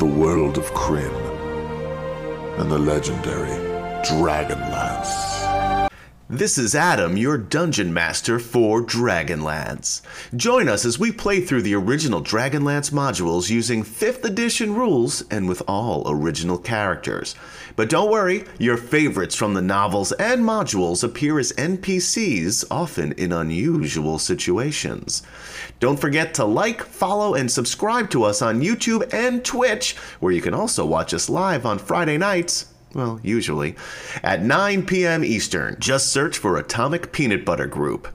the world of Krynn and the legendary Dragonlance. This is Adam, your dungeon master for Dragonlance. Join us as we play through the original Dragonlance modules using 5th edition rules and with all original characters. But don't worry, your favorites from the novels and modules appear as NPCs, often in unusual situations. Don't forget to like, follow, and subscribe to us on YouTube and Twitch, where you can also watch us live on Friday nights well, usually, at 9 p.m. Eastern. Just search for Atomic Peanut Butter Group.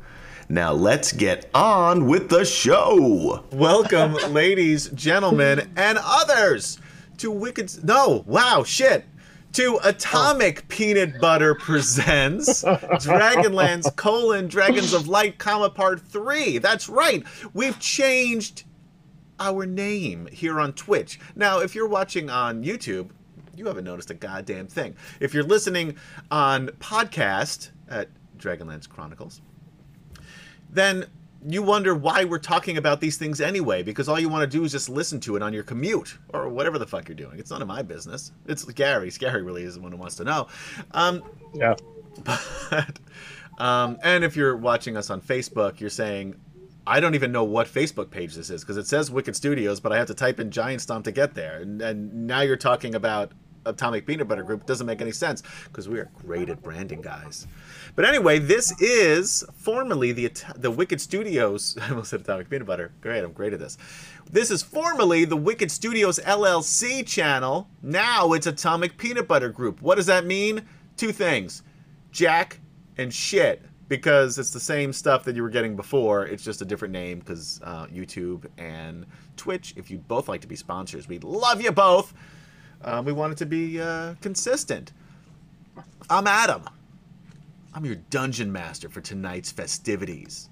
Now let's get on with the show. Welcome, ladies, gentlemen, and others to Wicked. No, wow, shit. To Atomic Peanut Butter presents Dragonlance colon Dragons of Light, comma part three. That's right. We've changed our name here on Twitch. Now, if you're watching on YouTube, you haven't noticed a goddamn thing. If you're listening on podcast at Dragonlance Chronicles, then you wonder why we're talking about these things anyway, because all you want to do is just listen to it on your commute or whatever the fuck you're doing. It's none of my business. It's Gary. Gary really is the one who wants to know. Um, yeah. But, um, and if you're watching us on Facebook, you're saying, I don't even know what Facebook page this is because it says Wicked Studios, but I have to type in Giant Stomp to get there. And, and now you're talking about Atomic Peanut Butter Group. Doesn't make any sense because we are great at branding, guys. But anyway, this is formerly the the Wicked Studios. I almost said Atomic Peanut Butter. Great, I'm great at this. This is formerly the Wicked Studios LLC channel. Now it's Atomic Peanut Butter Group. What does that mean? Two things: Jack and shit. Because it's the same stuff that you were getting before. It's just a different name because uh, YouTube and Twitch. If you both like to be sponsors, we love you both. Um, we want it to be uh, consistent. I'm Adam. I'm your dungeon master for tonight's festivities.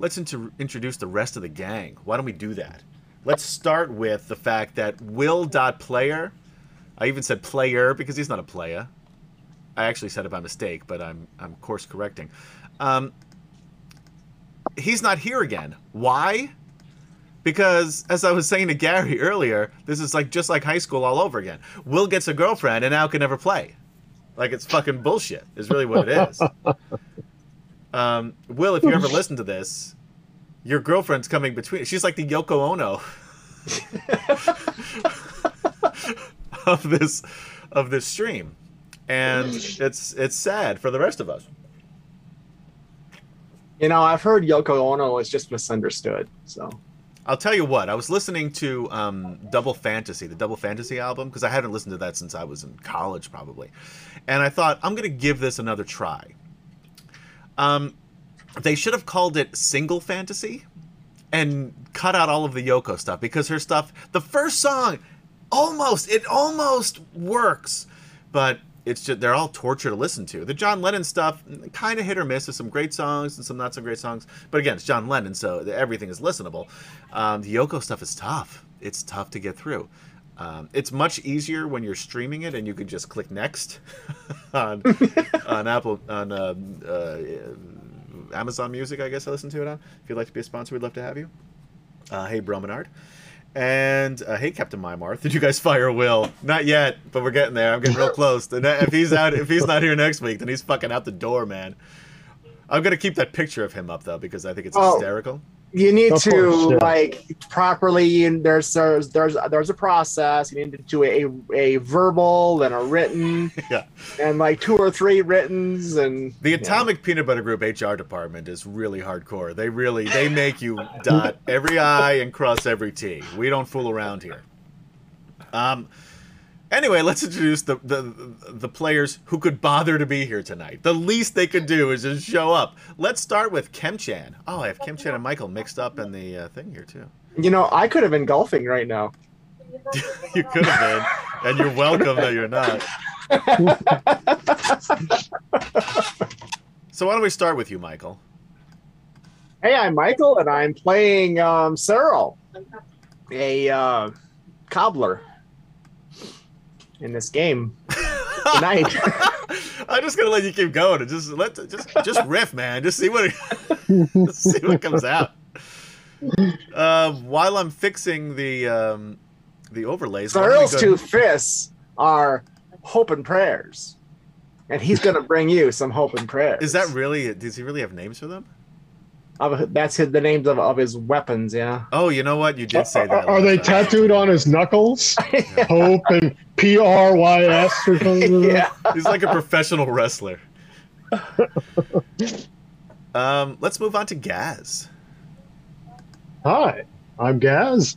Let's inter- introduce the rest of the gang. Why don't we do that? Let's start with the fact that Will.player, I even said player because he's not a player. I actually said it by mistake, but I'm, I'm course correcting. Um, he's not here again. Why? Because as I was saying to Gary earlier, this is like just like high school all over again. Will gets a girlfriend and now can never play. Like it's fucking bullshit. Is really what it is. Um, Will, if you ever listen to this, your girlfriend's coming between. She's like the Yoko Ono of this of this stream, and it's it's sad for the rest of us. You know, I've heard Yoko Ono is just misunderstood. So I'll tell you what. I was listening to um, Double Fantasy, the Double Fantasy album, because I hadn't listened to that since I was in college, probably. And I thought I'm to give this another try. Um, they should have called it Single Fantasy, and cut out all of the Yoko stuff because her stuff. The first song, almost it almost works, but it's just they're all torture to listen to. The John Lennon stuff kind of hit or miss. There's some great songs and some not so great songs, but again, it's John Lennon, so everything is listenable. Um, the Yoko stuff is tough. It's tough to get through. Um, it's much easier when you're streaming it and you can just click next on on Apple on uh, uh, Amazon Music. I guess I listen to it on. If you'd like to be a sponsor, we'd love to have you. Uh, hey, Bromenard. And uh, hey, Captain Mymarth, did you guys fire Will? Not yet, but we're getting there. I'm getting real close. And if he's out, if he's not here next week, then he's fucking out the door, man. I'm gonna keep that picture of him up though because I think it's Oh. hysterical. You need Of to course, yeah. like properly. There's there's there's there's a process. You need to do a a verbal and a written Yeah. and like two or three writtens and The Atomic Peanut Butter Group HR department is really hardcore. They really they make you dot every I and cross every T. We don't fool around here. Um. Anyway, let's introduce the, the the players who could bother to be here tonight. The least they could do is just show up. Let's start with Kemchan. Oh, I have Kemchan and Michael mixed up in the uh, thing here too. You know, I could have been golfing right now. you could have been, and you're welcome that you're not. So why don't we start with you, Michael? Hey, I'm Michael, and I'm playing um, Cyril, a uh, cobbler in this game tonight. I'm just gonna let you keep going just let just just riff, man. Just see what just see what comes out. Uh, while I'm fixing the um, the overlays. So Why don't we Earl's two fists are hope and prayers, and he's gonna bring you some hope and prayers. Is that really? Does he really have names for them? Of- that's his, the names of, of his weapons? Yeah. Oh, you know what? You did say Are, that. are they time. tattooed on his knuckles? Hope and P R Y S or something. yeah. He's like a professional wrestler. Um, let's move on to Gaz. Hi, I'm Gaz,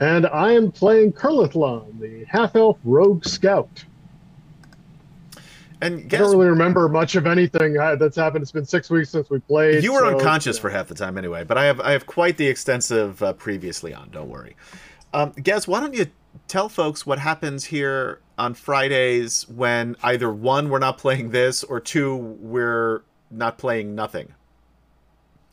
and I am playing Kurlathlon, the half elf rogue scout. And I don't really remember much of anything uh, that's happened. It's been six weeks since we played. you were so, unconscious you for half the time anyway, but I have I have quite the extensive uh, previously on. Don't worry. Um, Gaz, why don't you tell folks what happens here on Fridays when either one we're not playing this or two we're not playing nothing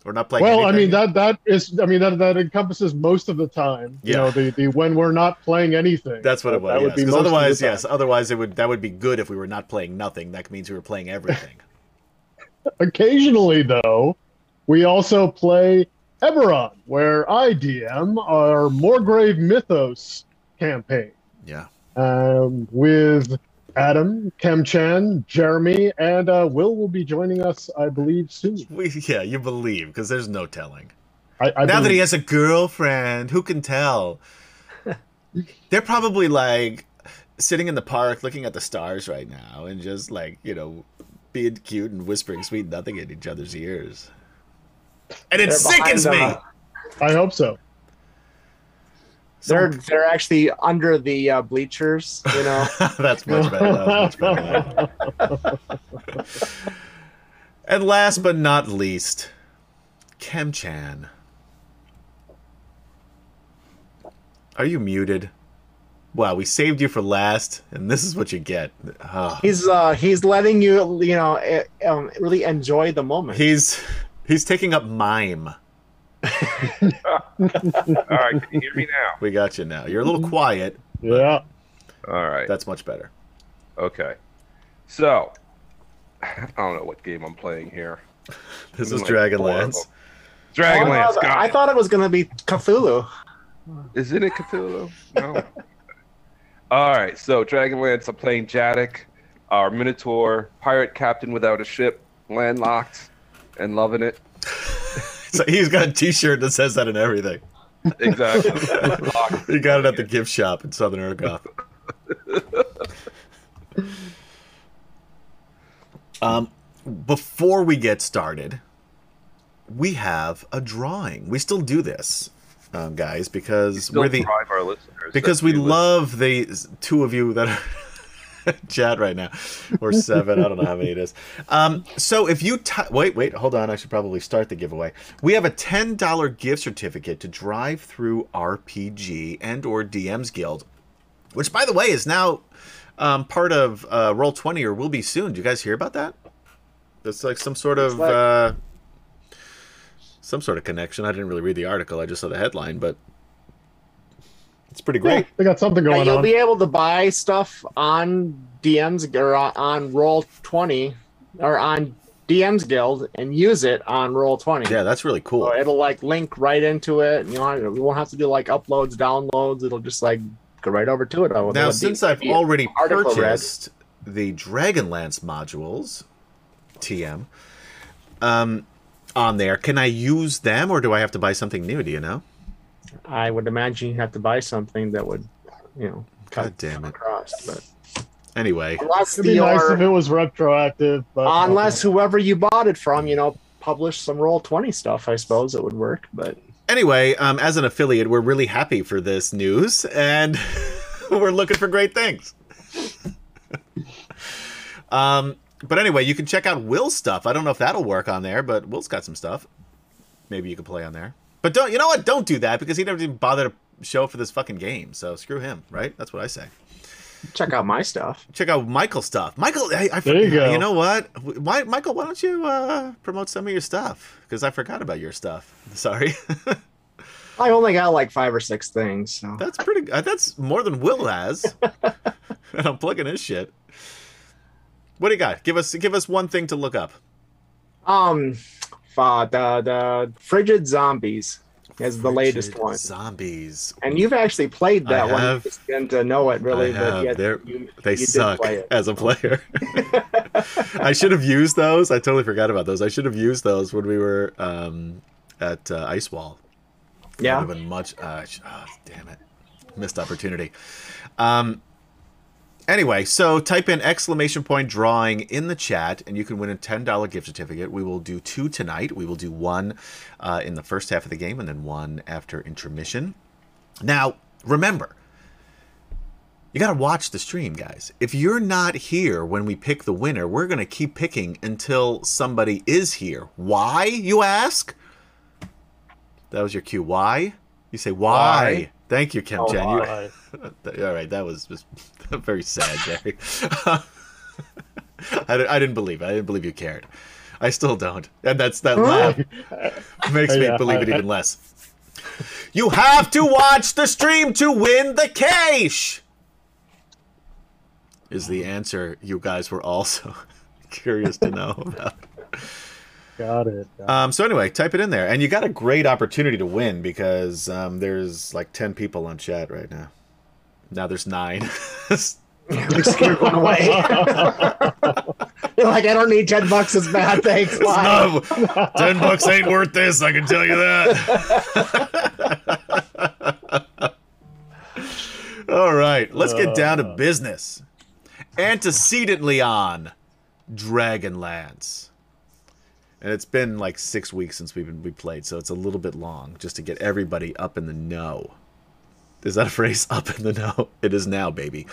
or not playing. Well, I mean that that is I mean that that encompasses most of the time. You Yeah. know, the the when we're not playing anything. That's what it was. That yes. would be most of the otherwise, yes. Otherwise, it would that would be good if we were not playing nothing. That means we were playing everything. Occasionally, though, we also play Eberron, where I DM our Morgrave Mythos campaign yeah. um, with Adam, Kemchan, Jeremy, and uh, Will will be joining us, I believe, soon. We yeah, you believe because there's no telling. I, I now that he has a girlfriend, who can tell? They're probably like sitting in the park looking at the stars right now and just like, you know, being cute and whispering sweet nothing in each other's ears. And it They're sickens me. behind I hope so. They're they're actually under the uh, bleachers. You know. That's much better. That was much better. and last but not least, Kemchan. Are you muted? Wow, we saved you for last, and this is what you get. Ah. he's uh he's letting you you know eh, um, really enjoy the moment. He's he's taking up mime. All right, can you hear me now? We got you now. You're a little mm-hmm. quiet. Yeah. All right. That's much better. Okay. So, I don't know what game I'm playing here. This I'm is like four of Dragonlance. Dragonlance. Oh, I, thought, I it. thought it was gonna be Cthulhu. Isn't it Cthulhu? No. All right. So, Dragonlance. I'm playing Jadek, our Minotaur pirate captain without a ship, landlocked, and loving it. So he's got a T-shirt that says that and everything. Exactly. He got it at the gift shop in Southern Ergoth. um, before we get started, we have a drawing. We still do this, um, guys, because we're the our listeners. because we love the two of you that are chat right now. Or seven. I don't know how many it is. Um, so if you t- wait wait hold on. I should probably start the giveaway. We have a $10 gift certificate to drive through rpg and or dms guild which by the way is now um, part of uh, roll 20 or will be soon. Do you guys hear about that? That's like some sort of like- uh, some sort of connection. I didn't really read the article. I just saw the headline but it's pretty great They got something Yeah, going you'll on. be able to buy stuff on DMs or on- on Roll Twenty or on DMs Guild and use it on Roll Twenty. yeah that's really cool So it'll like link right into it. You know, you won't have to do like uploads, downloads. It'll just like go right over to it. Now, a since I've D- already article read. purchased the Dragonlance modules, TM, um, on there, can I use them or do I have to buy something new? Do you know? I would imagine you have to buy something that would, you know, God cut damn it. across. But Anyway, unless It'd be nice if it was retroactive, but unless whoever you bought it from, you know, published some Roll Twenty stuff, I suppose it would work. But anyway, um, as an affiliate, we're really happy for this news and we're looking for great things. um, but anyway, you can check out Will's stuff. I don't know if that'll work on there, but Will's got some stuff. Maybe you could play on there. But don't, you know what? Don't do that because he never even bothered to show for this fucking game. So screw him, right? That's what I say. check out my stuff. Check out Michael's stuff. Michael, I, I There you go. You know what? Why, Michael? Why don't you uh, promote some of your stuff? Because I forgot about your stuff. Sorry. I only got like five or six things. So. That's pretty. Uh, that's more than Will has. and I'm plugging his shit. What do you got? Give us give us one thing to look up. Um, uh, the the frigid zombies. is the latest one. Zombies. And you've actually played I that one. have. Just didn't uh, know it really, I but yet you, They you suck as a player. I should have used those. I totally forgot about those. I should have used those when we were um, at uh, Ice Wall. Yeah. would have been much. Uh, oh, damn it, missed opportunity. Um. Anyway, so type in exclamation point drawing in the chat, and you can win a ten dollar gift certificate. We will do two tonight. We will do one uh, in the first half of the game, and then one after intermission. Now, remember, you got to watch the stream, guys. If you're not here when we pick the winner, we're going to keep picking until somebody is here. Why, you ask? That was your cue. Why? You say why. Why? Thank you, Kim Oh, Jen. You- Bye. all right, that was just very sad, Jerry. I, I didn't believe it. I didn't believe you cared. I still don't. And that's that laugh makes me Yeah, believe it I- even less. You have to watch the stream to win the cash. Is the answer you guys were also curious to know about? Got it. Got. Um, so anyway, type it in there, and you got a great opportunity to win because um, there's like ten people on chat right now. Now there's nine. we scared one away. You're like, I don't need 10 bucks. It's bad. Thanks. Bye. No, ten bucks ain't worth this. I can tell you that. All right, let's get down to business. Antecedently on Dragonlance, and it's been like six weeks since we've been we played, so it's a little bit long just to get everybody up in the know. Is that a phrase? Up in the know. It is now, baby.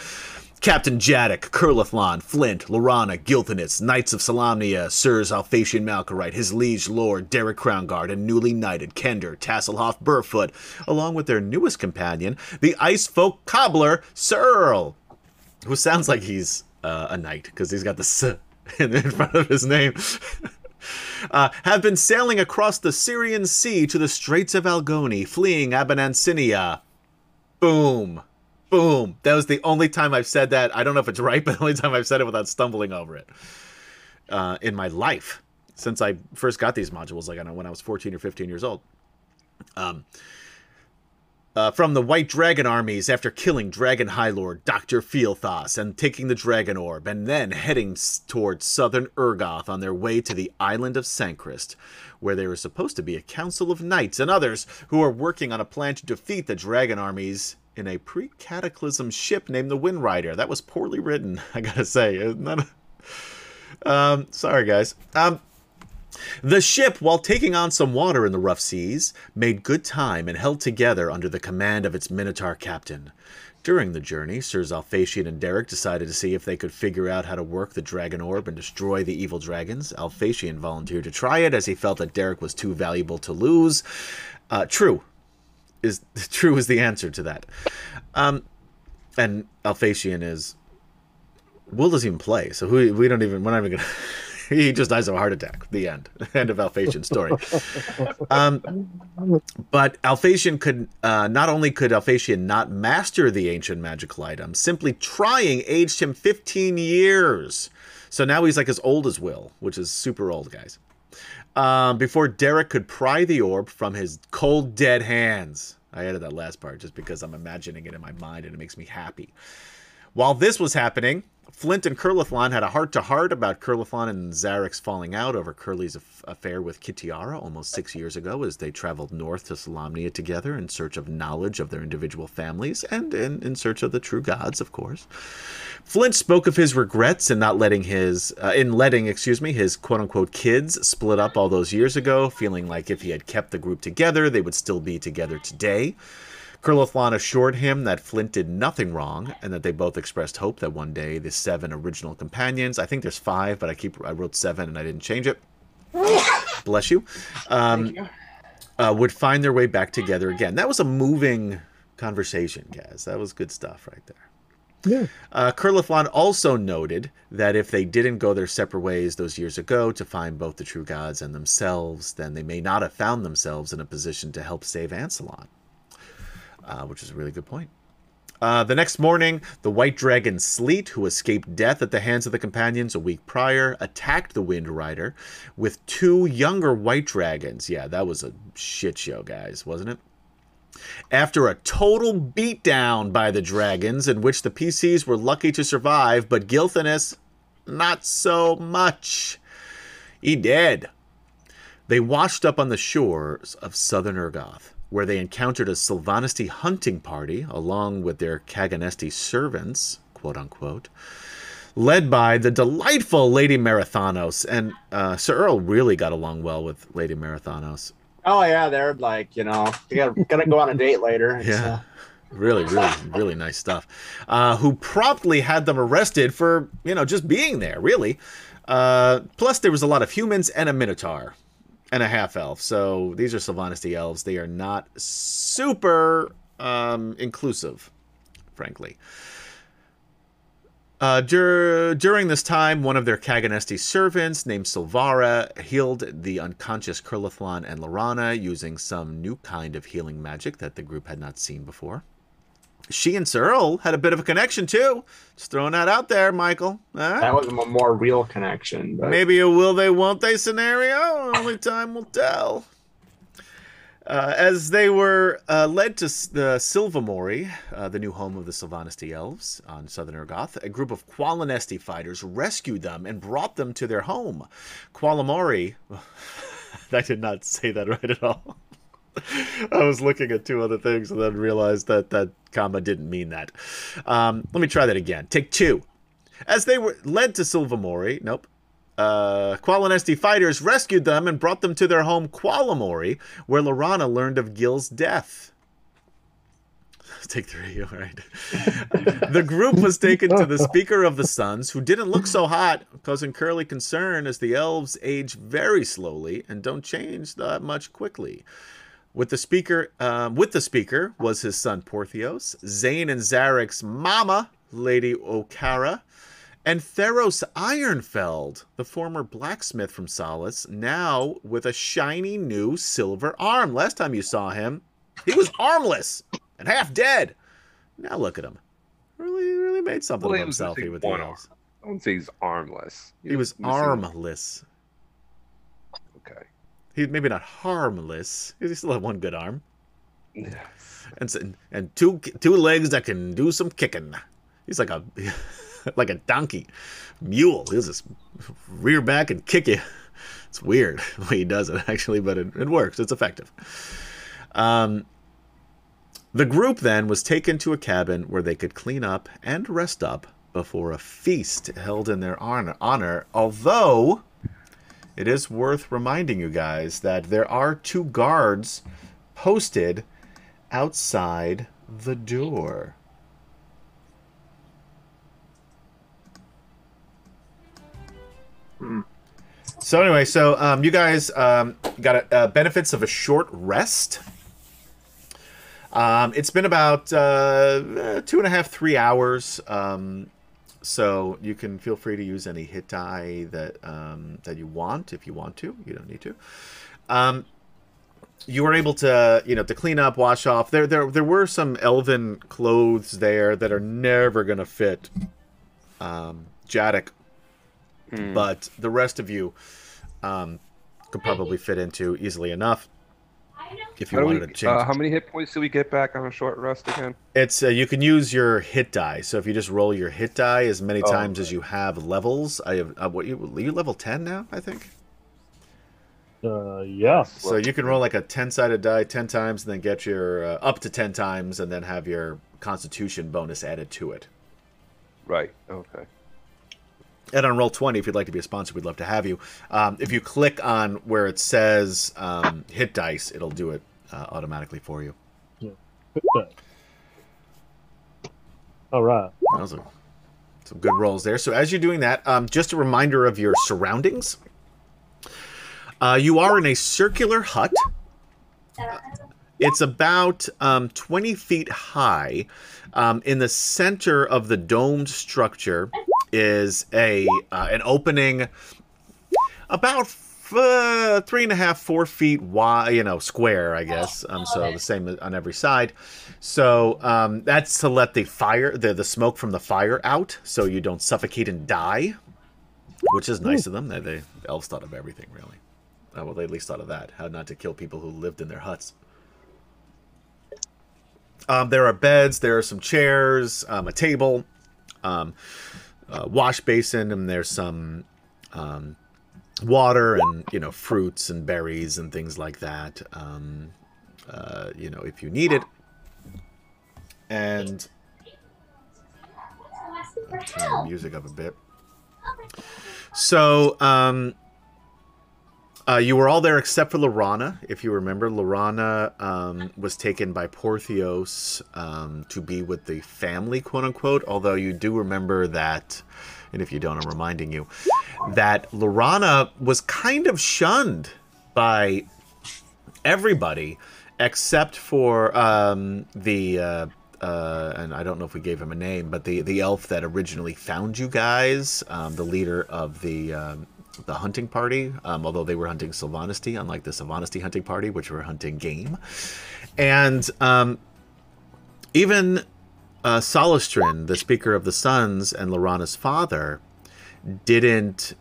Captain Jadek, Kurlathlon, Flint, Lorana, Gilthanas, Knights of Solamnia, Sirs Alphatian Malkarite, his liege lord Derek Crownguard, and newly knighted Kender, Tasselhoff, Burrfoot, along with their newest companion, the Ice Folk Cobbler, Sir Earl, who sounds like he's uh, a knight because he's got the S in front of his name. uh, have been sailing across the Sirrion Sea to the Straits of Algoni, fleeing Abanasinia. Boom. Boom. That was the only time I've said that. I don't know if it's right, but the only time I've said it without stumbling over it uh, in my life since I first got these modules, like I know, when I was 14 or 15 years old. Um, uh, from the White Dragon armies after killing Dragon High Lord Dr. Feal-Thas and taking the Dragon Orb, and then heading towards southern Ergoth on their way to the island of Sancrist, where there was supposed to be a council of knights and others who are working on a plan to defeat the Dragon armies in a pre-cataclysm ship named the Wind Rider. That was poorly written, I gotta say. Isn't that a- Um, sorry, guys. Um, the ship, while taking on some water in the rough seas, made good time and held together under the command of its Minotaur captain. During the journey, Sirs Alphatian and Derek decided to see if they could figure out how to work the dragon orb and destroy the evil dragons. Alphatian volunteered to try it as he felt that Derek was too valuable to lose. Uh, true is true is the answer to that. Um, and Alphatian is Will doesn't even play, so who we don't even we're not even gonna. he just dies of a heart attack. The end. end of Alphatian's story. Um, but Alphatian could uh, not only could Alphatian not master the ancient magical item, simply trying aged him 15 years. So now he's like as old as Will, which is super old, guys. Um, before Derek could pry the orb from his cold, dead hands. I added that last part just because I'm imagining it in my mind and it makes me happy. While this was happening, Flint and Kurlathlon had a heart-to-heart about Kurlathlon and Zarek's falling out over Curly's aff- affair with Kitiara almost six years ago as they traveled north to Solamnia together in search of knowledge of their individual families and in, in search of the true gods, of course. Flint spoke of his regrets in not letting his, uh, in letting, excuse me, his quote-unquote kids split up all those years ago, feeling like if he had kept the group together, they would still be together today. Kurlathlon assured him that Flint did nothing wrong, and that they both expressed hope that one day the seven original companions, I think there's five, but I keep I wrote seven and I didn't change it. Bless you. Um, Thank you. uh, would find their way back together again. That was a moving conversation, guys. That was good stuff right there. Yeah. Uh, Kurlathlon also noted that if they didn't go their separate ways those years ago to find both the true gods and themselves, then they may not have found themselves in a position to help save Ancelon, uh, which is a really good point. Uh, the next morning, the white dragon Sleet, who escaped death at the hands of the companions a week prior, attacked the Wind Rider with two younger white dragons. Yeah, that was a shit show, guys, wasn't it? After a total beatdown by the dragons, in which the PCs were lucky to survive, but Gilthanas, not so much. He dead. They washed up on the shores of southern Ergoth, where they encountered a Silvanesti hunting party along with their Kaganesti servants, quote unquote, led by the delightful Lady Marathanos. And uh, Sir Earl really got along well with Lady Marathanos. Oh yeah, they're like you know you gotta gotta go on a date later. Yeah. uh, Really, really, really nice stuff. Uh, who promptly had them arrested for, you know, just being there, really. Uh, plus, there was a lot of humans and a Minotaur and a half elf. So these are Silvanesti elves. They are not super um, inclusive, frankly. Uh, dur- during this time, one of their Kaganesti servants, named Silvara, healed the unconscious Kurlathlon and Lorana using some new kind of healing magic that the group had not seen before. She and Sir Earl had a bit of a connection too. Just throwing that out there, Michael. Huh? that was a more real connection. But Maybe a will they, won't they scenario. Only time will tell. Uh, as they were uh, led to the Silvamori, uh, the new home of the Silvanesti elves on southern Ergoth, a group of Qualinesti fighters rescued them and brought them to their home. Qualamori, I did not say that right at all. I was looking at two other things and then realized that that comma didn't mean that. Um, let me try that again. Take two. As they were led to Silvamori, nope. Uh, Qualinesti fighters rescued them and brought them to their home Qualamori, where Lorana learned of Gil's death. Take three, all right. the group was taken to the Speaker of the Suns, who didn't look so hot, causing Curly concern as the elves age very slowly and don't change that much quickly. With the speaker, um, with the speaker was his son Porthios, Zane and Zarek's mama, Lady Okara, and Theros Ironfeld, the former blacksmith from Solace, now with a shiny new silver arm. Last time you saw him, he was armless and half dead. Now look at him. Really, really made something Well, of he was himself here with the elves. I wouldn't say he's armless. He was missing- armless. Okay. He maybe not harmless. He still had one good arm. Yeah. and and two two legs that can do some kicking. He's like a like a donkey, mule. He'll just rear back and kick you. It's weird the way he does it actually, but it, it works. It's effective. Um, the group then was taken to a cabin where they could clean up and rest up before a feast held in their honor. honor although it is worth reminding you guys that there are two guards posted outside the door. So anyway, so um, you guys um, got a, uh, benefits of a short rest. Um, it's been about uh, two and a half, three hours. Um, so you can feel free to use any hit die that um, that you want if you want to. You don't need to. Um, you were able to you know to clean up wash off. There there there were some elven clothes there that are never going to fit um Jadek but the rest of you um could probably fit into easily enough if you How, wanted we, to change uh, how many hit points do we get back on a short rest again? it's uh, you can use your hit die so if you just roll your hit die as many Oh, times as you have levels i have uh, what you you level 10 now i think Uh, yes. So you can roll like a 10 sided die 10 times and then get your uh, up to 10 times and then have your constitution bonus added to it. Right. Okay. And on roll 20, if you'd like to be a sponsor, we'd love to have you. Um, if you click on where it says um, hit dice, it'll do it uh, automatically for you. All right. Those are some good rolls there. So as you're doing that, um, just a reminder of your surroundings. Uh, you are in a circular hut. It's about um, 20 feet high. Um, in the center of the domed structure is a uh, an opening about uh, three and a half, four feet wide, you know, square, I guess. Um, so the same on every side. So um, that's to let the fire, the the smoke from the fire out, so you don't suffocate and die, which is nice of them. They, they the elves thought of everything, really. Uh, well, they at least thought of that, how not to kill people who lived in their huts. Um, there are beds, there are some chairs, um, a table, um, a wash basin, and there's some um, water and you know fruits and berries and things like that. Um, uh, you know, if you need it. And turn the music up a bit. So, um, uh, you were all there except for Lorana. If you remember, Lorana um, was taken by Porthios um, to be with the family, quote unquote. Although you do remember that, and if you don't, I'm reminding you that Lorana was kind of shunned by everybody except for um, the. Uh, uh, and I don't know if we gave him a name, but the the elf that originally found you guys, um, the leader of the um, the hunting party, um, although they were hunting Silvanesti, unlike the Silvanesti hunting party, which were hunting game. And um, even uh, Solostaran, the Speaker of the Suns and Lorana's father, didn't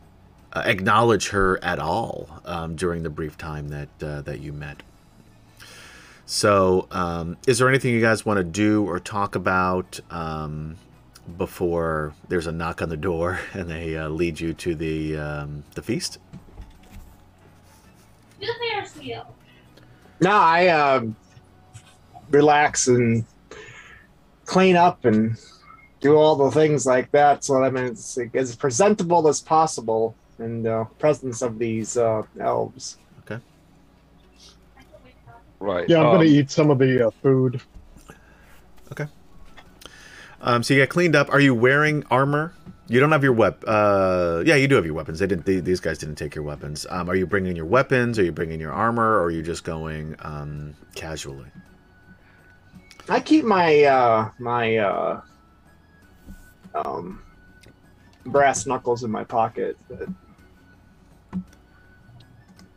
uh, acknowledge her at all um, during the brief time that uh, that you met. So, um, is there anything you guys want to do or talk about um, before there's a knock on the door and they uh, lead you to the um, the feast? Do the Ferris. No, I um, relax and clean up and do all the things like that so that I'm as, as presentable as possible in the presence of these uh, elves. Okay. Right. Yeah, I'm um, gonna eat some of the uh, food. Um, so you get cleaned up. Are you wearing armor? You don't have your wep. Uh, yeah, you do have your weapons. They didn't. They, these guys didn't take your weapons. Um, are you bringing your weapons? Are you bringing your armor? Or are you just going um, casually? I keep my uh, my uh, um, brass knuckles in my pocket. But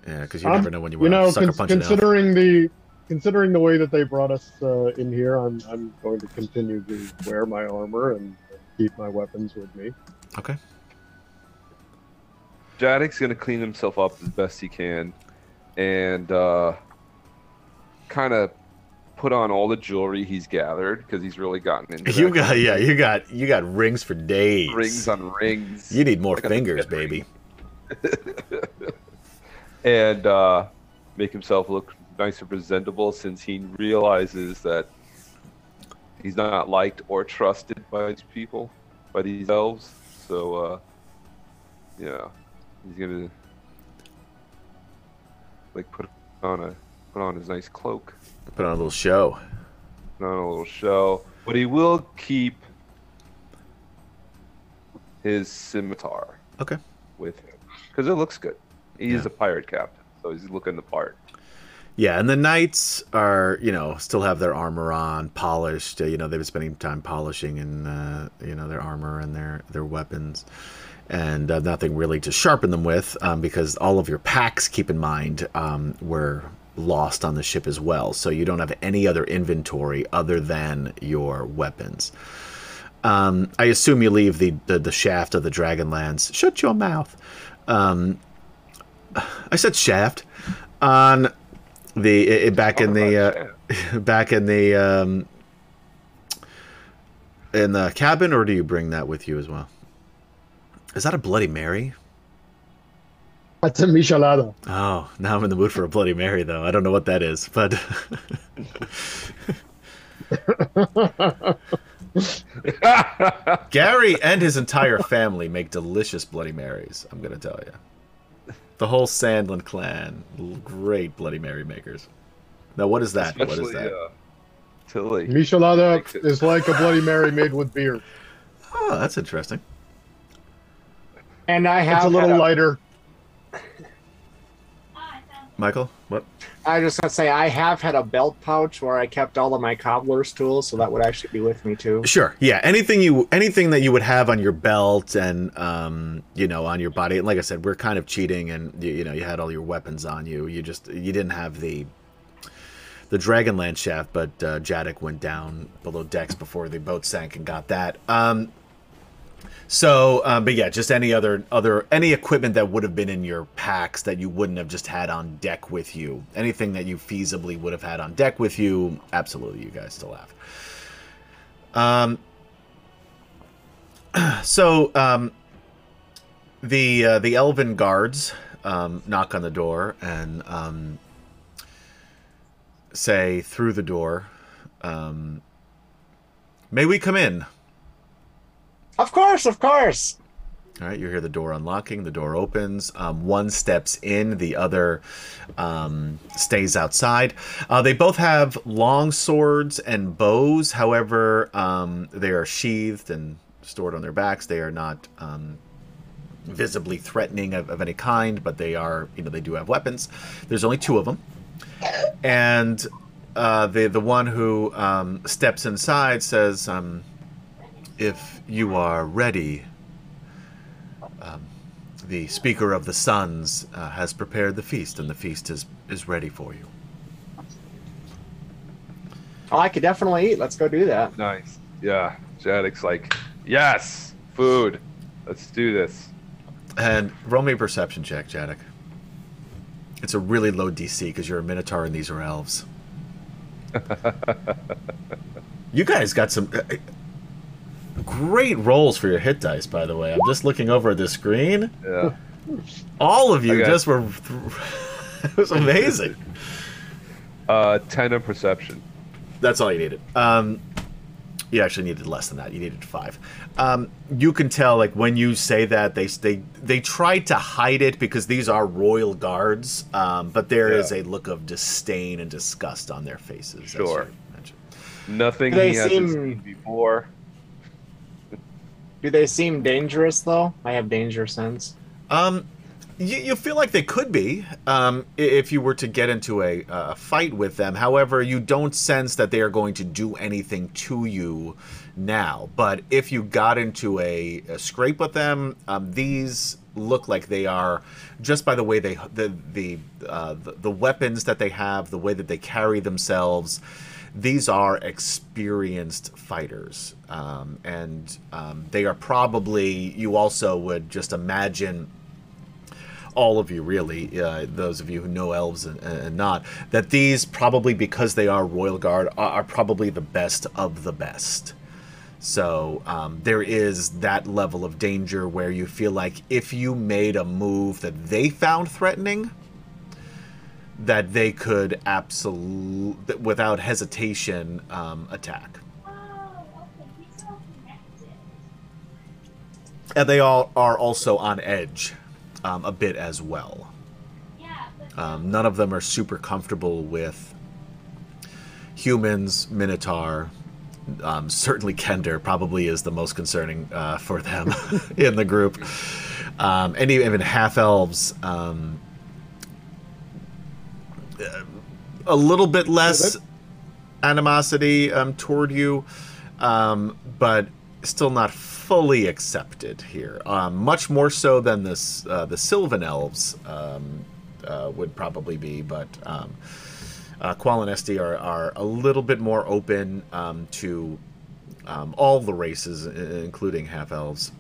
Yeah, because you never know when you You want know, cons- punch an elf. considering the considering the way that they brought us uh, in here, I'm I'm going to continue to wear my armor and keep my weapons with me. Okay. Jadek's gonna clean himself up as best he can, and uh, kind of put on all the jewelry he's gathered because he's really gotten into. You got yeah, you got you got rings for days. rings on rings. You need more fingers, baby. and uh, make himself look nice and presentable since he realizes that he's not liked or trusted by these people, by these elves. So, uh, yeah, he's gonna like put on a put on his nice cloak, Put on a little show. put on a little show, but he will keep his scimitar Okay. with him because it looks good. He's Yeah. a pirate captain, so he's looking the part. Yeah, and the knights are, you know, still have their armor on, polished. Uh, you know, they've been spending time polishing and uh, you know their armor and their their weapons, and uh, nothing really to sharpen them with, um, because all of your packs, keep in mind, um, were lost on the ship as well. So you don't have any other inventory other than your weapons. Um, I assume you leave the, the the shaft of the Dragonlance. Shut your mouth. Um, I said shaft on the i- back in the uh, back in the um, in the cabin, or do you bring that with you as well? Is that a Bloody Mary? That's a michelada. Oh, now I'm in the mood for a Bloody Mary, though. I don't know what that is, but Gary and his entire family make delicious Bloody Marys. I'm gonna tell you, the whole Sandland clan, great Bloody Mary makers. Now, what is that? what is that? Uh, Tilly. Michelada Makes it- is like a Bloody Mary made with beer. Oh, that's interesting. and I have It's a little a- lighter. I found Michael, What? I just gonna say I have had a belt pouch where I kept all of my cobbler's tools, so that would actually be with me too. Sure. Yeah. Anything you anything that you would have on your belt and um, you know on your body. And like I said, we're kind of cheating, and you, you know you had all your weapons on you. You just you didn't have the the dragon Dragonlance shaft, but uh, Jadek went down below decks before the boat sank and got that. Um, so, um, but yeah, just any other other any equipment that would have been in your packs that you wouldn't have just had on deck with you. Anything that you feasibly would have had on deck with you, absolutely, you guys still have. Um. So, um, the uh, the elven guards um, knock on the door and um, say through the door, um, "May we come in?" Of course, of course. All right, you hear the door unlocking. The door opens. Um, one steps in. The other um, stays outside. Uh, they both have long swords and bows. However, um, they are sheathed and stored on their backs. They are not um, visibly threatening of, of any kind, but they are, you know, they do have weapons. There's only two of them, and uh, the the one who um, steps inside says, um, "If you are ready." um, the Speaker of the Suns uh, has prepared the feast, and the feast is, is ready for you. Oh, I could definitely eat. Let's go do that. Nice. Yeah. Jadek's like, yes, food. Let's do this. And roll me a perception check, Jadek. It's a really low DC because you're a Minotaur and these are elves. you guys got some uh, great rolls for your hit dice, by the way. I'm just looking over at the screen. Yeah. All of you Okay. just were. it was amazing. Uh, ten of perception. That's all you needed. Um, you actually needed less than that. You needed five. Um, you can tell, like when you say that, they they they tried to hide it because these are royal guards, um, but there is Yeah. a look of disdain and disgust on their faces. as Sure. you mentioned. Nothing They he hasn't seem- seen before. Do they seem dangerous though? I have danger sense. Um, you, you feel like they could be um, if you were to get into a, a fight with them. However, you don't sense that they are going to do anything to you now. But if you got into a, a scrape with them, um, these look like they are just by the way they the the, uh, the the weapons that they have, the way that they carry themselves. These are experienced fighters, um, and um, they are probably. You also would just imagine all of you really, uh, those of you who know elves and, and not, that these probably because they are royal guard are, are probably the best of the best. So um, there is that level of danger where you feel like if you made a move that they found threatening, that they could absolutely, without hesitation, um, attack. And they all are also on edge um, a bit as well. Um, none of them are super comfortable with humans, Minotaur. Um, certainly, Kender probably is the most concerning uh, for them in the group. Um, and even half elves, um, a little bit less animosity um, toward you, um, but still not fully accepted here. Um, much more so than this uh, the Sylvan elves um, uh, would probably be, but um, uh, Qualinesti are, are a little bit more open um, to um, all the races, including half elves.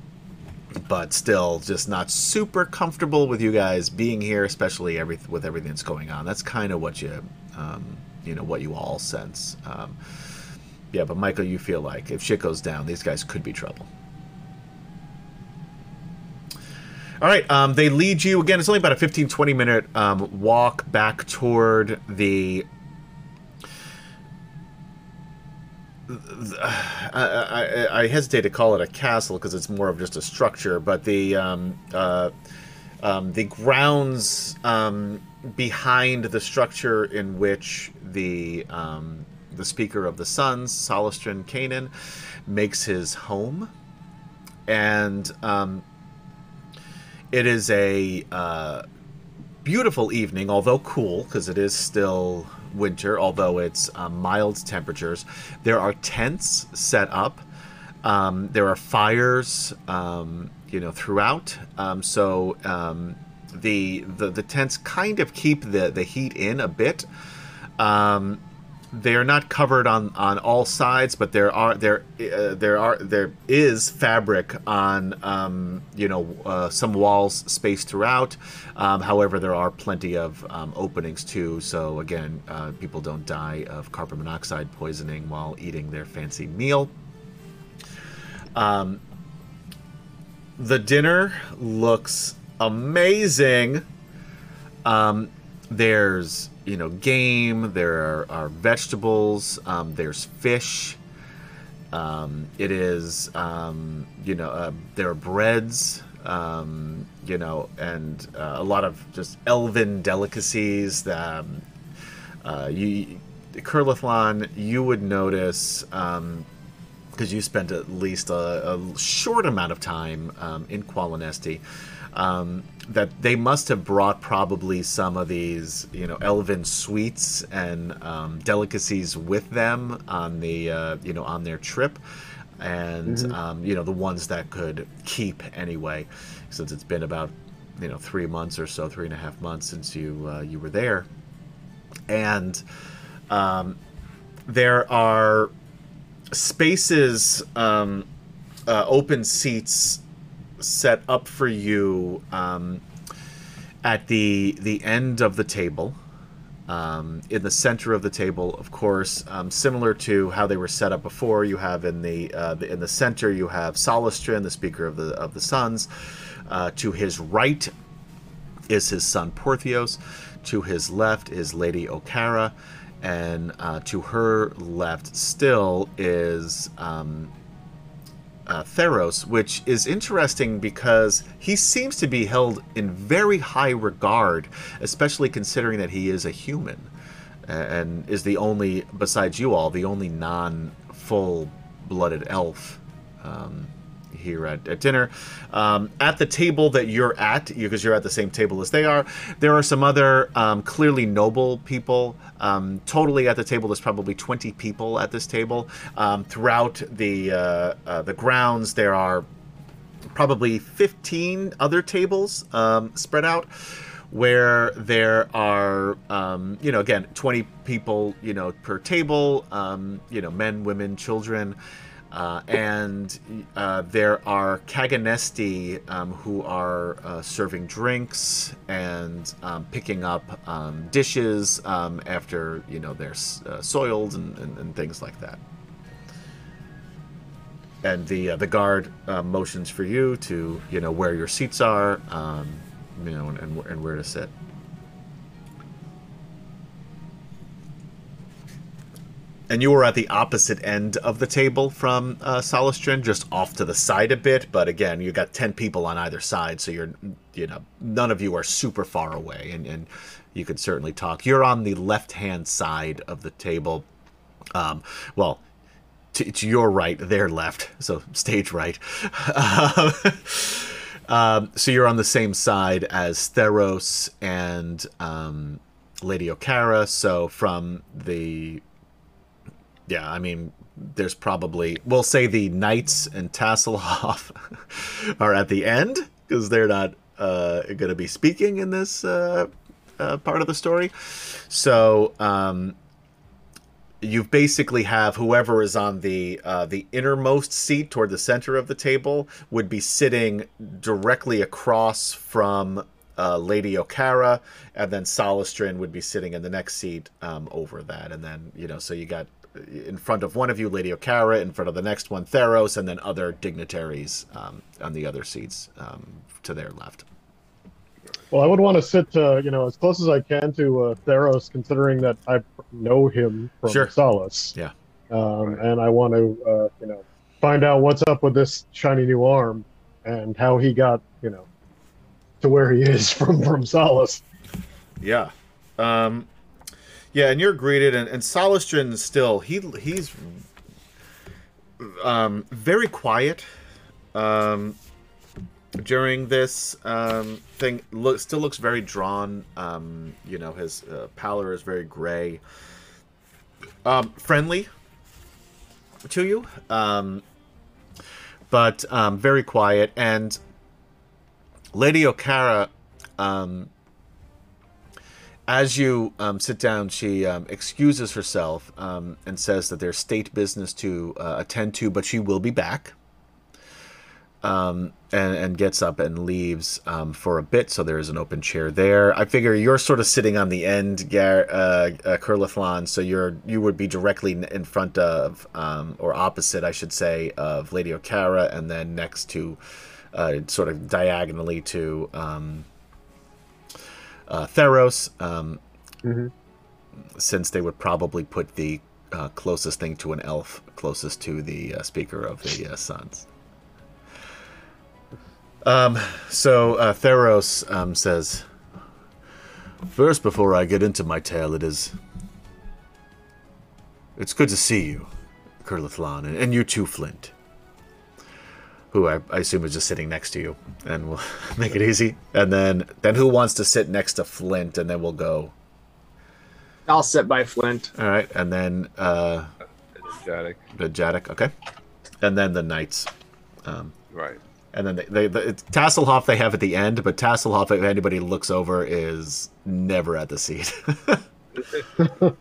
But still, just not super comfortable with you guys being here, especially every with everything that's going on. That's kind of what you, um, you know, what you all sense. Um, yeah, but Michael, you feel like if shit goes down, these guys could be trouble. All right, um, they lead you again. It's only about a 15, 20 minute um, walk back toward the. I, I, I hesitate to call it a castle because it's more of just a structure, but the um, uh, um, the grounds um, behind the structure in which the um, the Speaker of the Suns, Solostaran Kanan, makes his home, and um, it is a uh, beautiful evening, although cool, because it is still winter, although it's um, mild temperatures. There are tents set up. Um, there are fires, um, you know, throughout. Um, so um, the, the the tents kind of keep the the heat in a bit. Um, they are not covered on on all sides, but there are there uh, there are there is fabric on um, you know uh, some walls spaced throughout. Um, however, there are plenty of um, openings too. So again, uh, people don't die of carbon monoxide poisoning while eating their fancy meal. Um, the dinner looks amazing. Um, there's you know game. There are, are vegetables. Um, there's fish. Um, it is um, you know uh, there are breads. Um, you know, and uh, a lot of just elven delicacies that um, uh, you, Kurlathlon, you would notice because you spent at least a, a short amount of time um, in Qualinesti, um, that they must have brought probably some of these, you know, elven sweets and um, delicacies with them on the, uh, you know, on their trip, and um, you know the ones that could keep anyway, since it's been about, you know, three months or so, three and a half months since you uh, you were there, and um, there are spaces, um, uh, open seats set up for you um, at the the end of the table. Um, in the center of the table, of course, um, similar to how they were set up before, you have in the, uh, the in the center you have Solostaran, the speaker of the of the Suns. Uh, to his right is his son Porthios. To his left is Lady Okara, and uh, to her left still is um, uh, Theros, which is interesting because he seems to be held in very high regard, especially considering that he is a human and is the only, besides you all, the only non full blooded elf. Um, here at, at dinner. Um, at the table that you're at, because you're at the same table as they are, there are some other um, clearly noble people. Um, totally at the table, there's probably 20 people at this table. Um, throughout the uh, uh, the grounds, there are probably 15 other tables um, spread out where there are um, you know again 20 people you know per table um, you know men women children uh, and uh, there are Kaganesti um, who are uh, serving drinks and um, picking up um, dishes um, after you know they're uh, soiled and, and, and, things like that. And the uh, the guard uh, motions for you to you know where your seats are, um, you know, and, and where to sit. And you were at the opposite end of the table from uh, Solostaran, just off to the side a bit. But again, you got ten people on either side, so you're, you know, none of you are super far away, and, and you could certainly talk. You're on the left-hand side of the table. Um, well, to, to, your right, their left, so stage right. um, so you're on the same side as Theros and um, Lady Okara. So from the yeah, I mean, there's probably we'll say the knights and Tasselhoff are at the end because they're not uh, going to be speaking in this uh, uh, part of the story. So um, you basically have whoever is on the uh, the innermost seat toward the center of the table would be sitting directly across from uh, Lady Okara, and then Solostaran would be sitting in the next seat um, over that, and then you know, so you got in front of one of you, Lady Okara, in front of the next one, Theros, and then other dignitaries um, on the other seats um, to their left. Well, I would want to sit, uh, you know, as close as I can to uh, Theros, considering that I know him from sure. Solace. Yeah. Um, right. And I want to, uh, you know, find out what's up with this shiny new arm and how he got, you know, to where he is from from Solace. Yeah. Um, yeah, and you're greeted, and, and Solostaran still he he's um, very quiet. Um, during this um, thing look, still looks very drawn. Um, you know, his uh, pallor is very gray. Um, friendly to you, um, but um, very quiet. And Lady Okara, um, as you um, sit down, she um, excuses herself um, and says that there's state business to uh, attend to, but she will be back. Um, and, and gets up and leaves um, for a bit, so there is an open chair there. I figure you're sort of sitting on the end, Gar- uh, uh, Kurlathlon, so you're you would be directly in front of, um, or opposite, I should say, of Lady Okara, and then next to, uh, sort of diagonally to uh, Theros, um, Mhm. since they would probably put the uh, closest thing to an elf closest to the uh, speaker of the uh, Suns. Um, so uh, Theros um, says, First, before I get into my tale, it is. It's good to see you, Kurlathlon, and, and you too, Flint. Who I, I assume is just sitting next to you, and we'll make it easy. And then, then who wants to sit next to Flint, and then we'll go. I'll sit by Flint. All right, and then uh, Jatic. the Jadek, okay, and then the knights. Um, Right. And then they, they, the, it's Tasselhoff they have at the end, but Tasselhoff, if anybody looks over, is never at the seat.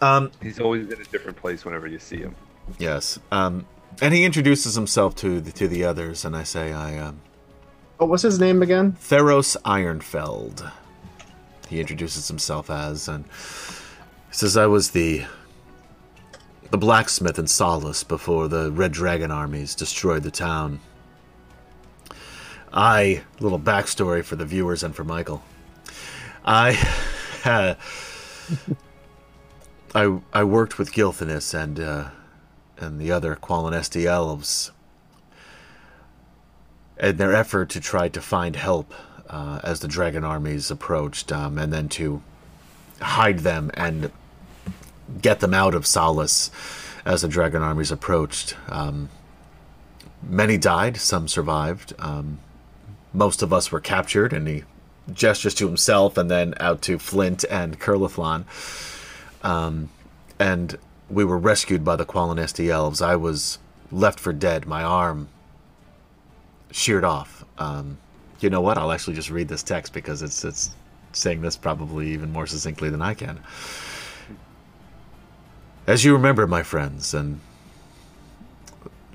um, He's always in a different place whenever you see him. yes. Um, and he introduces himself to the, to the others, and I say, I um, What was his name again? Theros Ironfeld. He introduces himself as, and he says, I was the the blacksmith in Solace before the Red Dragon armies destroyed the town. I, little backstory for the viewers and for Michael. I, uh, I, I worked with Gilthanas and uh, and the other Qualinesti elves in their effort to try to find help uh, as the dragon armies approached, um, and then to hide them and get them out of Solace as the dragon armies approached. Um, many died, some survived. Um, most of us were captured, and he gestures to himself and then out to Flint and Kurlathlon. Um, and we were rescued by the Qualinesti elves. I was left for dead. My arm sheared off. Um, you know what? I'll actually just read this text because it's it's saying this probably even more succinctly than I can. As you remember, my friends, and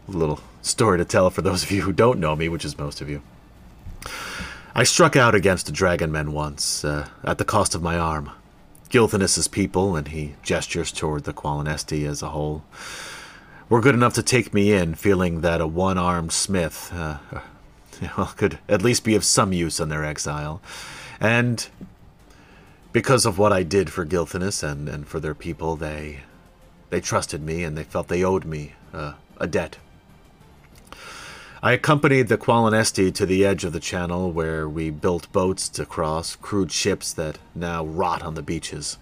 a little story to tell for those of you who don't know me, which is most of you. I struck out against the dragon men once, uh, at the cost of my arm. Gilthanas's people, and he gestures toward the Qualinesti as a whole, were good enough to take me in, feeling that a one-armed smith uh, well, could at least be of some use in their exile. And because of what I did for Gilthanas and, and for their people, they they trusted me and they felt they owed me uh, a debt. I accompanied the Qualinesti to the edge of the channel where we built boats to cross, crude ships that now rot on the beaches.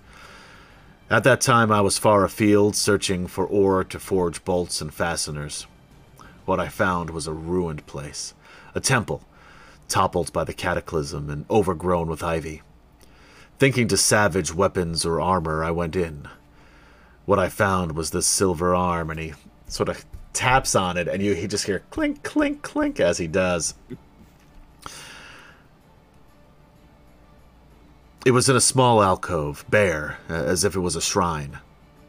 At that time, I was far afield, searching for ore to forge bolts and fasteners. What I found was a ruined place, a temple, toppled by the cataclysm and overgrown with ivy. Thinking to savage weapons or armor, I went in. What I found was this silver arm, and he sort of taps on it, and you he just hear clink, clink, clink as he does. It was in a small alcove, bare, as if it was a shrine.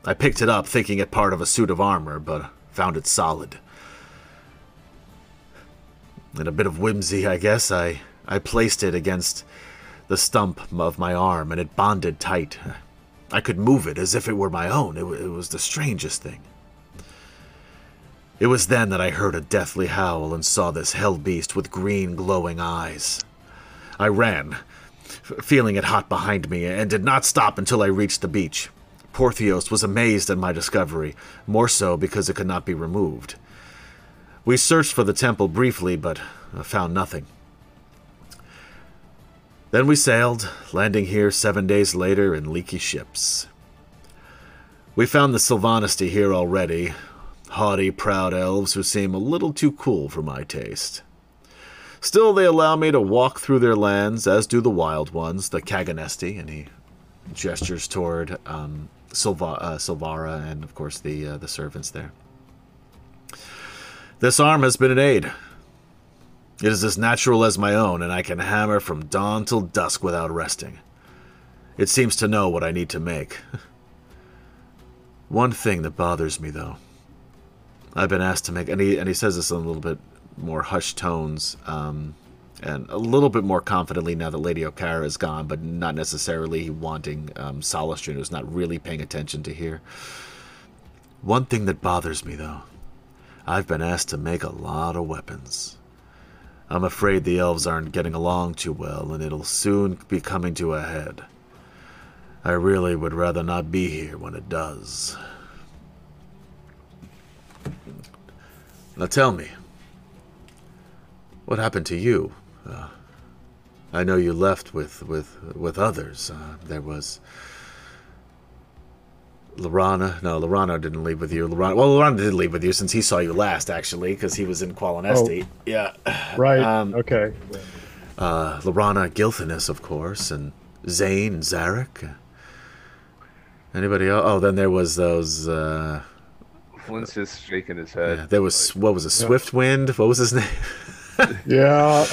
I picked it up, thinking it part of a suit of armor, but found it solid. In a bit of whimsy, I guess, I, I placed it against the stump of my arm, and it bonded tight. I could move it as if it were my own. It, it was the strangest thing. It was then that I heard a deathly howl and saw this hell beast with green glowing eyes. I ran, feeling it hot behind me, and did not stop until I reached the beach. Porthios was amazed at my discovery, more so because it could not be removed. We searched for the temple briefly, but uh, found nothing. Then we sailed, landing here seven days later in leaky ships. We found the Silvanesti here already, haughty, proud elves who seem a little too cool for my taste. Still, they allow me to walk through their lands, as do the wild ones, the Kaganesti, and he gestures toward um, Silva, uh, Silvara and, of course, the uh, the servants there. This arm has been an aid. It is as natural as my own, and I can hammer from dawn till dusk without resting. It seems to know what I need to make. One thing that bothers me, though. I've been asked to make, and he, and he says this in a little bit more hushed tones, um, and a little bit more confidently now that Lady Okara is gone, but not necessarily wanting um, Solostaran, who's not really paying attention to hear. One thing that bothers me, though. I've been asked to make a lot of weapons. I'm afraid the elves aren't getting along too well, and it'll soon be coming to a head. I really would rather not be here when it does. Now tell me, what happened to you? Uh, I know you left with with with others. Uh, there was Laurana. No, Laurana didn't leave with you. Laurana. Well, Laurana did leave with you since he saw you last, actually, because he was in Qualinesti. Yeah. Right. Um, okay. uh, Laurana Gilthanas, of course, and Zane and Zarek. Anybody else? Oh, then there was those. Uh, Flint's just shaking his head. yeah, there was what was it? Swift Wind. What was his name? Yeah.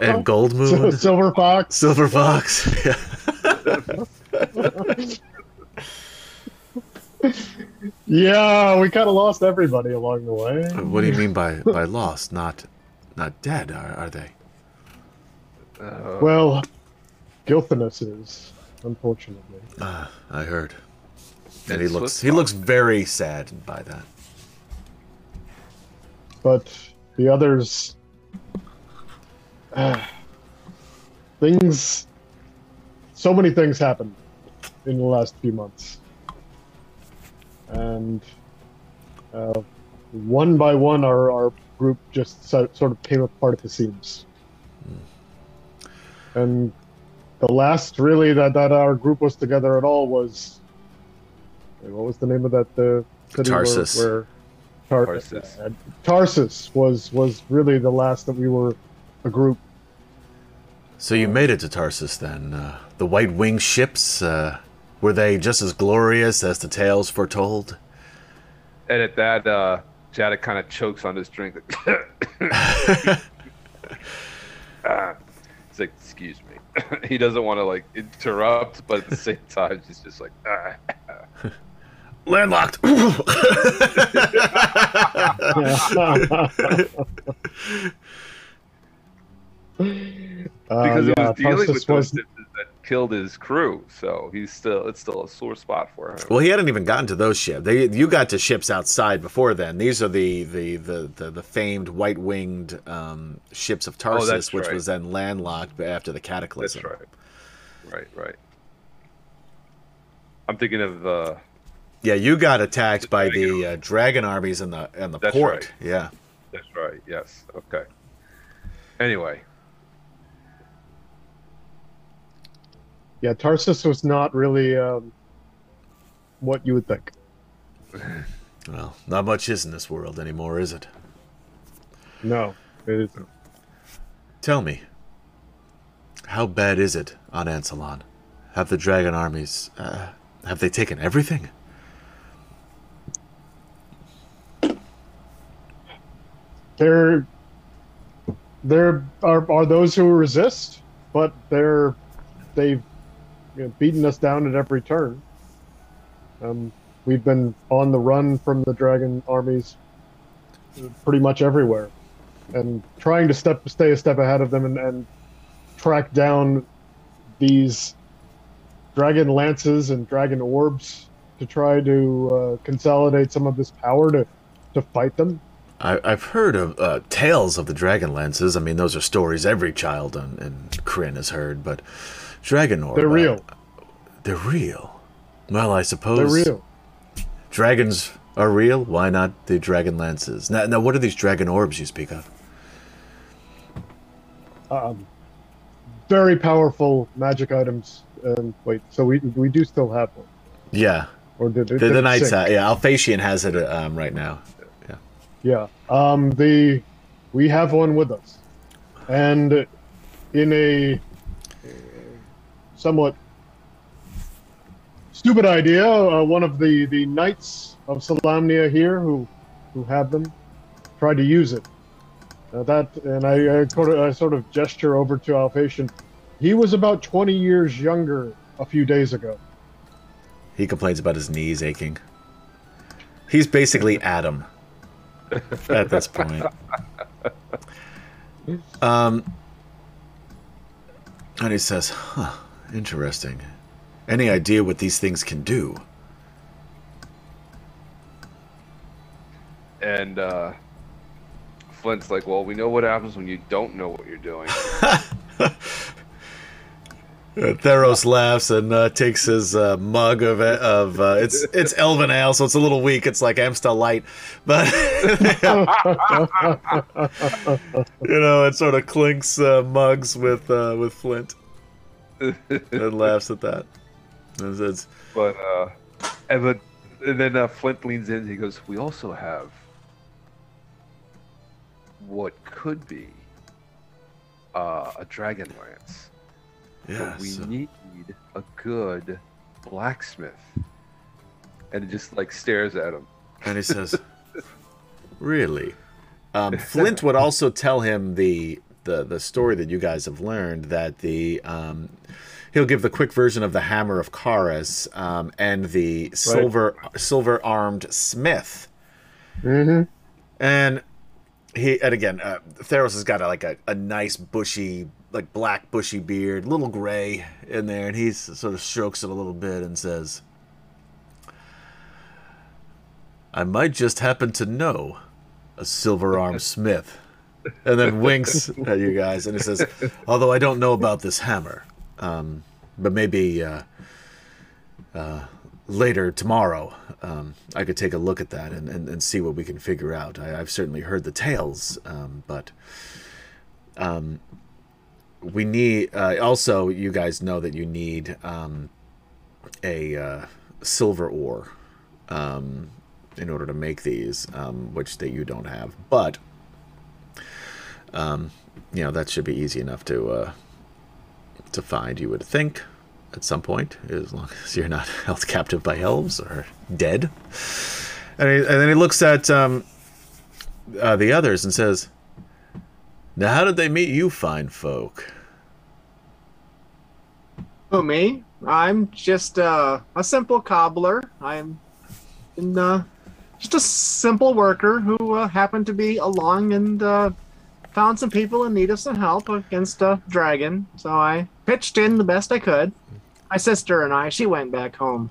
and Gold So- Moon. Silver Fox. Silver Fox. Yeah. Yeah, we kind of lost everybody along the way. what do you mean by by lost? Not not dead? Are, are they? Uh, Well, Gilthanas is, unfortunately. Uh, I heard. And he looks he looks very sad by that. But the others. ah, things. So many things happened in the last few months. And uh, one by one, our, our group just sort of came apart at the seams. And the last, really, that, that our group was together at all was. What was the name of that the city where- Tarsis. Where, Tar- Tarsis. uh, Tarsis was was really the last that we were a group. So you made it to Tarsis then. Uh, the White Wing ships, uh, were they just as glorious as the tales foretold? and at that, uh, Jadek kind of chokes on his drink. He's like, "Excuse me." he doesn't want to like interrupt, but at the same time, he's just like, ah. Landlocked. because it Uh, yeah, was dealing Tarsis with those was ships that killed his crew. So he's still it's still a sore spot for him. well, he hadn't even gotten to those ships. They, you got to ships outside before then. These are the the the, the, the famed white winged um, ships of Tarsis, Oh, which right. was then landlocked after the That's cataclysm. right. Right, right. I'm thinking of uh, Yeah, you got attacked by Dragon the uh, dragon armies in the in the That's port. right. Yeah. that's right. Yes. Okay. Anyway, yeah. Tarsis was not really um, what you would think. Well, not much is in this world anymore, is it? No, it isn't. Tell me, how bad is it on Ansalon? Have the dragon armies uh, have they taken everything? There, there are are those who resist, but they're they've you know, beaten us down at every turn. Um, we've been on the run from the dragon armies pretty much everywhere, and trying to step stay a step ahead of them and, and track down these dragon lances and dragon orbs to try to uh, consolidate some of this power to to fight them. I, I've heard of uh, tales of the dragon lances. I mean, those are stories every child in, in Krynn has heard, but dragon orb. They're uh, real. they're real. Well, I suppose They're real. dragons are real. Why not the dragon lances? Now, now, what are these dragon orbs you speak of? um, very powerful magic items. Um, wait, so we we do still have one, Yeah, or did, the, did the sink? Uh, yeah, Alphatian has it um, right now. Yeah. Um, the we have one with us. And in a somewhat stupid idea, uh, one of the, the knights of Solamnia here who who had them tried to use it. Uh, that and I, I, sort of, I sort of gesture over to Alphatian. He was about 20 years younger a few days ago. He complains about his knees aching. He's basically Adam at this point. Um, and he says, "Huh, interesting. Any idea what these things can do?" And uh, Flint's like, well, we know what happens when you don't know what you're doing. Uh, Theros laughs and uh, takes his uh, mug of of uh, it's it's Elven ale, so it's a little weak. It's like Amstel Light, but you know, it sort of clinks uh, mugs with uh, with Flint and laughs at that. But and, but, and then Flint leans in. He goes, "We also have what could be a dragon lance." "Yeah, but we so- need a good blacksmith. And it just like stares at him. And he says, "Really?" Um, Flint would also tell him the, the the story that you guys have learned that the um, he'll give the quick version of the hammer of Kharas um, and the silver silver armed smith. Mm-hmm. And he and again, uh, Theros has got a, like a, a nice bushy, like black bushy beard, little gray in there, and he sort of strokes it a little bit and says, "I might just happen to know a silver arm smith," and then winks at you guys, and he says, "Although I don't know about this hammer, um, but maybe." Uh, uh, later tomorrow, um, I could take a look at that and, and, and see what we can figure out. I, I've certainly heard the tales, um, but um, we need. Uh, also, you guys know that you need um, a uh, silver ore um, in order to make these, um, which that you don't have. But um, you know that should be easy enough to uh, to find. You would think at some point, as long as you're not held captive by elves or dead. And, he, and then he looks at um, uh, the others and says, "Now, how did they meet you, fine folk?" Who me? I'm just uh, a simple cobbler. I'm in, uh, just a simple worker who uh, happened to be along and uh, found some people in need of some help against a dragon. So I pitched in the best I could. My sister and I, she went back home.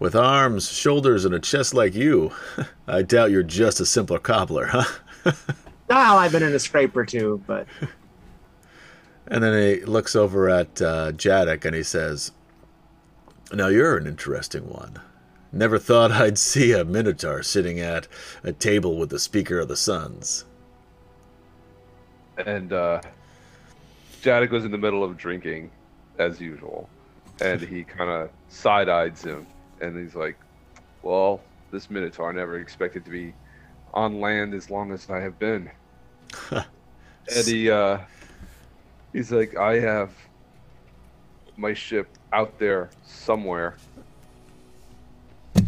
With arms, shoulders, and a chest like you, I doubt you're just a simpler cobbler, huh? Well, I've been in a scrape or two, but And then he looks over at uh, Jadek and he says, Now you're an interesting one. Never thought I'd see a Minotaur sitting at a table with the Speaker of the Suns. And uh Jada goes in the middle of drinking as usual. And he kinda side eyes him and he's like, Well, this Minotaur never expected to be on land as long as I have been. And he uh he's like, I have my ship out there somewhere.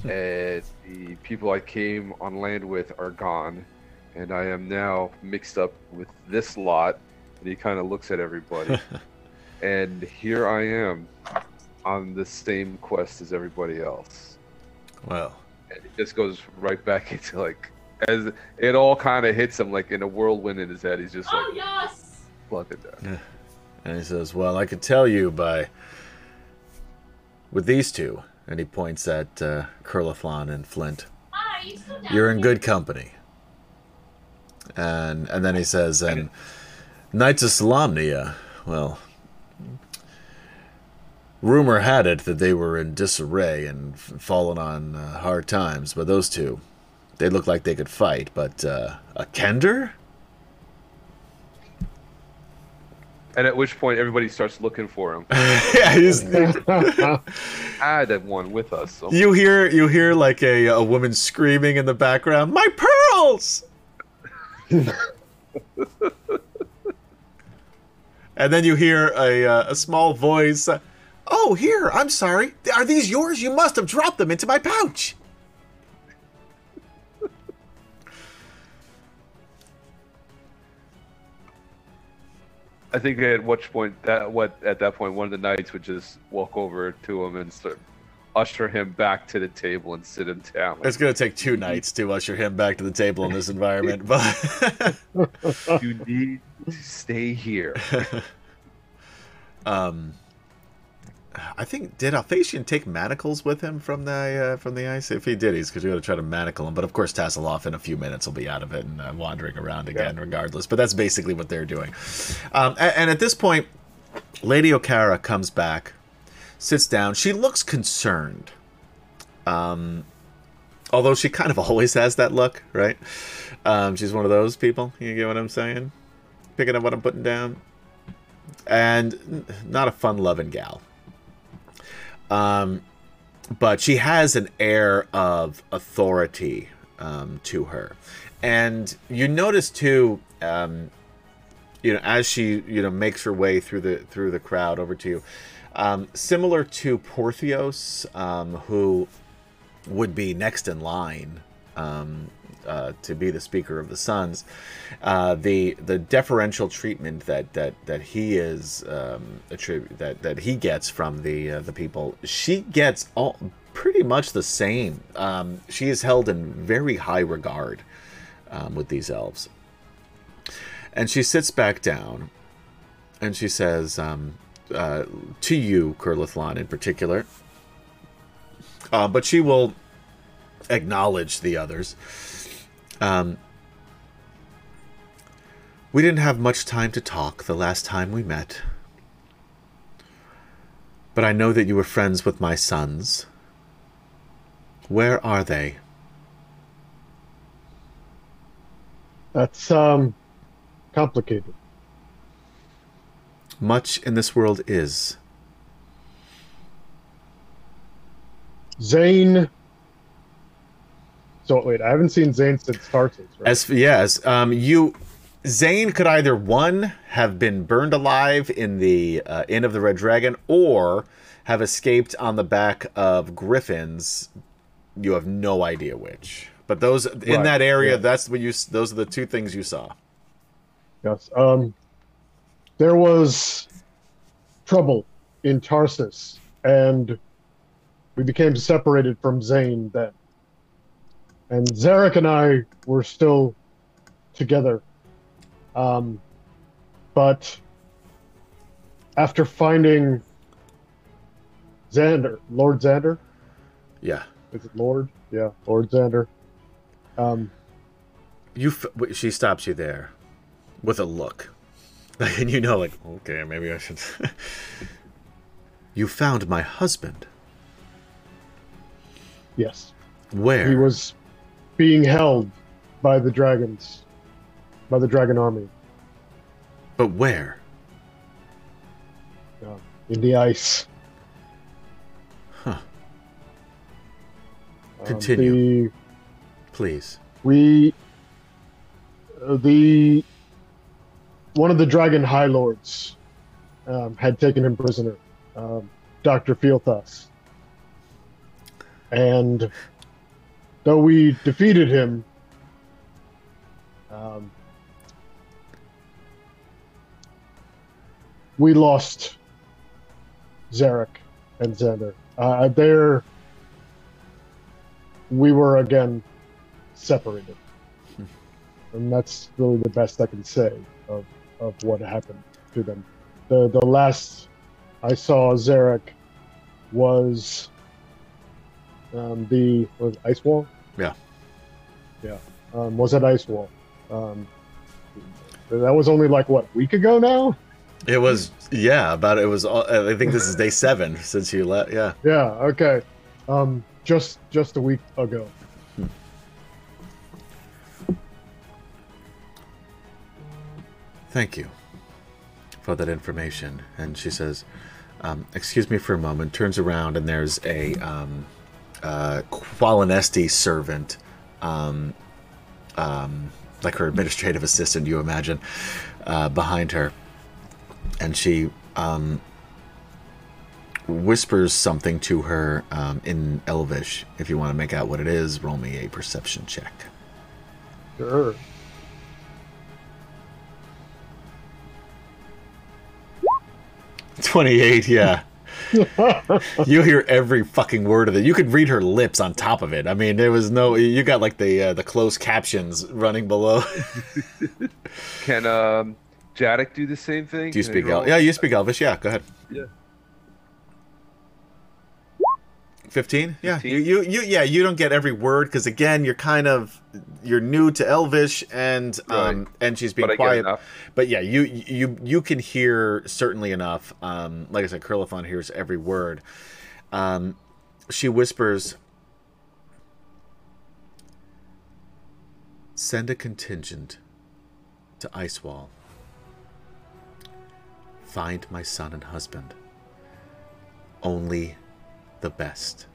and the people I came on land with are gone. And I am now mixed up with this lot. And he kind of looks at everybody. and here I am on the same quest as everybody else. Well, And it just goes right back into like, as it all kind of hits him like in a whirlwind in his head. He's just like, Oh yes. fuck it down. and he says, Well, I could tell you by. With these two, and he points at uh, Kurlathlon and Flint, Hi, you You're in there? good company. And and then he says, and Knights of Solamnia, well, rumor had it that they were in disarray and fallen on uh, hard times, but those two, they look like they could fight, but uh, a Kender? And at which point everybody starts looking for him. yeah, he's, I had one with us. So. you hear you hear like a, a woman screaming in the background, "My pearls!" and then you hear a, uh, a small voice. uh, Oh, here. I'm sorry. Are these yours? You must have dropped them into my pouch. I think at which point that what at that point one of the knights would just walk over to him and start usher him back to the table and sit him down. It's gonna take two nights to usher him back to the table in this environment, but you need to stay here. um, I think did Alphasian take manacles with him from the uh, from the ice? If he did, he's got to try to manacle him. But of course, Tasselhoff in a few minutes will be out of it and uh, wandering around again, regardless. But that's basically what they're doing. Um, and, and at this point, Lady Okara comes back, sits down. She looks concerned. Um, although she kind of always has that look, right? Um, she's one of those people. You get what I'm saying? Picking up what I'm putting down. And not a fun-loving gal. Um, but she has an air of authority um, to her, and you notice too, um, you know, as she you know makes her way through the through the crowd over to you, um, similar to Porthios, um, who would be next in line um, uh, to be the Speaker of the Suns. Uh, the the deferential treatment that that that he is um, attribute that that he gets from the uh, the people, she gets all pretty much the same. Um, she is held in very high regard um, with these elves, and she sits back down, and she says um, uh, to you, Kurlathlon, in particular. Uh, but she will acknowledge the others. Um, we didn't have much time to talk the last time we met. But I know that you were friends with my sons. Where are they? That's um complicated. Much in this world is. Zane. So wait, I haven't seen Zane since Tarsis, right? As yes, um, you Zane could either one have been burned alive in the uh, Inn of the Red Dragon, or have escaped on the back of griffins. You have no idea which. But those in Right, that area, yeah. that's what you. Those are the two things you saw. Yes. Um, there was trouble in Tarsis, and we became separated from Zane then. And Zarek and I were still together. Um, but after finding Xander, Lord Xander, Yeah, is it Lord? Yeah, Lord Xander. Um, you. F- she stops you there, with a look, and you know, like, okay, maybe I should. you found my husband. yes. Where? He was being held by the dragons, by the dragon army But where? uh, in the ice. Huh. Um, Continue. the- Please. we, uh, the one of the dragon high lords um, had taken him prisoner, um, Doctor Feal-Thas, and though we defeated him. Um, we lost Zarek and Xander. Uh, there, we were again separated, and that's really the best I can say of, of what happened to them. the The last I saw Zarek was um, the was Ice Wall. Yeah. Yeah, um, was at Ice Wall. Um, that was only like what a week ago now. It was yeah, about it was. I think this is day seven since you left. Yeah. Yeah. Okay. Um, just just a week ago. Thank you for that information. And she says, um, "Excuse me for a moment." Turns around and there's a um, uh, Qualinesti servant, um, um, like her administrative assistant. You imagine uh, behind her, and she um, whispers something to her um, in Elvish. If you want to make out what it is, roll me a perception check. Sure. Twenty-eight. Yeah. You hear every fucking word of it. You could read her lips on top of it. I mean, there was no. You got like the uh, the closed captions running below. Can um, Jadek do the same thing? do you Can speak? El- roll? yeah, you speak Elvish. Yeah, go ahead. Yeah. Fifteen. Yeah, 15? you, you you yeah. You don't get every word because again, you're kind of you're new to Elvish and um Right. and she's being But quiet. But yeah, you you you can hear certainly enough. Um, like I said, Curlifon hears every word. Um, she whispers, "Send a contingent to Icewall. Find my son and husband. Only the best."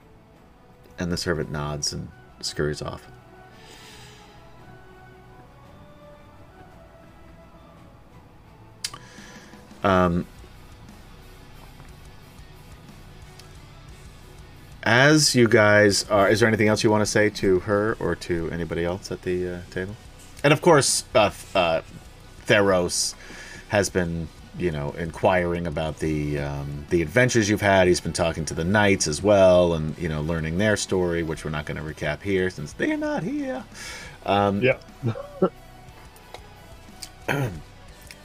And the servant nods and scurries off. Um, as you guys are, is there anything else you want to say to her or to anybody else at the uh, table? And of course, uh, uh, Theros has been, you know, inquiring about the um, the adventures you've had. He's been talking to the knights as well, and you know, learning their story, which we're not going to recap here since they're not here. Um, Yeah.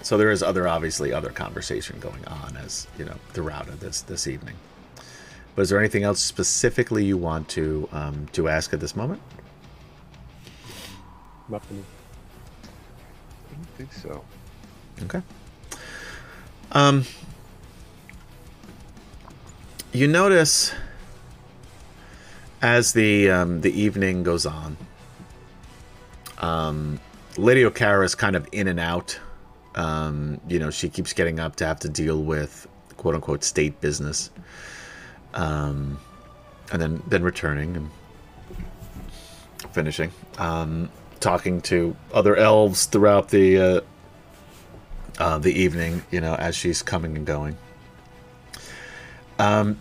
So there is other, obviously, other conversation going on as you know throughout this this evening. But is there anything else specifically you want to um, to ask at this moment? Nothing. I don't think so. Okay. Um, you notice as the um, the evening goes on, um, Lady Okara is kind of in and out. Um, you know, she keeps getting up to have to deal with quote unquote state business, um, and then then returning and finishing, um, talking to other elves throughout the uh, uh, the evening, you know, as she's coming and going. Um,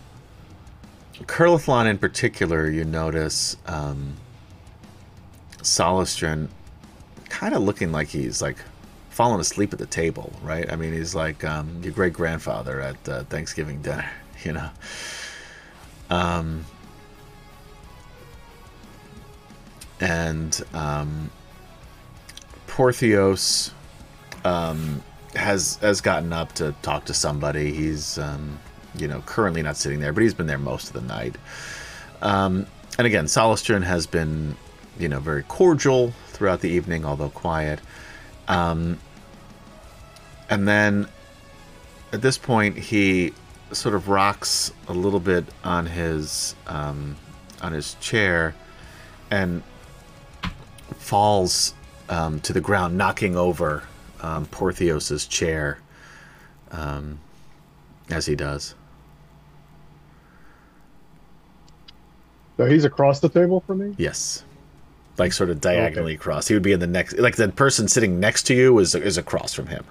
Kurlathlon in particular, you notice um, Solostaran kind of looking like he's like falling asleep at the table, right? I mean, he's like um, your great grandfather at uh, Thanksgiving dinner, you know. Um, and um, Porthios um, has has gotten up to talk to somebody. He's um, you know currently not sitting there, but he's been there most of the night. Um, and again, Solostaran has been you know very cordial throughout the evening, although quiet. Um, and then at this point, he sort of rocks a little bit on his um, on his chair and falls um, to the ground, knocking over um, Porthios's chair um, as he does. So he's across the table from me. Yes, like sort of diagonally across. He would be in the next, like the person sitting next to you is is across from him.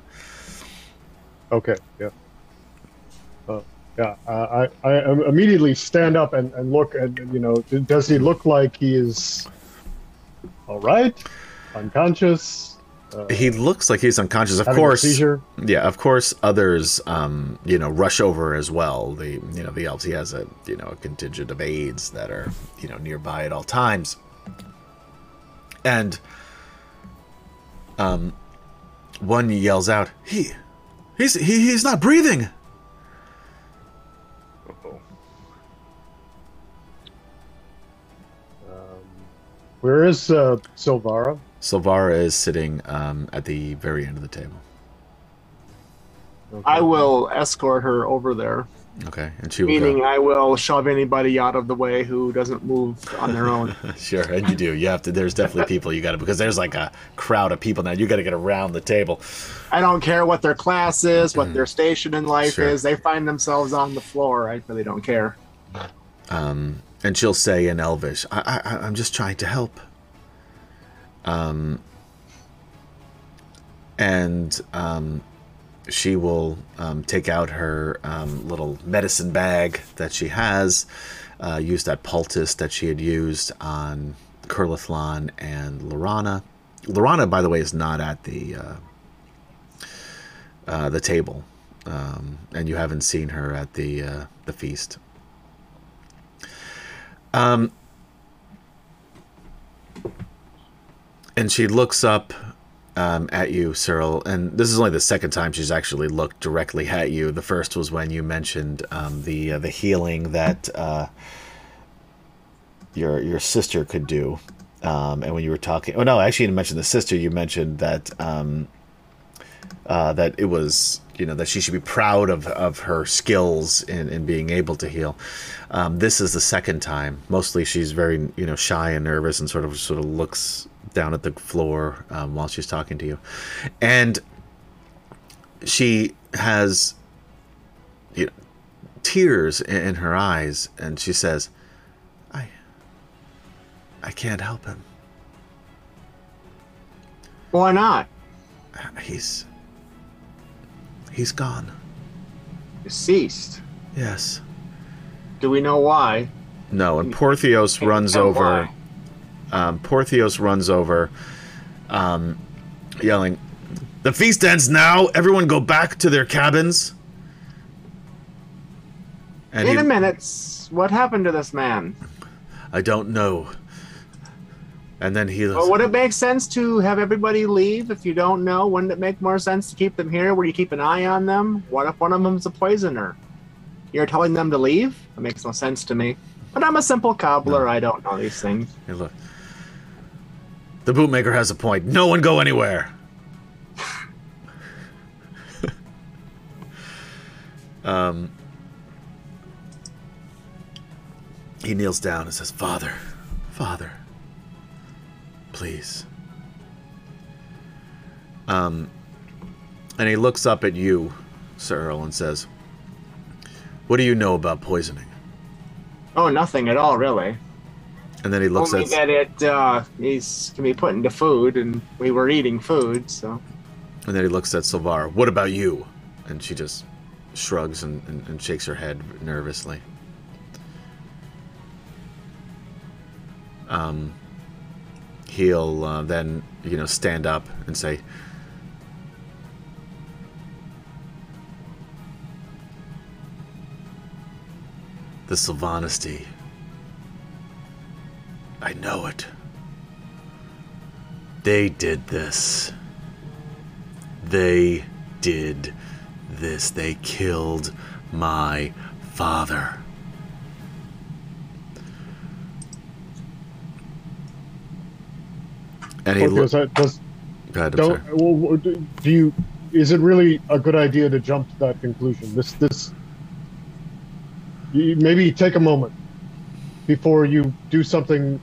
Okay. Yeah. Uh, yeah. Uh, I I immediately stand up and, and look and you know does he look like he is all right, unconscious, uh, He looks like he's unconscious. Of course, yeah. Of course, others, um, you know, rush over as well. The you know the elves. He has a you know a contingent of aides that are you know nearby at all times. And um, one yells out, "He, he's he, he's not breathing." Um, where is uh, Silvara? Silvara is sitting um, at the very end of the table. Okay. I will escort her over there, Okay, and she will meaning go. I will shove anybody out of the way who doesn't move on their own. Sure, and you do. You have to. There's definitely people you got to because there's like a crowd of people now. You got to get around the table. I don't care what their class is, what their station in life Sure. is. They find themselves on the floor. I really don't care. Um, and she'll say in Elvish, I, I, "I'm just trying to help." Um, and um, she will um, take out her um, little medicine bag that she has, uh, use that poultice that she had used on Kurlathlon and Laurana. Laurana, by the way, is not at the uh, uh, the table, um, and you haven't seen her at the uh, the feast. Um, and she looks up um, at you, Cyril, and this is only the second time she's actually looked directly at you. The first was when you mentioned um, the uh, the healing that uh, your your sister could do, um, and when you were talking. Oh no, actually, you didn't mention the sister. You mentioned that um, uh, that it was you know that she should be proud of, of her skills in, in being able to heal. Um, this is the second time. Mostly, she's very you know shy and nervous and sort of sort of looks down at the floor um, while she's talking to you, and she has you know, tears in, her eyes, and she says, "I, I can't help him. Why not? He's, he's gone. Deceased. Yes." Do we know why? No, and Porthios runs over. why? Um, Porthios runs over, um, yelling, "The feast ends now! Everyone go back to their cabins!" And Wait he, a minute. What happened to this man? I don't know. And then he, Well, would it make sense to have everybody leave if you don't know? Wouldn't it make more sense to keep them here where you keep an eye on them? What if one of them's a poisoner? You're telling them to leave? That makes no sense to me. But I'm a simple cobbler. I don't know these things. Hey, look. The bootmaker has a point. No one go anywhere. um, he kneels down and says, "Father, Father, please." Um, and he looks up at you, Sir Earl, and says, "What do you know about poisoning?" Oh, nothing at all, really. And then he looks Only at that it uh, is can be put into food, and we were eating food, so. And then he looks at Silvara. What about you? And she just shrugs and, and, and shakes her head nervously. Um, he'll uh, then, you know, stand up and say, The Silvanesti. I know it. They did this. They did this. They killed my father. And he that does, ahead, don't, well, do do you? Is it really a good idea to jump to that conclusion? This this. You, maybe take a moment before you do something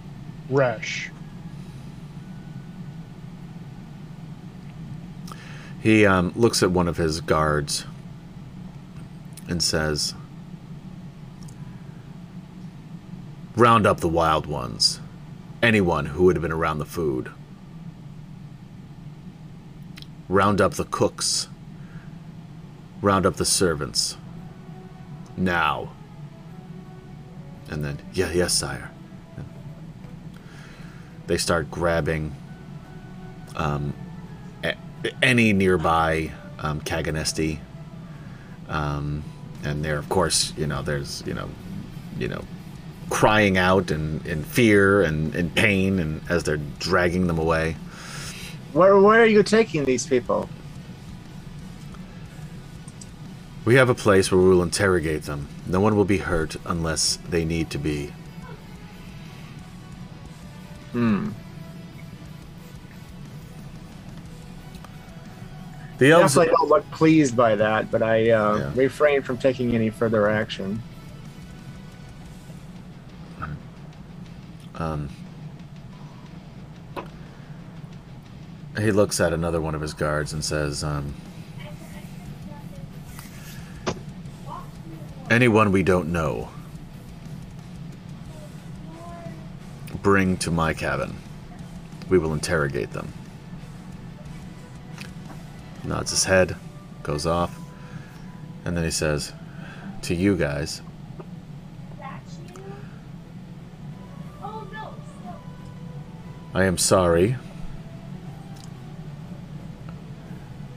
rash. He um, looks at one of his guards and says, Round up the wild ones. Anyone who would have been around the food. Round up the cooks. Round up the servants. Now. And then, yeah, yes, sire. They start grabbing um, a- any nearby um, Kaganesti. Um, and there, of course, you know, there's, you know, you know, crying out in, in fear and in pain and as they're dragging them away. Where, where are you taking these people? We have a place where we will interrogate them. No one will be hurt unless they need to be. Hmm. The elves. Definitely don't look pleased by that, but I uh, Yeah. refrain from taking any further action. Um, he looks at another one of his guards and says, um, Anyone we don't know, bring to my cabin. We will interrogate them. Nods his head. goes off, and then he says, "To you guys, I am sorry.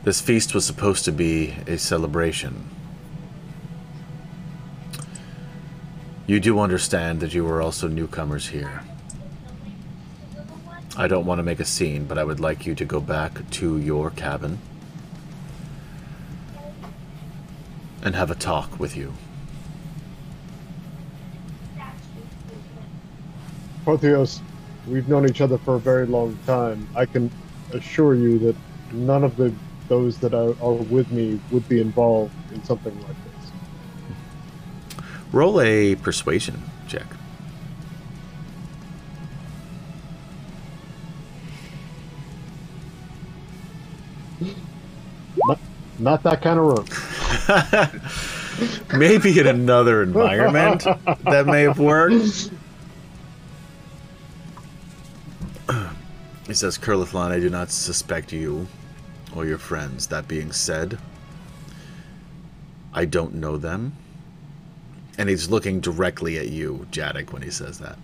This feast was supposed to be a celebration. You do understand that you are also newcomers here. I don't want to make a scene, but I would like you to go back to your cabin and have a talk with you. Porthios, we've known each other for a very long time. I can assure you that none of the those that are, are with me would be involved in something like this. Roll a persuasion check. Not, not that kind of room. Maybe in another environment that may have worked. He says, Kurlathlon, I do not suspect you or your friends. That being said, I don't know them. And he's looking directly at you, Jadek, when he says that.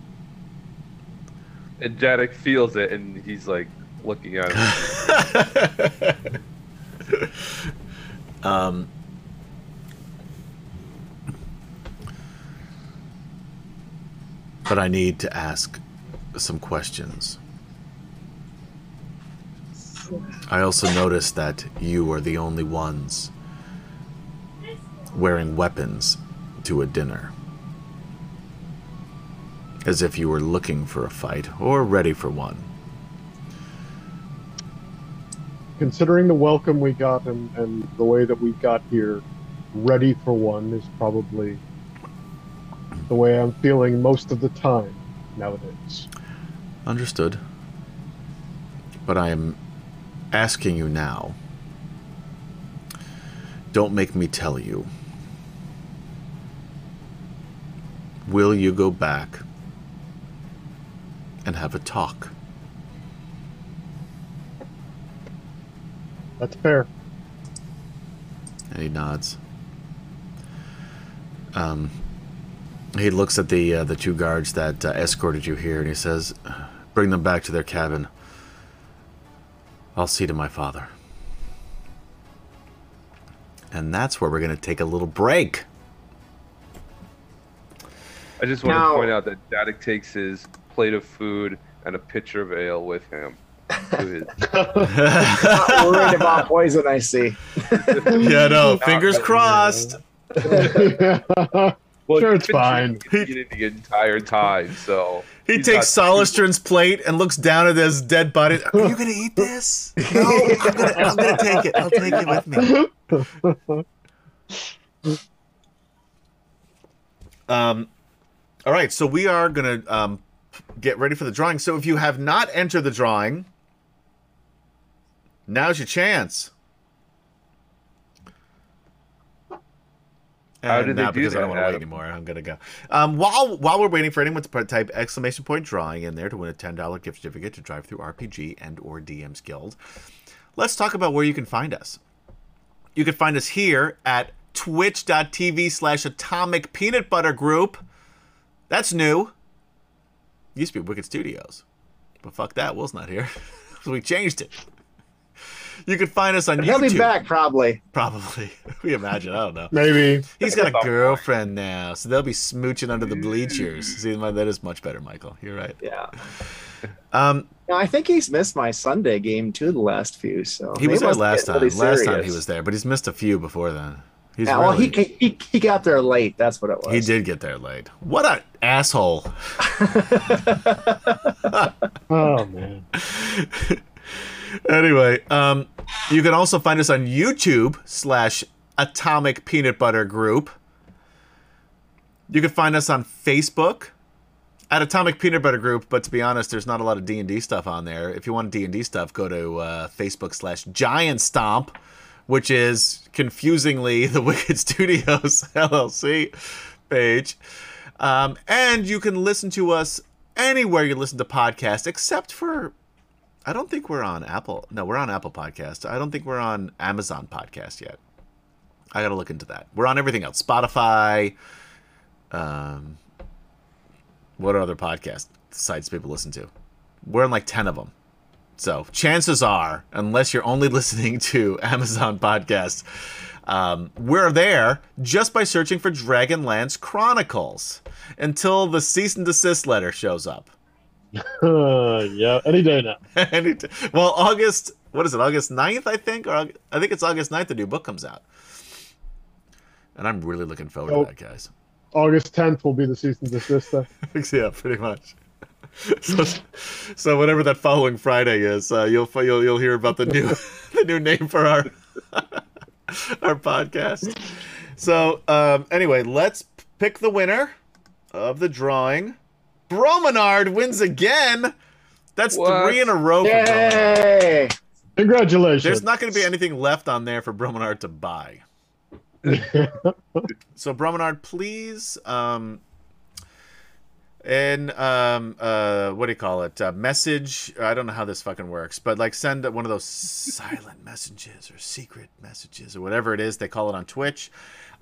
And Jadek feels it, and he's like looking at him. um, but I need to ask some questions. I also noticed that you are the only ones wearing weapons to a dinner. As if you were looking for a fight or ready for one. Considering the welcome we got and, and the way that we got here, ready for one is probably the way I'm feeling most of the time nowadays. Understood. But I am asking you now. Don't make me tell you. Will you go back and have a talk? That's fair. And he nods. Um, he looks at the uh, the two guards that uh, escorted you here, and he says, "Bring them back to their cabin. I'll see to my father." And that's where we're going to take a little break. I just want Now- to point out that Jadek takes his plate of food and a pitcher of ale with him. To his- Not worried about poison, I see. yeah, no, fingers crossed. Well, Sure, it's fine. he's been eating the entire time, so He takes not- Solostaran's plate and looks down at his dead body. Are you gonna eat this? No, I'm gonna, I'm gonna take it. I'll take it with me. Um, all right, so we are gonna um, get ready for the drawing. So if you have not entered the drawing, now's your chance. How did they now, do because I don't want to wait anymore. I'm gonna go. Um, while while we're waiting for anyone to put- type exclamation point drawing in there to win a ten dollar gift certificate to DriveThruRPG and or DMs Guild, let's talk about where you can find us. You can find us here at twitch.tv slash atomic peanut butter group. That's new. Used to be Wicked Studios. But fuck that, Will's not here. so we changed it. You can find us on YouTube. He'll be back probably. Probably. we imagine. I don't know. Maybe. He's got a girlfriend now, so they'll be smooching under the bleachers. See, that is much better, Michael. You're right. Yeah. Um, No, I think he's missed my Sunday game too. The last few, so he was there last getting time. really Last time he was there, but he's missed a few before then. He's Yeah, well, he, he he got there late. That's what it was. he did get there late. What an asshole! Oh man. Anyway, um, you can also find us on YouTube slash Atomic Peanut Butter Group. You can find us on Facebook at Atomic Peanut Butter Group. But to be honest, there's not a lot of D and D stuff on there. If you want D and D stuff, go to uh, Facebook slash Giant Stomp, which is confusingly the Wicked Studios LLC page. Um, and you can listen to us anywhere you listen to podcasts, except for I don't think we're on Apple. No, we're on Apple Podcast. I don't think we're on Amazon Podcast yet. I got to look into that. We're on everything else Spotify. Um, what other podcast sites people listen to? We're on like 10 of them. So chances are, unless you're only listening to Amazon podcasts, um, we're there just by searching for Dragonlance Chronicles until the cease and desist letter shows up. Yeah, any day now. Any t- well, August, what is it, August 9th, I think? Or I think it's August 9th the new book comes out. And I'm really looking forward to that, guys. August 10th will be the season desist. day. yeah, pretty much. So, so whatever that following Friday is, uh, you'll you'll you'll hear about the new the new name for our our podcast. So um, anyway, let's pick the winner of the drawing. Bromenard wins again. That's What? three in a row Yay! Congratulations. There's not going to be anything left on there for Bromenard to buy. So Bromenard, please, um, and um, uh, what do you call it? Uh, message. I don't know how this fucking works, but like send one of those silent messages or secret messages or whatever it is they call it on Twitch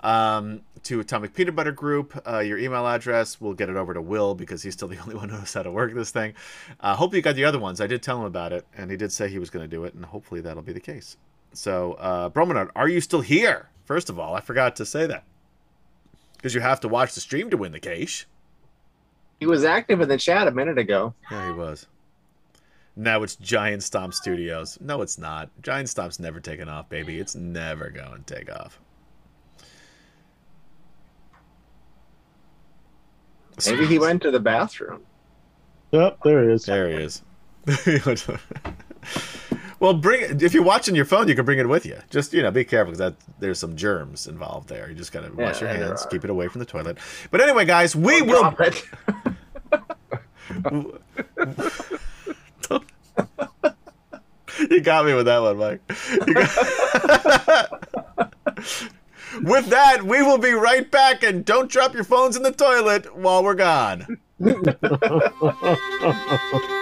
um, to Atomic Peanut Butter Group. Uh, your email address. We'll get it over to Will because he's still the only one who knows how to work this thing. Uh, hope you got the other ones. I did tell him about it, and he did say he was going to do it, and hopefully that'll be the case. So, uh, Bromenard, are you still here? First of all, I forgot to say that because you have to watch the stream to win the cash. He was active in the chat a minute ago. Yeah, he was. Now it's Giant Stomp Studios. No, it's not. Giant Stomp's never taken off, baby. It's never going to take off. Maybe he went to the bathroom. Yep, there he is. There he is. well, bring it. If you're watching your phone, you can bring it with you. Just you know, be careful because there's some germs involved there. You just gotta wash your hands, keep it away from the toilet. But anyway, guys, we oh, will. Drop it. You got me with that one, Mike. With that, we will be right back, and don't drop your phones in the toilet while we're gone.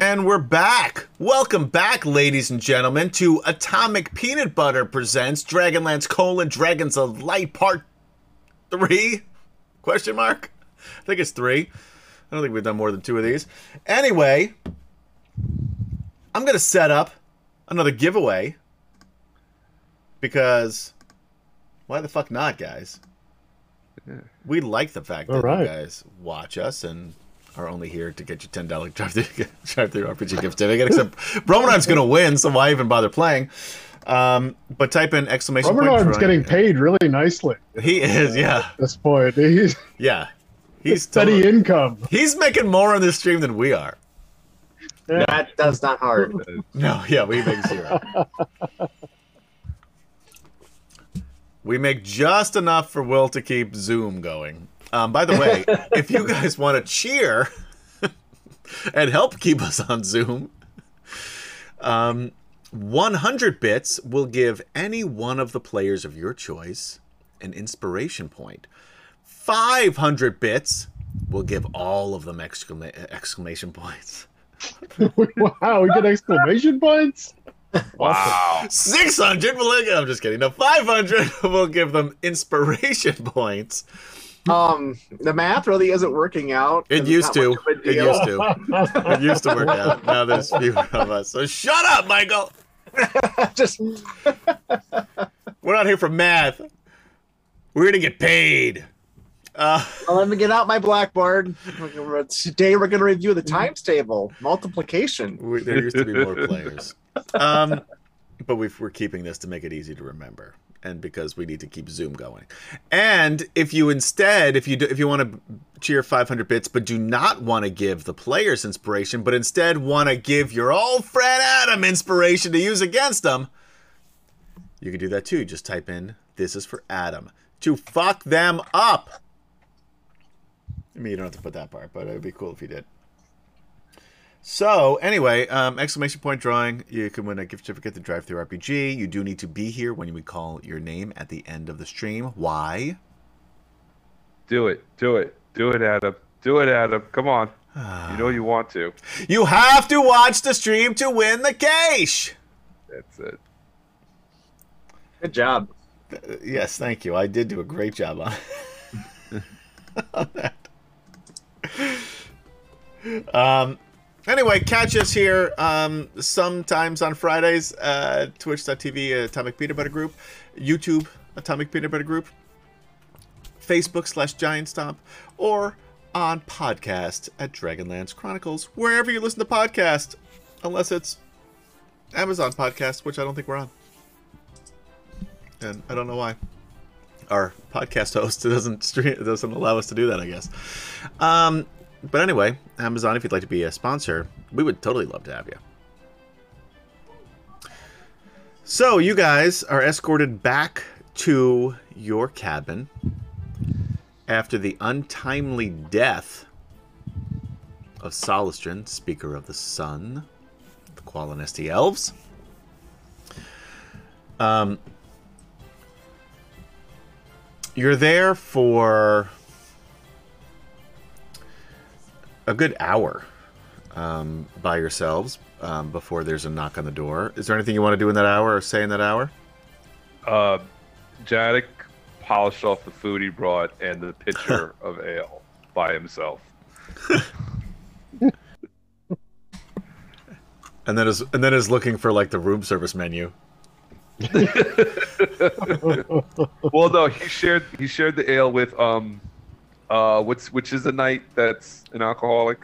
And we're back. Welcome back, ladies and gentlemen, to Atomic Peanut Butter presents Dragonlance colon Dragons of Light Part Three? Question mark. I think it's three. I don't think we've done more than two of these. Anyway, I'm gonna set up another giveaway because why the fuck not, guys? We like the fact that All right. you guys watch us and are only here to get your ten dollar drive through DriveThruRPG gift certificate. Except Bromanard's gonna win, so why even bother playing? Um, but type in exclamation point. Romanard's getting paid really nicely He is, yeah, at this point. He's yeah. He's steady totally- income. He's making more on this stream than we are. That that's not hard. No, yeah, we make zero. we make just enough for Will to keep Zoom going. Um, by the way, if you guys want to cheer and help keep us on Zoom, um, 100 bits will give any one of the players of your choice an inspiration point. 500 bits will give all of them exclama- exclamation points. wow, we get exclamation points. Wow. 600 will I'm just kidding. No, 500 will give them inspiration points. Um, the math really isn't working out. It used to. much of a It used to. It used to work out. Now there's fewer of us. So shut up, Michael. Just We're not here for math. We're here to get paid. Uh, well, let me get out my blackboard. Today we're going to review the times table, multiplication. we, there used to be more players. Um, but we've, we're keeping this to make it easy to remember. And because we need to keep Zoom going, and if you instead, if you do, if you want to cheer 500 bits, but do not want to give the players inspiration, but instead want to give your old friend Adam inspiration to use against them, you can do that too. Just type in "This is for Adam" to fuck them up. I mean, you don't have to put that part, but it would be cool if you did. So anyway, um, exclamation point drawing. You can win a gift certificate to DriveThruRPG. You do need to be here when we call your name at the end of the stream. Why? Do it. Do it. Do it, Adam. Do it, Adam. Come on. You know you want to. You have to watch the stream to win the cash. That's it. Good job. Yes, thank you. I did do a great job on, on that. Um, anyway, catch us here um, sometimes on Fridays, uh, twitch.tv, Atomic Peanut Butter Group, YouTube, Atomic Peanut Butter Group, Facebook slash Giant Stomp, or on podcast at Dragonlance Chronicles, wherever you listen to podcasts, unless it's Amazon Podcast, which I don't think we're on. And I don't know why. Our podcast host doesn't stream, doesn't allow us to do that, I guess. Um, but anyway, Amazon, if you'd like to be a sponsor, we would totally love to have you. So you guys are escorted back to your cabin after the untimely death of Solostaran, Speaker of the Sun, the Qualinesti Elves. Um, you're there for a good hour um, by yourselves um, before there's a knock on the door. Is there anything you want to do in that hour or say in that hour? Uh, polished off the food he brought and the pitcher of ale by himself. And then is and then is looking for like the room service menu. well, no, he shared he shared the ale with um, uh, what's which is a knight that's an alcoholic.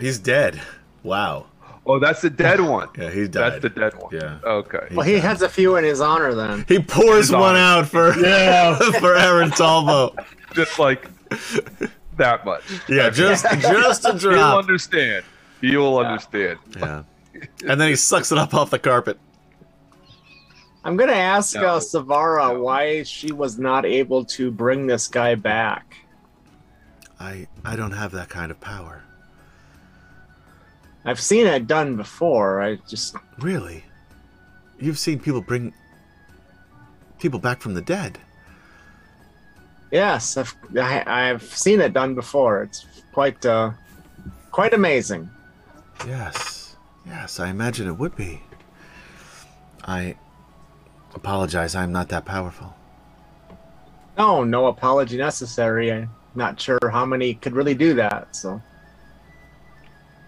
He's dead. Wow. Oh, that's the dead one. Yeah, he's died. That's the dead one. Yeah. Okay. Well, he has a few in his honor then. He pours one honor. out for Yeah. for Aaron Talbot. Just like that much. Yeah, just just a He'll understand. You'll understand. Yeah. And then he sucks it up off the carpet. I'm gonna ask No. uh, Silvara No. why she was not able to bring this guy back. I I don't have that kind of power. I've seen it done before. I just Really? You've seen people bring people back from the dead. yes, I've I, I've seen it done before. It's quite uh, quite amazing. Yes. Yes, I imagine it would be. I apologize. I'm not that powerful. No, no apology necessary. I'm not sure how many could really do that. So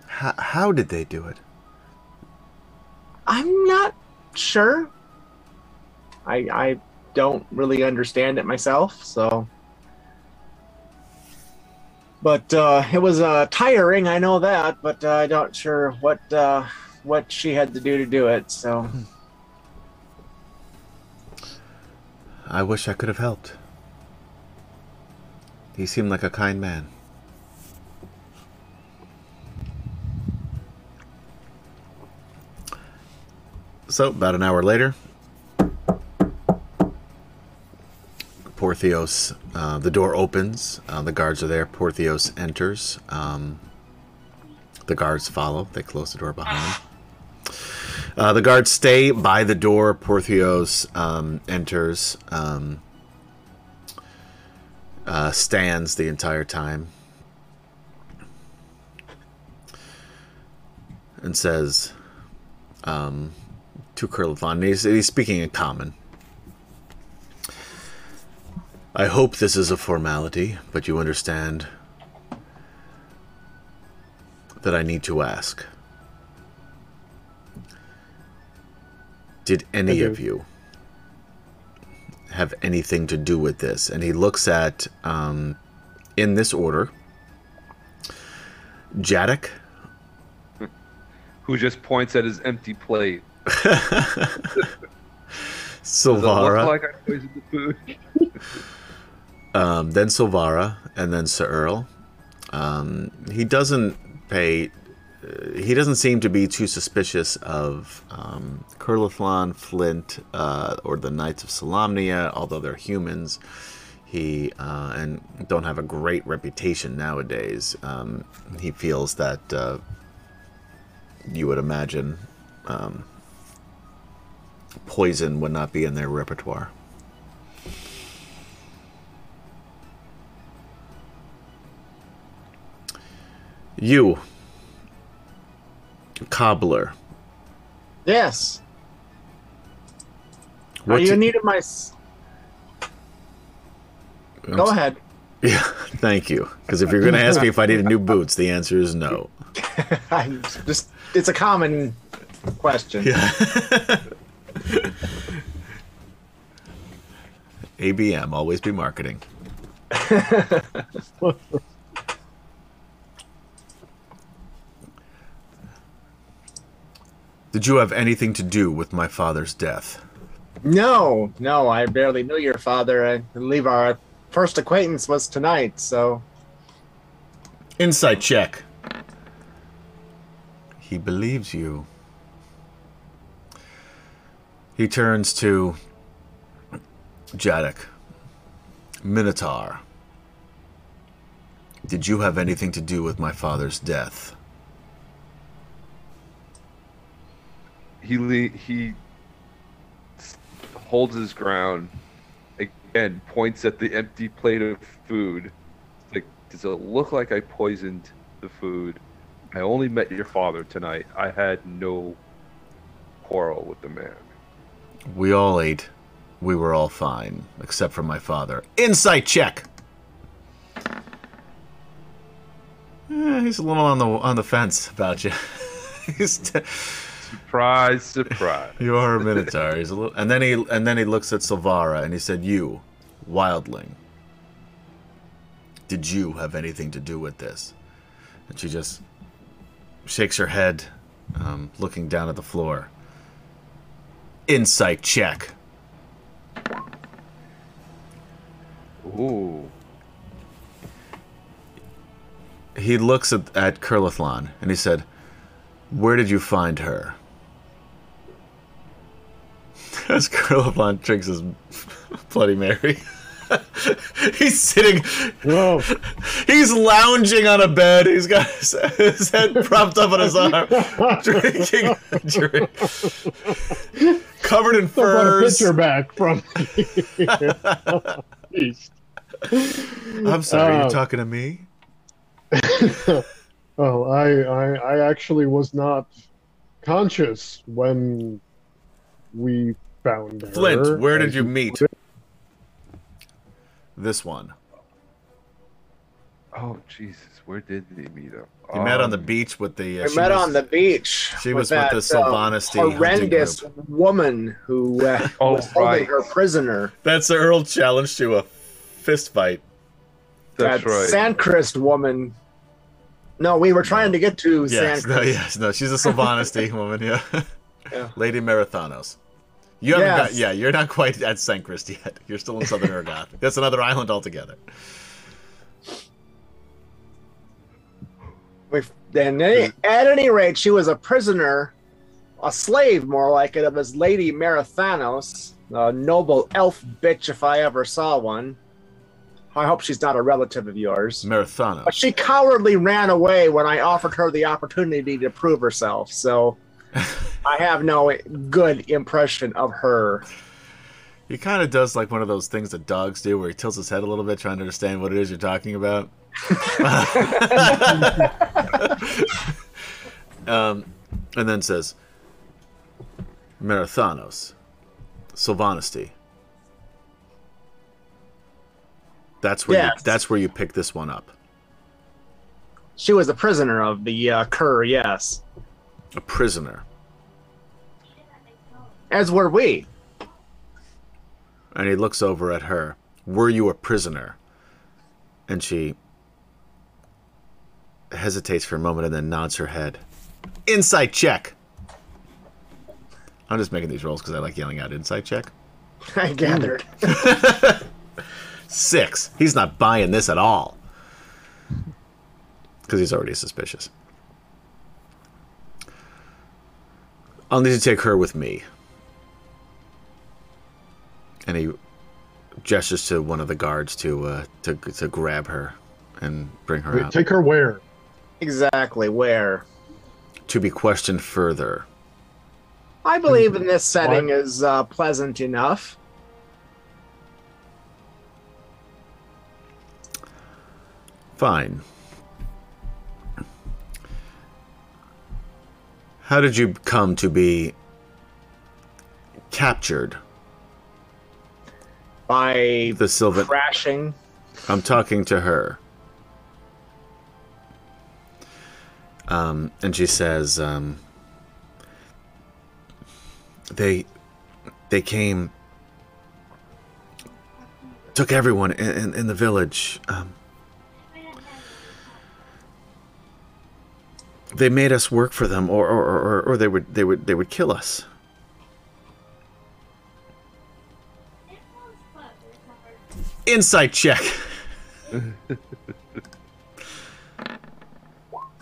How, how did they do it? I'm not sure. I I don't really understand it myself. So. But uh, it was uh, tiring, I know that, but uh, I'm not sure what uh, what she had to do to do it. So I wish I could have helped. He seemed like a kind man. So, about an hour later, Porthios, uh, the door opens. Uh, the guards are there. Porthios enters. Um, the guards follow. They close the door behind. Uh, the guards stay by the door. Porthios um, enters, um, uh, stands the entire time, and says um, to Kurlathlon, he's, he's speaking in common. I hope this is a formality, but you understand that I need to ask. Did any of you have anything to do with this? And he looks at, um, in this order, Jadek, Who just points at his empty plate. Does it Silvara, look like I poisoned the food? um, then Silvara, and then Sir Earl. Um, he doesn't pay. Uh, he doesn't seem to be too suspicious of um, Kurlathlon, Flint, uh, or the Knights of Solamnia, although they're humans. He uh, and don't have a great reputation nowadays. Um, he feels that uh, you would imagine um, poison would not be in their repertoire. You, cobbler. Yes. Are What you do- in need of my? s- Go ahead. Yeah, thank you. Because if you're going to ask me if I needed new boots, the answer is no. I'm just. It's a common question. Yeah. ABM, always be marketing. Did you have anything to do with my father's death? No, no, I barely knew your father. I believe our first acquaintance was tonight. So Insight check. He believes you. He turns to Jadek. Minotaur. Did you have anything to do with my father's death? He he holds his ground. Again, points at the empty plate of food. Like, does it look like I poisoned the food? I only met your father tonight. I had no quarrel with the man. We all ate. We were all fine, except for my father. Insight check. Eh, he's a little on the on the fence about you. he's t- Surprise, surprise. you are a minotaur. He's a little, and then he and then he looks at Silvara and he said, "You, wildling, did you have anything to do with this?" And she just shakes her head, um, looking down at the floor. Insight check. Ooh. he looks at, at Kurlathlon and he said, Where did you find her? As Kurlathlon drinks his Bloody Mary. he's sitting, Whoa. he's lounging on a bed. He's got his, his head propped up on his arm, drinking drink. Covered in I brought a furs. picture back from. I'm sorry, Uh, you're talking to me? Oh, I, I I actually was not conscious when we found her. Flint, where did you meet? This one. Oh Jesus, where did they meet up? You met on the Um, beach with the. Uh, we met was- on the beach. she was that, with the Sylvanas hunting horrendous woman who uh, Oh, was holding her prisoner. That's the Earl challenge to a fist fight. That's that right. Sancrist woman. No, we were trying to get to Yes, Sancrist. no, yes, no. She's a Sylvanas woman, yeah. Yeah. Lady Marathanos. You haven't Yes. got, yeah, you're not quite at Sancrist yet. You're still in Southern Ergoth. That's another island altogether. And at any rate, she was a prisoner, a slave, more like it, of his lady Marathanos, a noble elf bitch if I ever saw one. I hope she's not a relative of yours. But she cowardly ran away when I offered her the opportunity to prove herself, so I have no good impression of her. He kind of does like one of those things that dogs do where he tilts his head a little bit trying to understand what it is you're talking about. um, and then says, Marathanos, Silvanesti. That's where you, Yes. that's where you pick this one up. She was a prisoner of the uh, Cur, yes. A prisoner. As were we. And he looks over at her. Were you a prisoner? And she hesitates for a moment and then nods her head. Insight check. I'm just making these rolls because I like yelling out insight check. I gathered. Six. He's not buying this at all. Because he's already suspicious. I'll need to take her with me. And he gestures to one of the guards to uh, to to grab her and bring her Wait, out take her where? Exactly where. to be questioned further. I believe in this setting is uh, pleasant enough. Fine. How did you come to be captured? By The Sylvan. crashing. I'm talking to her. Um, and she says, um, they, they came, took everyone in, in, in the village. Um, they made us work for them, or, or, or, or they would, they would, they would kill us. Insight check. All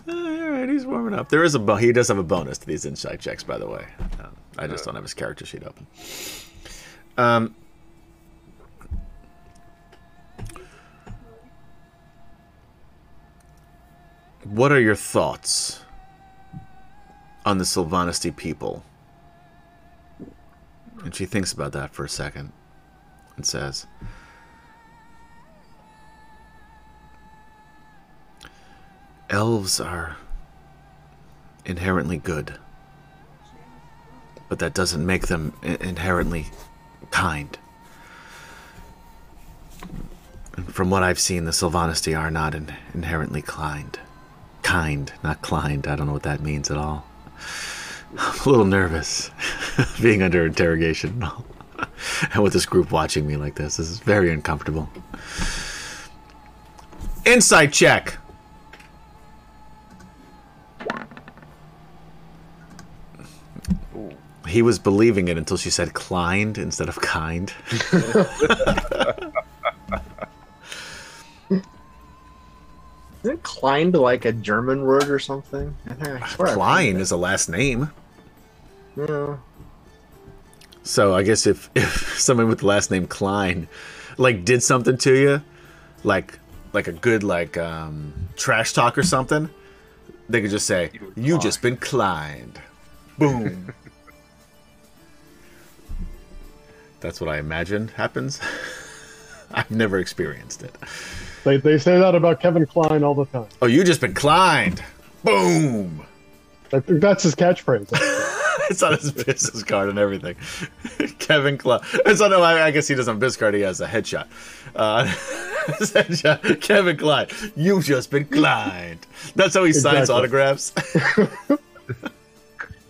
right, he's warming up. There is a he does have a bonus to these insight checks, by the way. Um, I just don't have his character sheet open. Um, what are your thoughts on the Silvanesti people? And she thinks about that for a second and says, Elves are inherently good, but that doesn't make them inherently kind. And from what I've seen, the Silvanesti are not in- inherently kind. Kind, not climbed. I don't know what that means at all. I'm a little nervous being under interrogation and all. and with this group watching me like this. This is very uncomfortable. Insight check. He was believing it until she said climbed instead of kind. Isn't Klein like a German word or something? I think- I swear I've heard Klein that. is a last name. Yeah. So I guess if, if someone with the last name Klein like did something to you, like like a good like um trash talk or something, they could just say, You You just been Kleined. Boom. That's what I imagine happens. I've never experienced it. They, they say that about Kevin Kline all the time. Oh, you just been Kleined. Boom. I think that's his catchphrase. It's on his business card and everything. Kevin Kline. So no, I, I guess he doesn't have a business card. He has a headshot. Uh, headshot. Kevin Kline. You've just been Klein. That's how he signs autographs.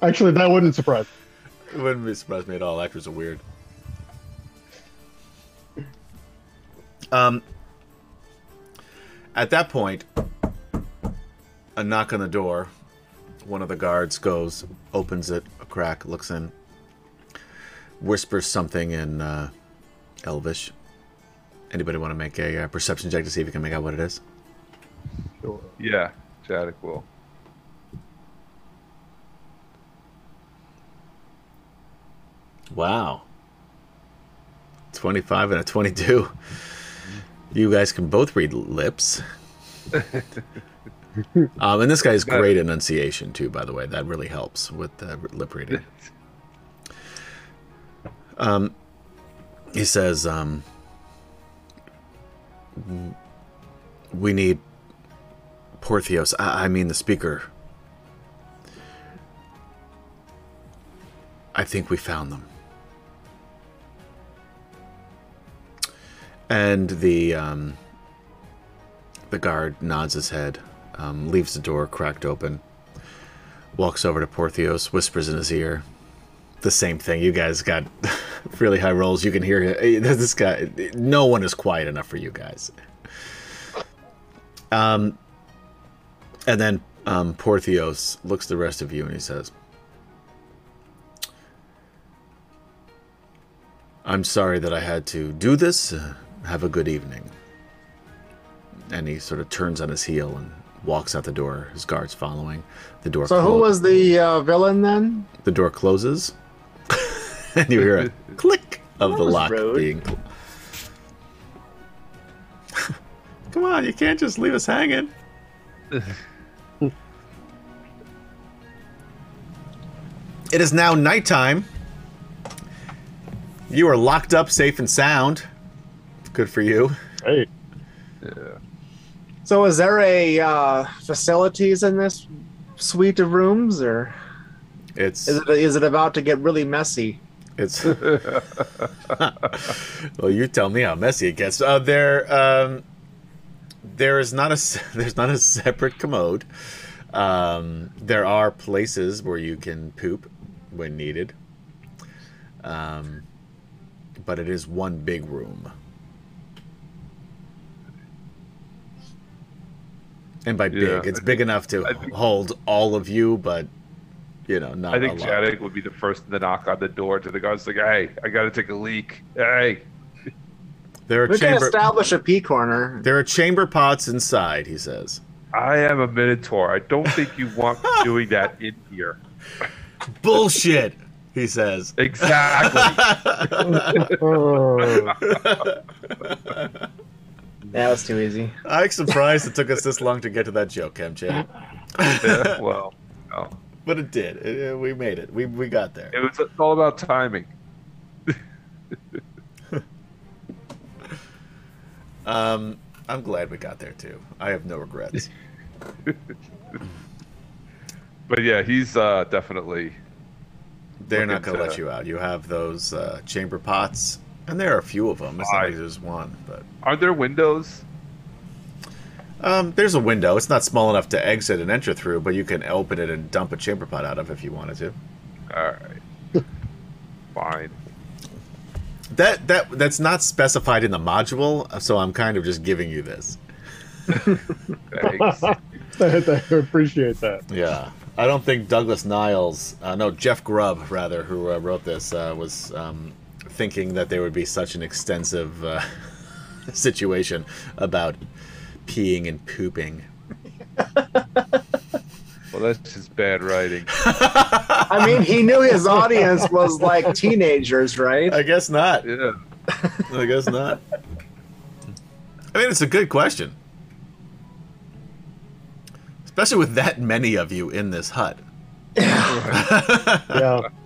Actually, that wouldn't surprise me. it wouldn't be surprised me at all. Actors are weird. Um. At that point, a knock on the door. One of the guards goes, opens it a crack, looks in, whispers something in uh, Elvish. Anybody want to make a uh, perception check to see if you can make out what it is? Sure. Yeah, Jadek will. Wow. 25 and a 22. You guys can both read lips. um, and this guy's great enunciation, too, by the way. That really helps with the lip reading. Um, he says, um, We need Porthios. I, I mean, the speaker. I think we found them. And the um, the guard nods his head, um, leaves the door cracked open, walks over to Porthios, whispers in his ear, the same thing. You guys got really high rolls. You can hear it. this guy. No one is quiet enough for you guys. Um, and then um, Porthios looks the rest of you and he says, I'm sorry that I had to do this. Have a good evening. And he sort of turns on his heel and walks out the door. His guards following. The door. So who was the uh, villain then? The door closes, and you hear a click of That the lock rude. being. cl- Come on, you can't just leave us hanging. it is now nighttime. You are locked up, safe and sound. Good for you. Hey, Yeah. So, is there a uh, facilities in this suite of rooms, or It's Is it is it about to get really messy? it's. well, you tell me how messy it gets. Uh, there, um, there is not a s- there's not a separate commode. Um, there are places where you can poop when needed. Um, but it is one big room. And by Yeah, big, it's big enough to think- hold all of you, but you know, not I think a lot. Jadek would be the first to knock on the door to the guards, like, "Hey, I got to take a leak. Hey, There are We can establish a pee corner. There are chamber pots inside. He says. I am a Minotaur. I don't think you want doing that in here." Bullshit. He says. Exactly. That was too easy. I'm surprised it took us this long to get to that joke, Kemchan. Yeah, well, no. But it did. It- it- we made it. We we got there. it was it's all about timing. Um, I'm glad we got there too. I have no regrets. But yeah, he's uh, definitely They're not going to to- let you out. You have those uh, chamber pots, and there are a few of them. It's not Why? like there's one, but Are there windows? um, there's a window. It's not small enough to exit and enter through, but you can open it and dump a chamber pot out of if you wanted to. All right. Fine. That that that's not specified in the module, so I'm kind of just giving you this. Thanks. I appreciate that. Yeah, I don't think Douglas Niles, uh, no Jeff Grubb rather, who uh, wrote this, uh, was um, thinking that there would be such an extensive uh, situation about peeing and pooping. well, that's just bad writing. I mean, he knew his audience was like teenagers, right? I guess not. Yeah. I guess not. I mean, it's a good question, especially with that many of you in this hut. Yeah.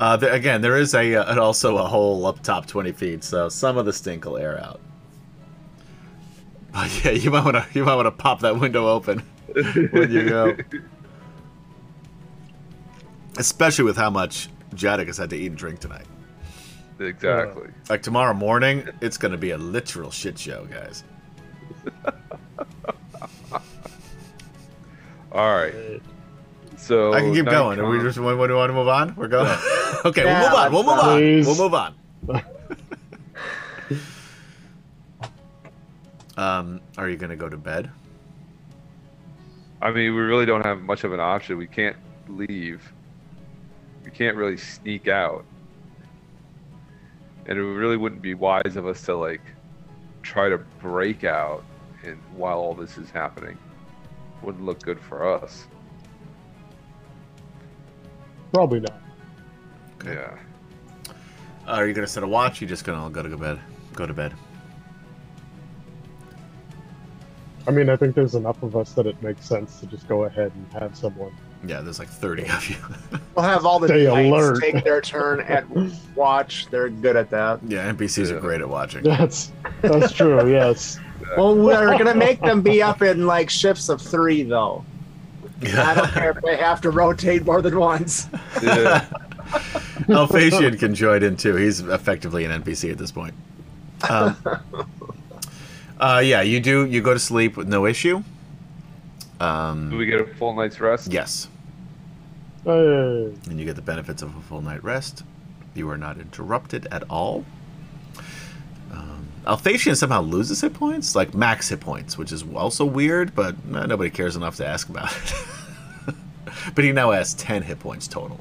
Uh, there, again, there is a uh, also a hole up top 20 feet, so some of the stink will air out. But yeah, you might want to you might want to pop that window open when you go, especially with how much Jadek has had to eat and drink tonight. Exactly. Like tomorrow morning, it's going to be a literal shit show, guys. All right. So I can keep night going. Are we just when, when do we want to move on? We're going. okay, Yeah, we'll move on. We'll move let's, on. We'll move on. um, are you going to go to bed? I mean, we really don't have much of an option. We can't leave. We can't really sneak out. And it really wouldn't be wise of us to like try to break out and while all this is happening. Wouldn't look good for us. Probably not. Okay. Yeah. Uh, are you going to set a watch? Or you just going to go to go bed? Go to bed. I mean, I think there's enough of us that it makes sense to just go ahead and have someone. Yeah, there's like 30 of you. We'll have all the Stay knights alert. take their turn at watch. They're good at that. yeah, NPCs are great at watching. That's that's true. Yes. Well, we're gonna make them be up in like shifts of three, though. I don't care if they have to rotate more than once. Yeah. Alphasian can join in too. He's effectively an NPC at this point. Um, uh, yeah, you do. You go to sleep with no issue. Do Um, we get a full night's rest? yes, Hey. and you get the benefits of a full night rest. You are not interrupted at all. Um, somehow loses hit points, like max hit points, which is also weird, but eh, nobody cares enough to ask about it. but he now has 10 hit points total.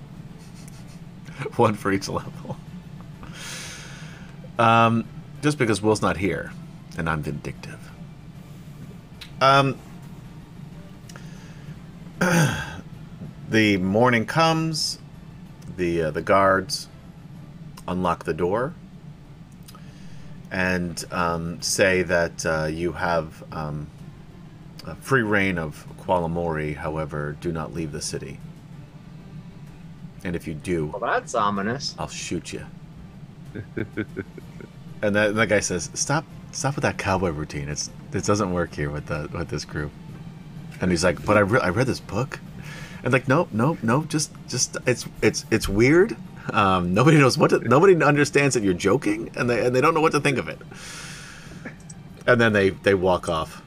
One for each level. Um, just because Will's not here, and I'm vindictive. Um, the morning comes. The uh, the guards unlock the door and um, say that uh, you have um, a free reign of Qualamori. However, do not leave the city. And if you do, Well, that's ominous. I'll shoot you. and that, that guy says, "Stop, stop with that cowboy routine. It's it doesn't work here with the with this group." And he's like, "But I, re- I read this book. And like, nope, nope, nope. Just, just it's it's it's weird. Um, nobody knows what. To, nobody understands that you're joking, and they and they don't know what to think of it. And then they they walk off,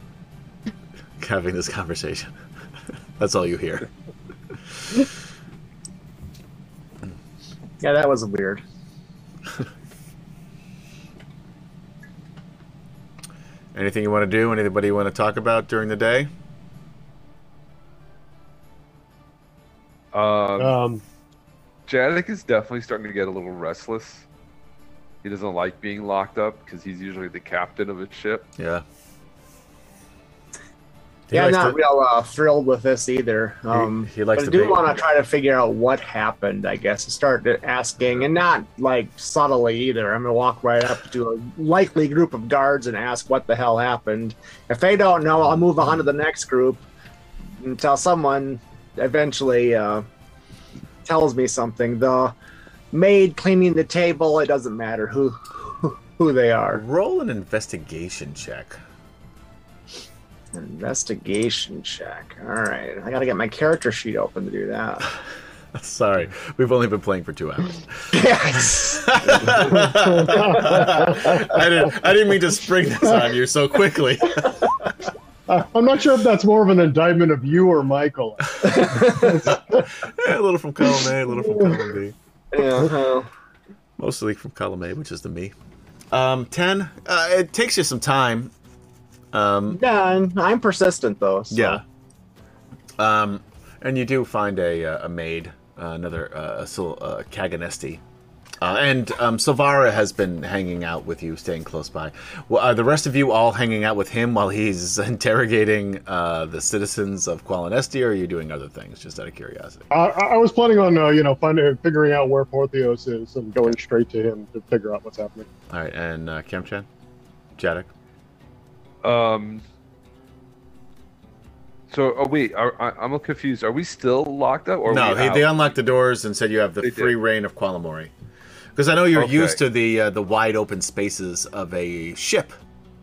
having this conversation. That's all you hear. Yeah, that was weird. Anything you want to do? Anybody you want to talk about during the day? Um, Um, Jadek is definitely starting to get a little restless. He doesn't like being locked up because he's usually the captain of a ship. Yeah. He yeah, likes not to- real uh, thrilled with this either. Um, he likes but to I do be- want to try to figure out what happened. I guess start asking, and not like subtly either. I'm gonna walk right up to a likely group of guards and ask what the hell happened. If they don't know, I'll move on to the next group until someone eventually uh, tells me something. The maid cleaning the table. It doesn't matter who who, they are. Roll an investigation check. Investigation check. All right, I gotta get my character sheet open to do that. Sorry, we've only been playing for two hours. yes. I didn't. I didn't mean to spring this on you so quickly. Uh, I'm not sure if that's more of an indictment of you or Michael. Yeah, a little from column A, a little from column B. Yeah, well, Mostly from column A, which is the me. Um, ten. Uh, it takes you some time. Um, yeah, I'm, I'm persistent though. so- yeah. Um, and you do find a uh, a maid, uh, another uh, a Sil- uh, Kaganesti. Uh, and um, Silvara has been hanging out with you, staying close by. Well, are the rest of you all hanging out with him while he's interrogating uh, the citizens of Qualinesti, or are you doing other things, just out of curiosity? I, I was planning on, uh, you know, finding, figuring out where Porthios is and going straight to him to figure out what's happening. All right, and uh, Kamchan? Jadek? Um. So, oh wait, are, I, I'm confused. Are we still locked up? Or no, they, they unlocked the doors and said you have the They did. free reign of Qualamori. Because I know you're Okay. used to the uh, the wide open spaces of a ship,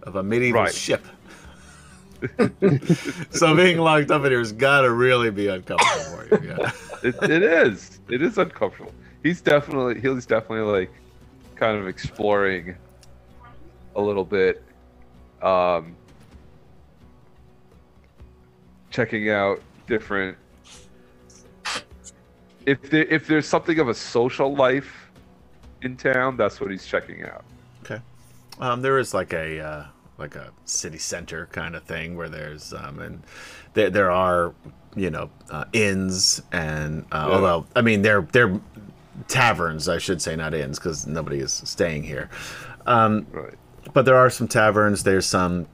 of a medieval Right. ship. so being locked up in here's got to really be uncomfortable for you. Yeah. it, it is. It is uncomfortable. He's definitely he's definitely like kind of exploring a little bit, um, checking out different. If there, if there's something of a social life in town, that's what he's checking out. Okay. Um, there is like a uh, like a city center kind of thing where there's um, and there there are you know uh, inns and uh, Yeah. although I mean they're they're taverns I should say not inns because nobody is staying here. Um, Right. but there are some taverns. There's some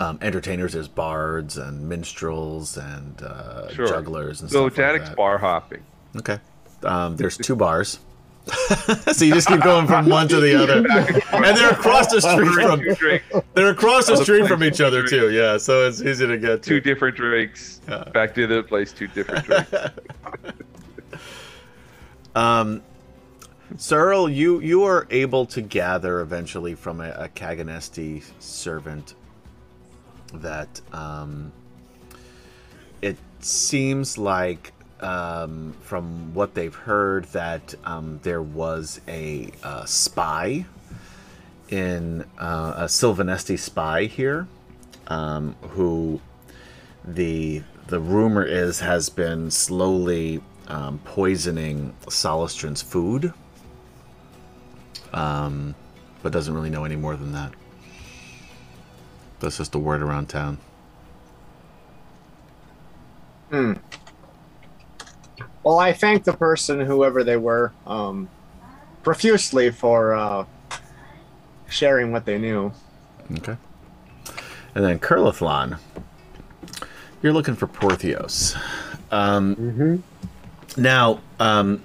um, entertainers. There's bards and minstrels and uh, Sure. jugglers and So stuff like Jadek's that. bar hopping. Okay. Um, there's two bars. so you just keep going from one to the other, and they're across the street from they're across the street from each other too. Yeah, so it's easy to get two different drinks. Yeah. Back to the place, two different drinks. Um, Cyril, you you are able to gather eventually from a, a Kaganesti servant that um, it seems like um, from what they've heard that um, there was a uh, spy in uh, a Silvanesti spy here um, who the the rumor is has been slowly um, poisoning Solostaran's food, um, but doesn't really know any more than that. That's just a word around town. Hmm. Well, I thank the person, whoever they were, um, profusely for uh, sharing what they knew. Okay. And then Kurlathlon, you're looking for Porthios. Um, Mm-hmm. Now, um,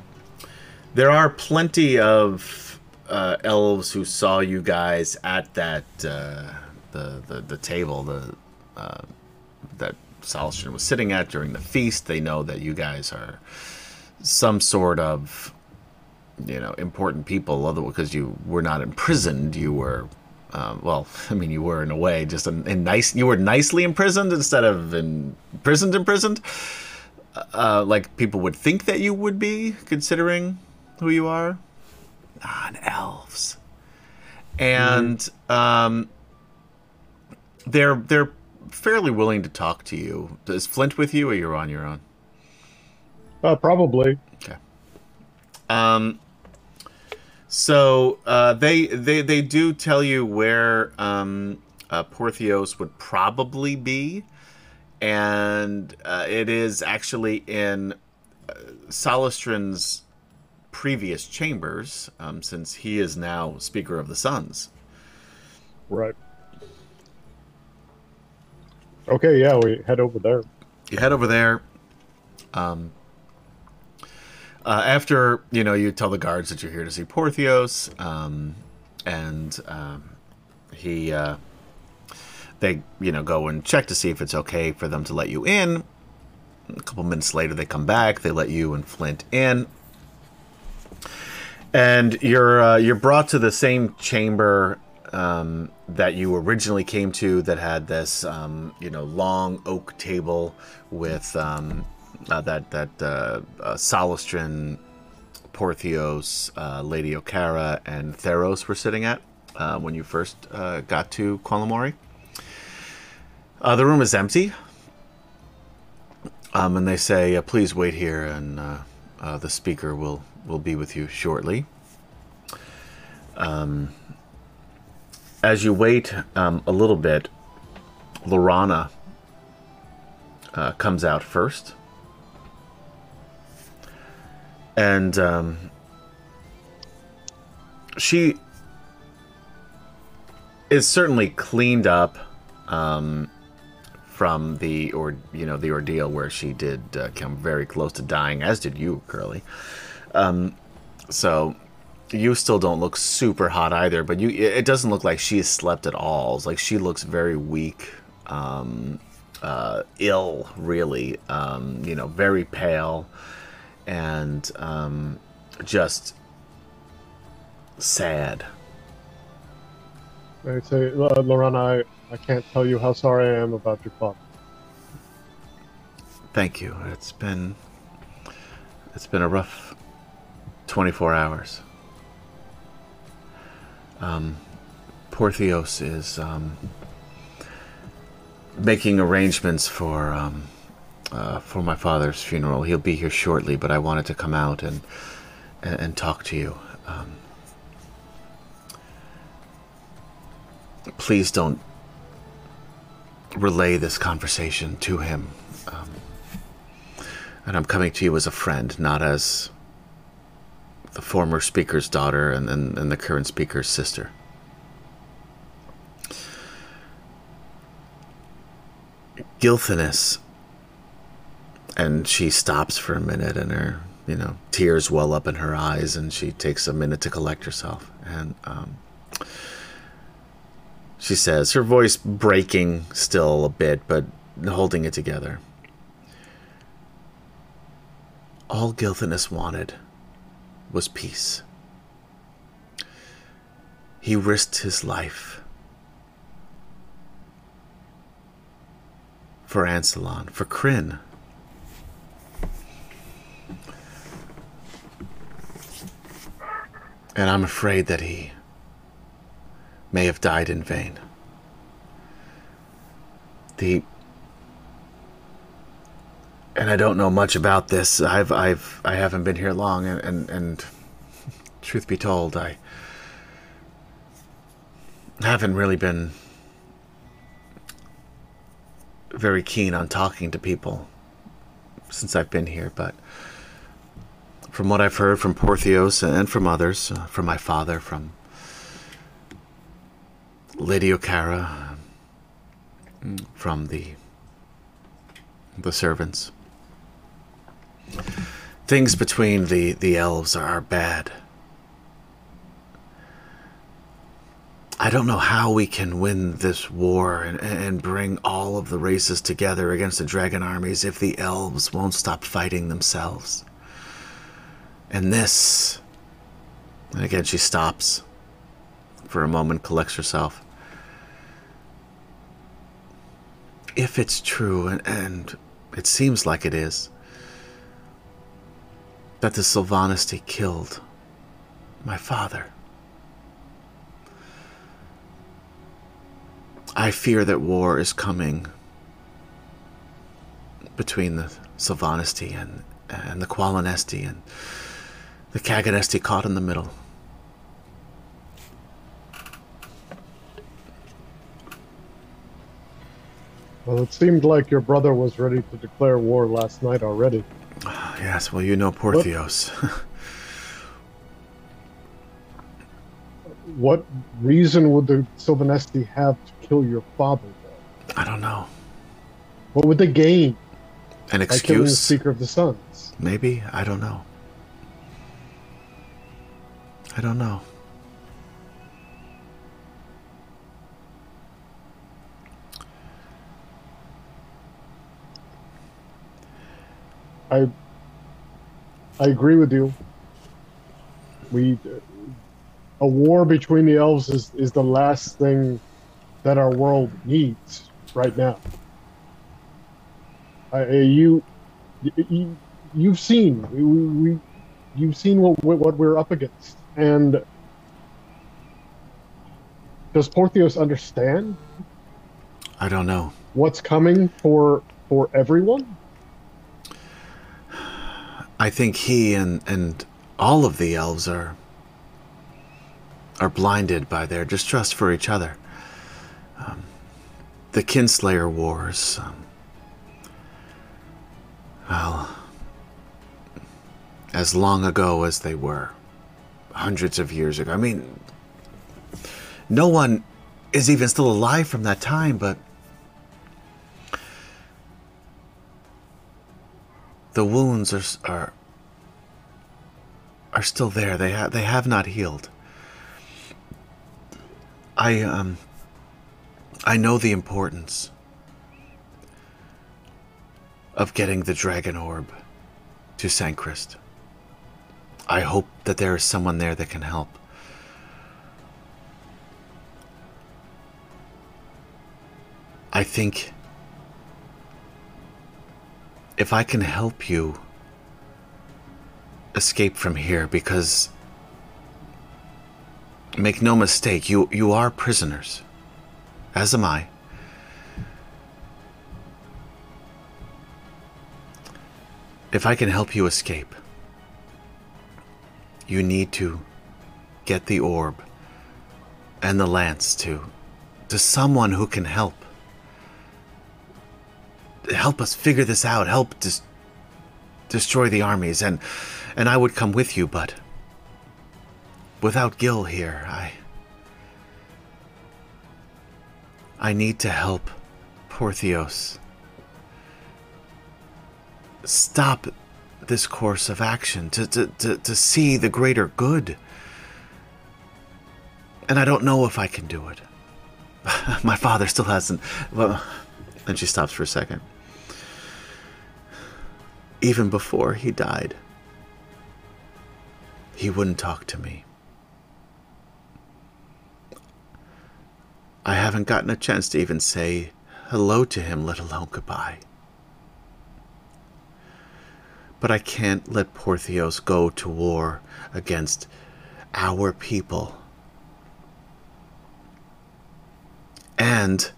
there are plenty of uh, elves who saw you guys at that uh, the, the the table the uh, that Solostaran was sitting at during the feast. They know that you guys are some sort of you know important people, other because you were not imprisoned. You were. Um, well, I mean, you were in a way just in, in nice. You were nicely imprisoned instead of imprisoned, imprisoned. uh, like people would think that you would be, considering who you are. Non elves, and um, they're they're fairly willing to talk to you. Is Flint with you, or you're on your own? Uh, probably. Um, so uh, they they they do tell you where um, uh, Porthios would probably be, and uh, it is actually in uh, Solostaran's previous chambers, um, since he is now Speaker of the Suns. Right. Okay, yeah, we head over there. you head over there. Um, uh, after you know, you tell the guards that you're here to see Porthios, um, and um, he, uh, they, you know, go and check to see if it's okay for them to let you in. A couple minutes later, they come back. They let you and Flint in, and you're uh, you're brought to the same chamber um, that you originally came to that had this um, you know long oak table with um, uh, that that uh, uh, Porthios, uh, Lady Okara, and Theros were sitting at uh, when you first uh, got to Qualamori. The room is empty, um, and they say, "Please wait here, and the speaker will will be with you shortly." Um, as you wait um, a little bit, Laurana uh, comes out first. And um, she is certainly cleaned up um, from the or you know the ordeal where she did uh, come very close to dying, as did you, Curly. Um, so you still don't look super hot either, but you it doesn't look like she's slept at all. It's like she looks very weak, um, uh, ill, really. Um, you know, very pale, and um, just sad. I say, "Uh, Laurana, I, I can't tell you how sorry I am about your father. Thank you. It's been it's been a rough 24 hours. Um, Porthios is um, making arrangements for um, uh, for my father's funeral. He'll be here shortly, but I wanted to come out and and, and talk to you. Um, please don't relay this conversation to him. Um, and I'm coming to you as a friend, not as the former speaker's daughter and, and, and the current speaker's sister. Gilthanas. And she stops for a minute and her, you know, tears well up in her eyes and she takes a minute to collect herself. And um, she says, her voice breaking still a bit, but holding it together. All Gilthanas wanted was peace. He risked his life for Ansalon, for Krynn. And I'm afraid that he may have died in vain. The and I don't know much about this. I've I've I haven't been here long, and and, and truth be told, I haven't really been very keen on talking to people since I've been here. But from what I've heard from Porthios and from others, uh, from my father, from Lady Okara, from the the servants. Things between the, the elves are bad. I don't know how we can win this war and, and bring all of the races together against the dragon armies if the elves won't stop fighting themselves. And this. And again, she stops for a moment, collects herself. If it's true, and, and it seems like it is, that the Silvanesti killed my father. I fear that war is coming between the Silvanesti and, and the Qualinesti and the Kaganesti caught in the middle. Well, it seemed like your brother was ready to declare war last night already. Yes, well, you know Porthios. What reason would the Silvanesti have to kill your father? Though? I don't know. What would they gain An excuse? by killing the Seeker of the Suns? Maybe? I don't know. I don't know. I I agree with you. We a war between the elves is, is the last thing that our world needs right now. I, you, you you've seen we, we you've seen what what we're up against, and does Porthios understand I don't know. what's coming for for everyone? I think he and and all of the elves are are blinded by their distrust for each other. Um, the Kinslayer Wars. Um, well, as long ago as they were, hundreds of years ago. I mean, no one is even still alive from that time, but the wounds are are are still there. They have they have not healed. I um I know the importance of getting the dragon orb to Sancrist. I hope that there is someone there that can help. I think if I can help you escape from here because make no mistake you you are prisoners as am I if I can help you escape you need to get the orb and the lance to to someone who can help. Help us figure this out. Help dis- destroy the armies. And and I would come with you but without Gil here I I need to help Porthios stop this course of action to, to, to, to see the greater good and I don't know if I can do it my father still hasn't well then she stops for a second even before he died, he wouldn't talk to me. I haven't gotten a chance to even say hello to him, let alone goodbye. But I can't let Porthios go to war against our people. And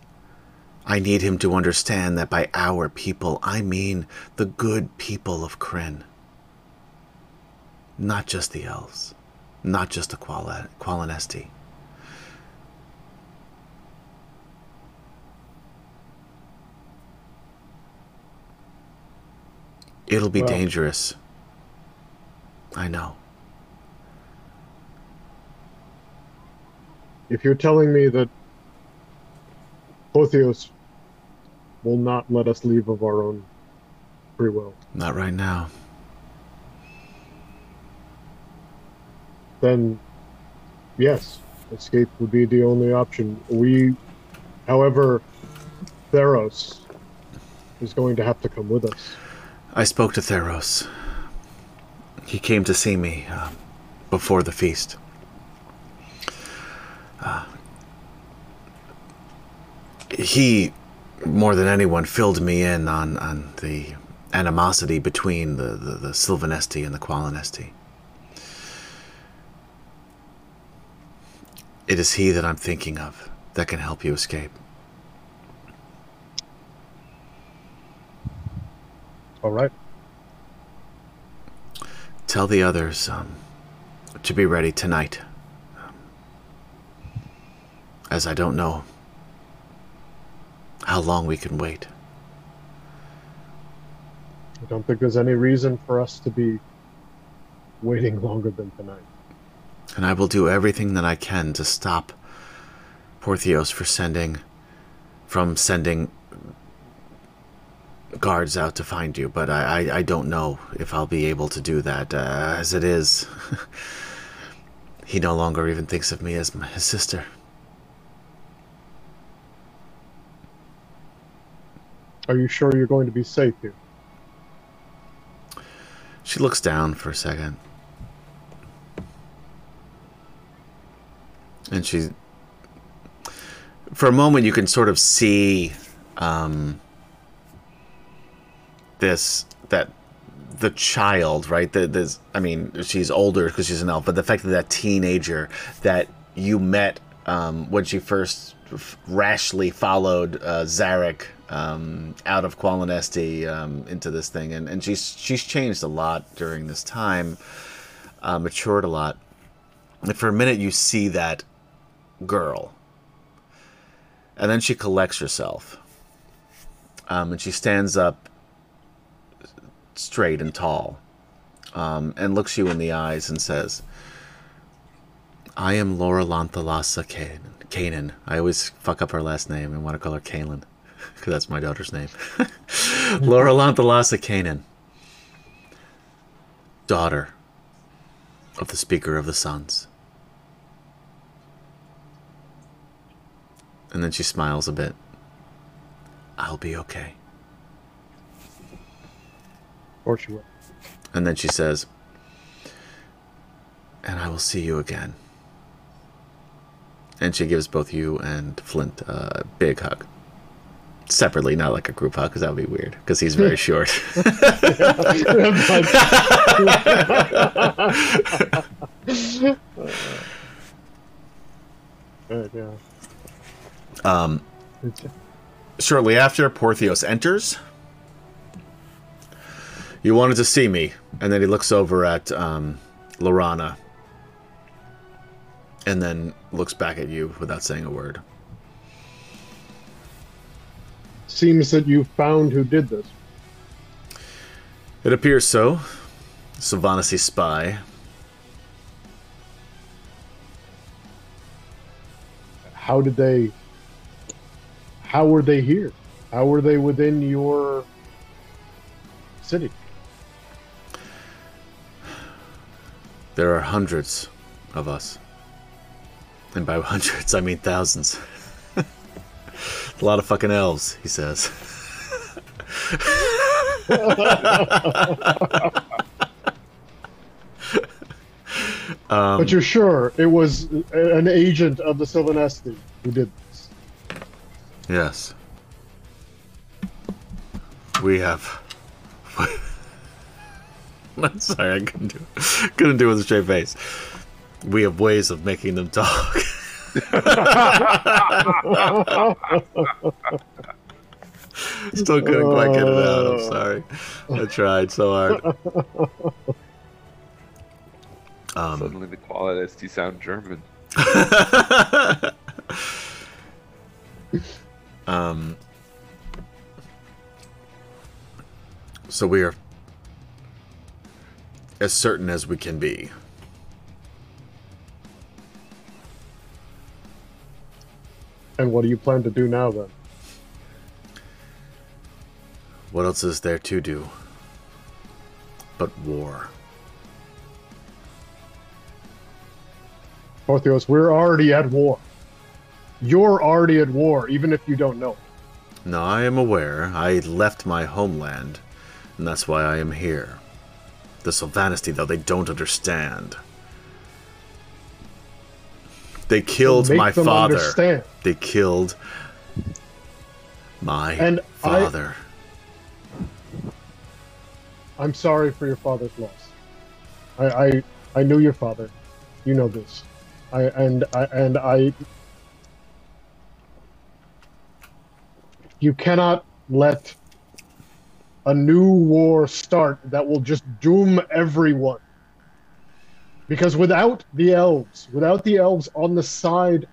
I need him to understand that by our people, I mean the good people of Krynn. Not just the elves, not just the Qual-. It'll be Well- dangerous. I know. If you're telling me that Porthios will not let us leave of our own free will, Not right now. then yes, escape would be the only option. We, however, Theros is going to have to come with us. I spoke to Theros. He came to see me uh, before the feast. Uh, he, more than anyone, filled me in on, on the animosity between the, the, the Silvanesti and the Qualinesti. It is he that I'm thinking of that can help you escape. All right. Tell the others um, to be ready tonight. Um, as I don't know how long we can wait. I don't think there's any reason for us to be waiting longer than tonight. And I will do everything that I can to stop Porthios for sending from sending guards out to find you, but I, I, I don't know if I'll be able to do that. Uh, as it is, he no longer even thinks of me as my, his sister. Are you sure you're going to be safe here? She looks down for a second. And she. For a moment, you can sort of see um, this that the child, right? The, this, I mean, she's older because she's an elf, but the fact that that teenager that you met um, when she first rashly followed uh, Zarek um, out of Qualinesti um, into this thing, and, and she's she's changed a lot during this time, uh, matured a lot. And for a minute, you see that girl, and then she collects herself, um, and she stands up straight and tall, um, and looks you in the eyes and says, "I am Laura Lanthalasa Canaan. Canaan. I always fuck up her last name and want to call her Kaylin, because that's my daughter's name. Laura Lanthalasa Canaan, daughter of the Speaker of the Suns." And then she smiles a bit. I'll be okay. Or she will. And then she says, And I will see you again. And she gives both you and Flint a big hug. Separately, not like a group hug, because that would be weird, because he's very short. Um, shortly after, Porthios enters. You wanted to see me. And then he looks over at um, Laurana. And then looks back at you without saying a word. Seems that you found who did this. It appears so. Silvanesti spy. How did they? How were they here? How were they within your city? There are hundreds of us. And by hundreds, I mean thousands. a lot of fucking elves, he says. um, but you're sure it was an agent of the Silvanesti who did this? Yes. We have. I'm sorry, I couldn't do it. couldn't do it with a straight face. We have ways of making them talk. Still couldn't quite get it out. I'm sorry. I tried so hard. Um, Suddenly the quality is to sound German. um, so we are as certain as we can be. And what do you plan to do now then? What else is there to do but war? Porthios, we're already at war. You're already at war, even if you don't know. No, I am aware. I left my homeland, and that's why I am here. The Silvanesti, though, they don't understand. They killed my father. Understand. They killed my And I- father. I'm sorry for your father's loss. I, I, I knew your father. You know this. I and I and I. You cannot let a new war start that will just doom everyone. Because without the elves, without the elves on the side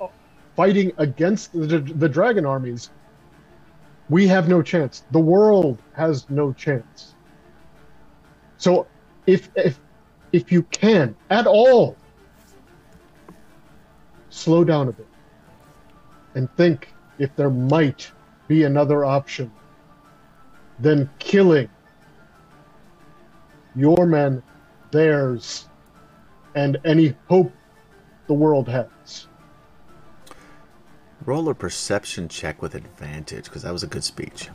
uh, fighting against the, the dragon armies, we have no chance. The world has no chance. So if if if you can at all slow down a bit and think if there might be another option than killing your men, theirs, and any hope the world has. Roll a perception check with advantage, because that was a good speech.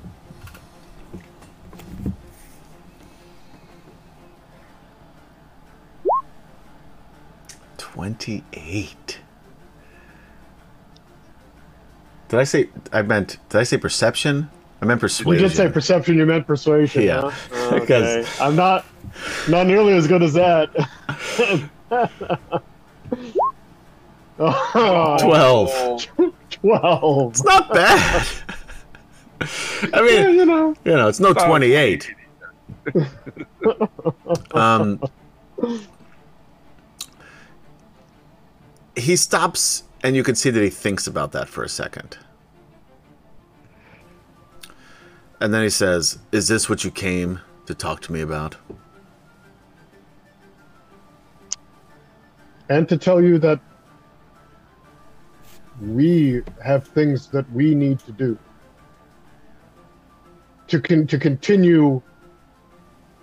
Twenty-eight. Did I say? I meant. Did I say perception? I meant persuasion. You did say perception, you meant persuasion. Yeah. huh? Because- Okay. I'm not not nearly as good as that. oh, Twelve. 12. It's not bad. I mean, you know. you know, it's no twenty-eight. um, he stops, and you can see that he thinks about that for a second. And then he says, Is this what you came to talk to me about? And to tell you that we have things that we need to do to con- to continue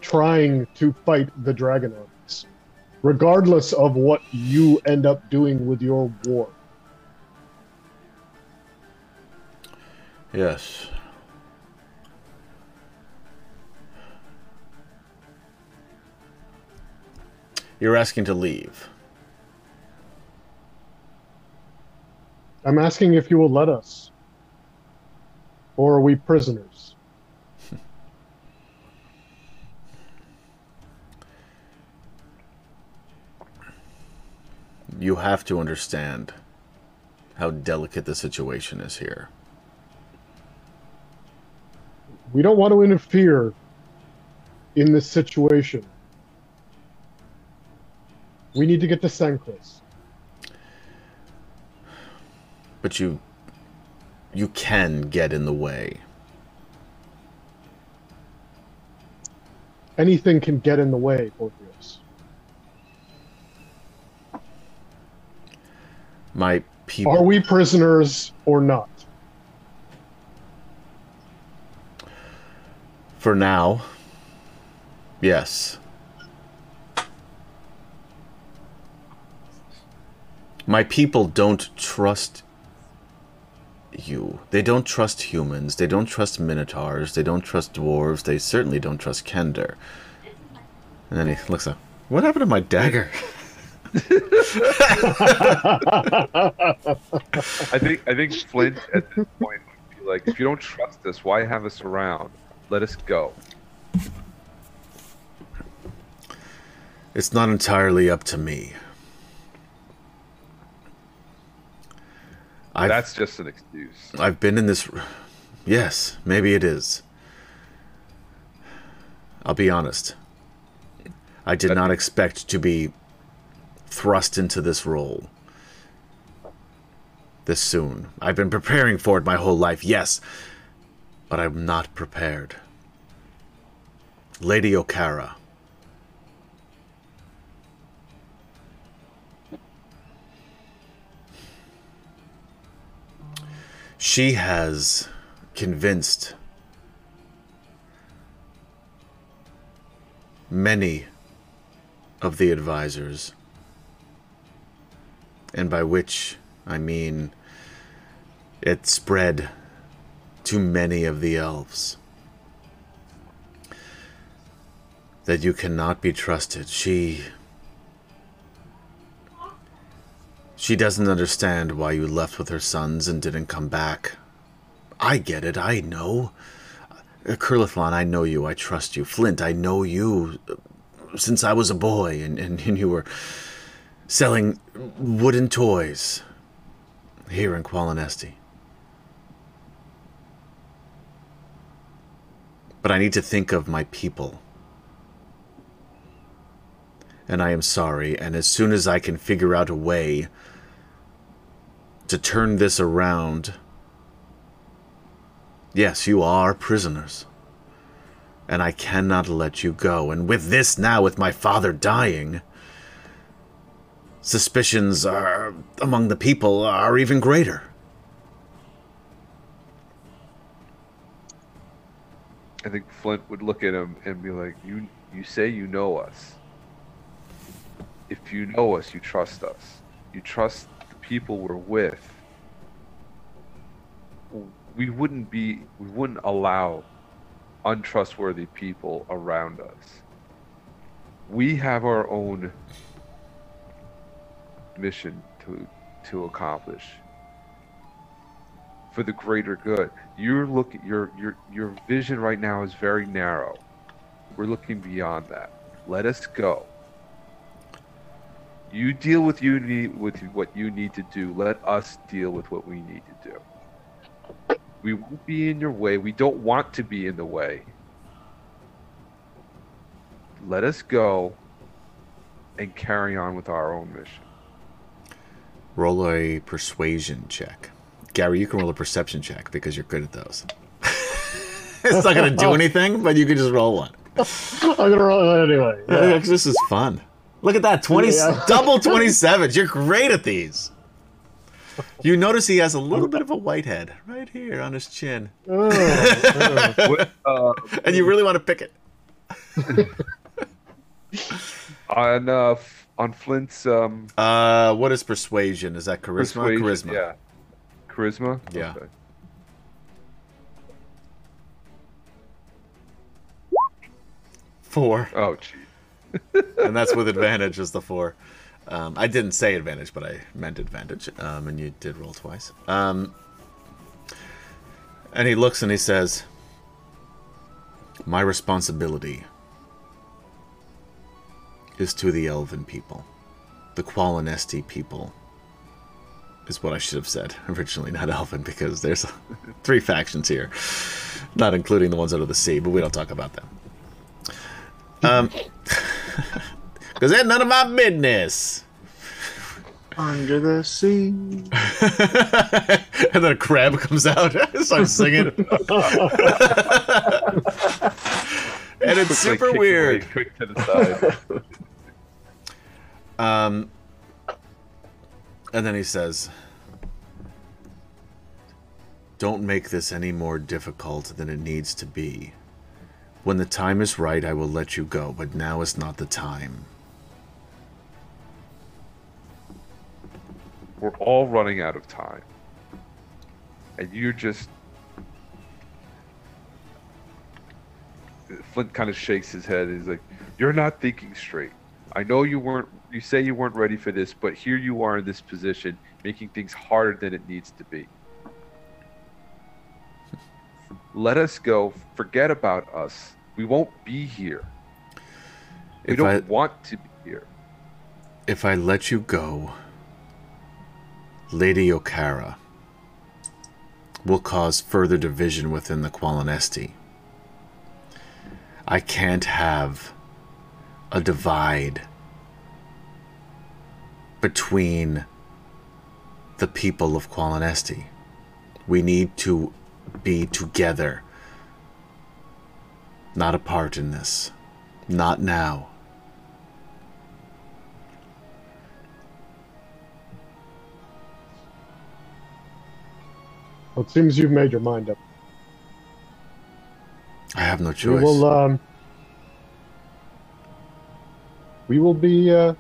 trying to fight the dragon armies, regardless of what you end up doing with your war. Yes. You're asking to leave. I'm asking if you will let us, or are we prisoners? You have to understand how delicate the situation is here. We don't want to interfere in this situation. We need to get to Sancrist. But you you can get in the way. Anything can get in the way, Porthios. My people Are we prisoners or not? for now. Yes. My people don't trust you. They don't trust humans. They don't trust minotaurs. They don't trust dwarves. They certainly don't trust Kender. And then he looks up. What happened to my dagger? I think I think Flint at this point would be like, if you don't trust us, why have us around? Let us go. It's not entirely up to me. I've, That's just an excuse. I've been in this. Yes, maybe it is. I'll be honest. I did not expect to be thrust into this role this soon. I've been preparing for it my whole life, yes, but I'm not prepared. Lady Okara. She has convinced many of the advisors, and by which I mean it spread to many of the elves. That you cannot be trusted. She. She doesn't understand why you left with her sons and didn't come back. I get it, I know. Uh, Kurlathlon, I know you. I trust you. Flint, I know you uh, since I was a boy, and, and, and you were selling wooden toys here in Qualinesti. But I need to think of my people. And I am sorry, and as soon as I can figure out a way to turn this around, yes, you are prisoners. And I cannot let you go. And with this now, with my father dying, suspicions are among the people are even greater. I think Flint would look at him and be like, "You, you say you know us. If you know us, you trust us. You trust people we're with. We wouldn't be, we wouldn't allow untrustworthy people around us. We have our own mission to to accomplish for the greater good. You're looking your your your vision right now is very narrow. We're looking beyond that. Let us go. You deal with you need with what you need to do. Let us deal with what we need to do. We won't be in your way. We don't want to be in the way. Let us go and carry on with our own mission. Roll a persuasion check. Gary, you can roll a perception check because you're good at those. it's not going to do anything, but you can just roll one. I'm gonna roll it anyway. Yeah. This is fun. Look at that, twenty Yeah. double twenty sevens. You're great at these. You notice he has a little bit of a whitehead right here on his chin, Oh, oh. And you really want to pick it. on uh, on Flint's um, Uh, what is persuasion? Is that charisma? charisma. yeah, charisma. Yeah. Okay. Four, Oh, gee. and that's with advantage. as the four. Um, I didn't say advantage, but I meant advantage, um, and you did roll twice. Um, and he looks and he says, "My responsibility is to the Elven people, the Qualinesti people." Is what I should have said originally, not Elven, because there's three factions here, not including the ones under the sea, but we don't talk about them. Um, because they're none of my business. Under the sea. and then a crab comes out and starts singing. and it's Quickly super kick weird. Quick to the side. Um, and then he says, Don't make this any more difficult than it needs to be. When the time is right, I will let you go, but now is not the time. We're all running out of time, and you're just. Flint kind of shakes his head. He's like, "You're not thinking straight. I know you weren't. You say you weren't ready for this, but here you are in this position, making things harder than it needs to be. Let us go. Forget about us. We won't be here. We If don't I- want to be here. If I let you go, Lady Okara will cause further division within the Qualinesti. I can't have a divide between the people of Qualinesti. We need to be together, not apart in this. Not now. Well, it seems you've made your mind up. I have no choice. We will. Um, we will be uh,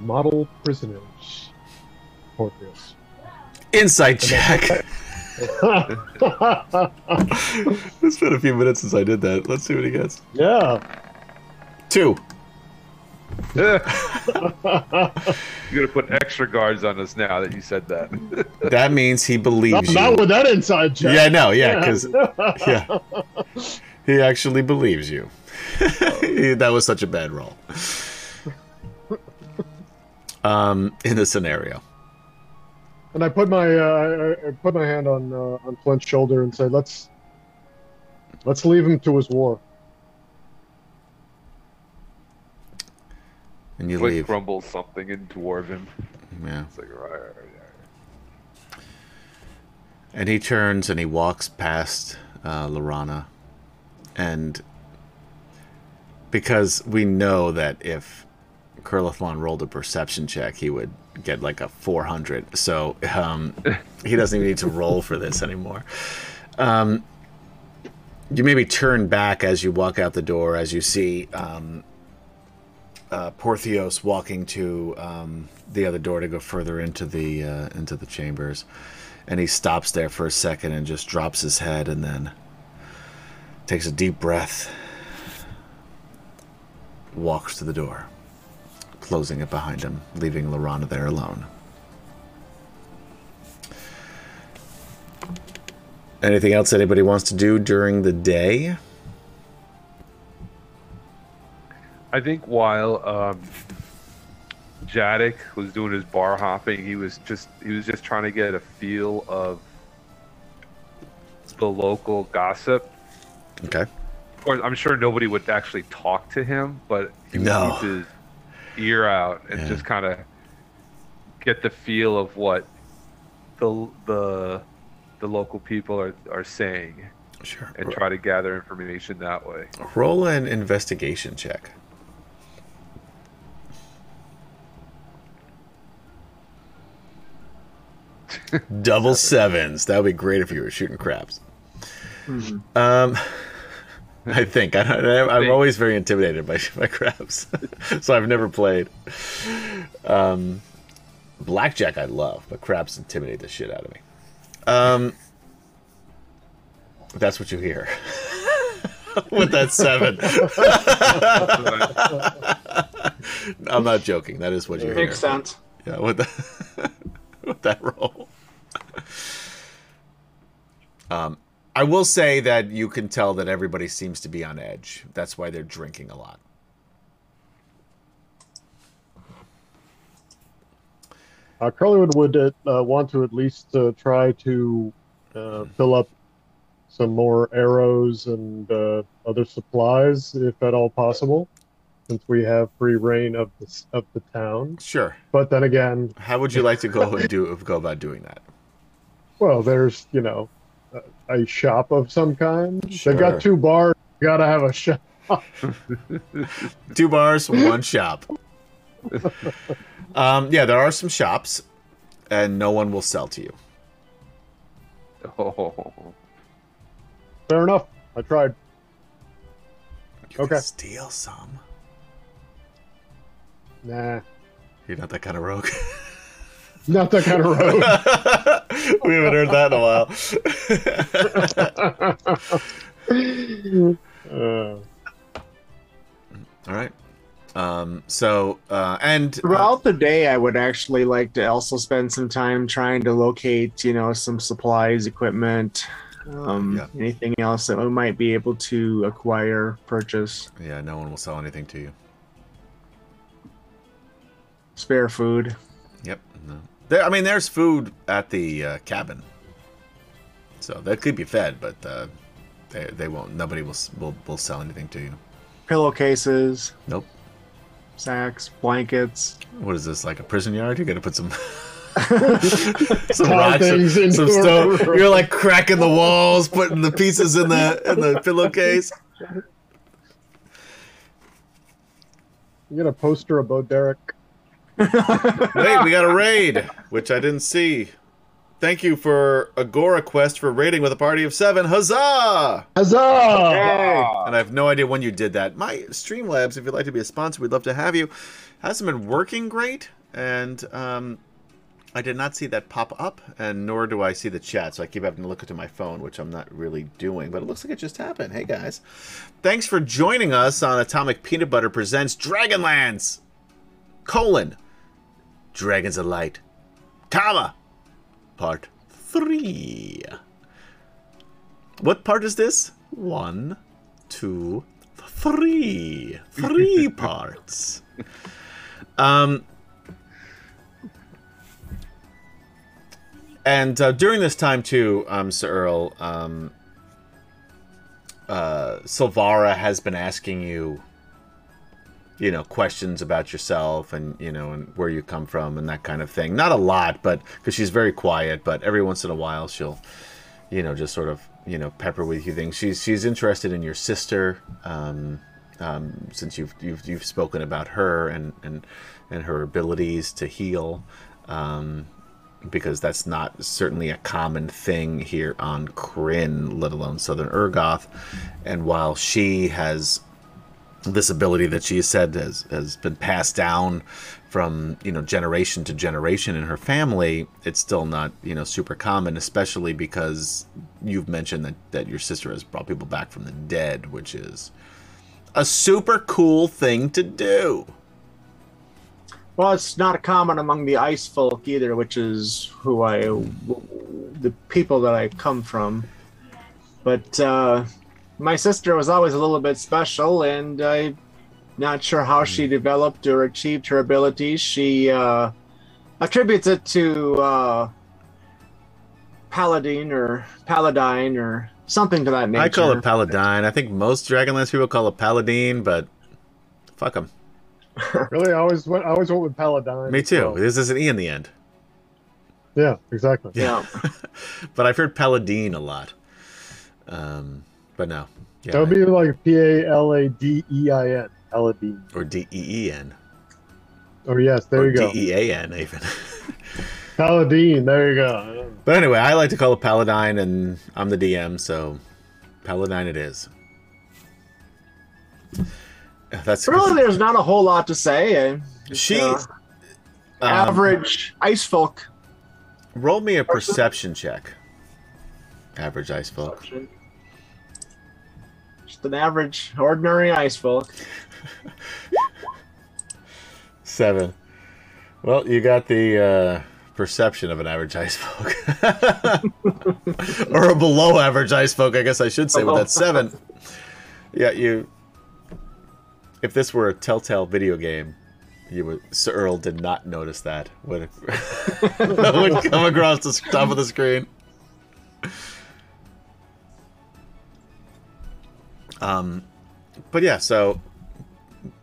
model prisoners. Orpheus. Insight check. it's been a few minutes since I did that. Let's see what he gets. yeah. Two. You're gonna put extra guards on us now that you said that. That means he not, believes not you. with that inside check. Yeah, no, yeah, because yeah, he actually believes you. that was such a bad roll. Um, in the scenario, And I put my uh, I, I put my hand on uh, on Flint's shoulder and say, "Let's let's leave him to his war." and you Flint leave. grumbles something in dwarven. Yeah. It's like, right, right, right. And he turns and he walks past uh, Laurana. And because we know that if Kurlathlon rolled a perception check, he would get like a 400. So um, he doesn't even need to roll for this anymore. Um, you maybe turn back as you walk out the door, as you see um, uh, Porthios walking to um, the other door to go further into the uh, into the chambers and he stops there for a second and just drops his head and then takes a deep breath walks to the door closing it behind him leaving Laurana there alone anything else anybody wants to do during the day I think while um, was doing his bar hopping, he was just he was just trying to get a feel of the local gossip. okay Of course, I'm sure nobody would actually talk to him, but he No. Ear out and Yeah. just kind of get the feel of what the the the local people are, are saying. Sure. And try to gather information that way. roll an investigation check. Double sevens. That would be great if you were shooting craps. Um, I think I, I, I'm think. always very intimidated by by crabs, so I've never played. Um, blackjack I love, but crabs intimidate the shit out of me. Um, that's what you hear with that seven. I'm not joking. That is what you hear. Makes sense. Yeah, with the, with that roll. Um, I will say that you can tell that everybody seems to be on edge. That's why they're drinking a lot. Uh, Curlywood would uh, uh, want to at least uh, try to uh, fill up some more arrows and uh, other supplies, if at all possible, since we have free reign of the of the town. Sure. But then again, How would you like to go and do go about doing that? well, there's you know a, shop of some kind. Sure. They've got two bars. Gotta have a shop. Two bars, one shop. Um, yeah, there are some shops, and no one will sell to you. Oh, Fair enough. I tried. You Okay. steal some. Nah, You're not that kind of rogue. not that kind of road. we haven't heard that in a while. uh, All right. Um, so, uh, and uh, Throughout the day, I would actually like to also spend some time trying to locate, you know, some supplies, equipment, um, Yeah. anything else that we might be able to acquire, purchase, yeah, no one will sell anything to you. spare food. Yep. No. There, I mean, there's food at the uh, cabin, so that could be fed, but uh, they, they won't. Nobody will, will will sell anything to you. Pillowcases, Nope. sacks, blankets. What is this like a prison yard? You got to put some some rocks, and things into some a stone. You're like cracking the walls, putting the pieces in the in the pillowcase. you get a poster about Derek. Wait, we got a raid, which I didn't see. Thank you for Agora Quest for raiding with a party of seven. Huzzah! Huzzah! Hey! And I have no idea when you did that. My Streamlabs, if you'd like to be a sponsor, we'd love to have you. Hasn't been working great, and um, I did not see that pop up, and nor do I see the chat. So I keep having to look into my phone, which I'm not really doing. But it looks like it just happened. Hey guys, thanks for joining us on Atomic Peanut Butter presents Dragonlance. colon Dragons of Light, comma part three. What part is this? One, two, three. Three parts. Um, and uh, during this time too, um, Sir Earl, um, uh, Silvara has been asking you, you know, questions about yourself and you know and where you come from and that kind of thing. Not a lot, but because she's very quiet, but every once in a while she'll, you know, just sort of you know pepper with you things. She's she's interested in your sister. Um, um, since you've, you've you've spoken about her and and and her abilities to heal, um, because that's not certainly a common thing here on Krynn, let alone Southern Ergoth. And while she has this ability that she said has, has been passed down from you know generation to generation in her family it's still not you know super common especially because you've mentioned that that your sister has brought people back from the dead which is a super cool thing to do Well, it's not common among the ice folk either, which is who I, the people that I come from. But uh, my sister was always a little bit special, and I'm not sure how she developed or achieved her abilities. She uh, attributes it to uh, Paladin or Paladine or something to that nature. i call it paladine i think most dragonlance people call it paladine but fuck them Really, I always went. I always went with Paladine. me too so- this is an e in the end yeah, exactly. Yeah. but i've heard paladine a lot um but no yeah, That would be like P A L A D E I N. Paladine. or d-e-e-n Oh yes, there or you go. d-e-a-n even Paladine. There you go. But anyway, I like to call it Paladine, and I'm the DM, so Paladine it is. That's Really, there's not a whole lot to say. uh, She- uh, um, average ice folk. Roll me a perception check. Average ice folk. Just an average, ordinary ice folk. Seven. Well, you got the uh, perception of an average ice folk, or a below average ice folk, I guess I should say, with that seven. Yeah, you. If this were a Telltale video game, you would. Sir Earl did not notice that when it, that would come across the top of the screen. Um, but yeah, so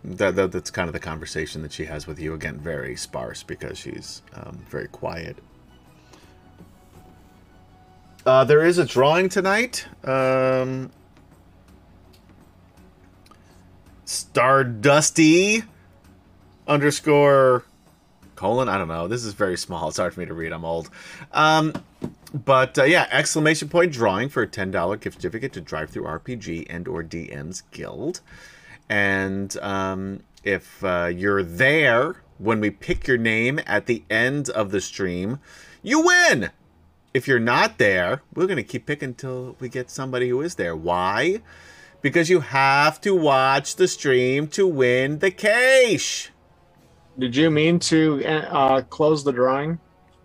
that, that that's kind of the conversation that she has with you. Again, very sparse because she's um, very quiet. Uh, there is a drawing tonight. Um, Stardusty underscore colon. I don't know. This is very small. It's hard for me to read. I'm old. Um, but uh, yeah, exclamation point drawing for a ten dollar gift certificate to DriveThruRPG and or DMs Guild. And um, if uh, you're there when we pick your name at the end of the stream, you win. If you're not there, we're going to keep picking until we get somebody who is there. Why? Because you have to watch the stream to win the cash. Did you mean to uh, close the drawing?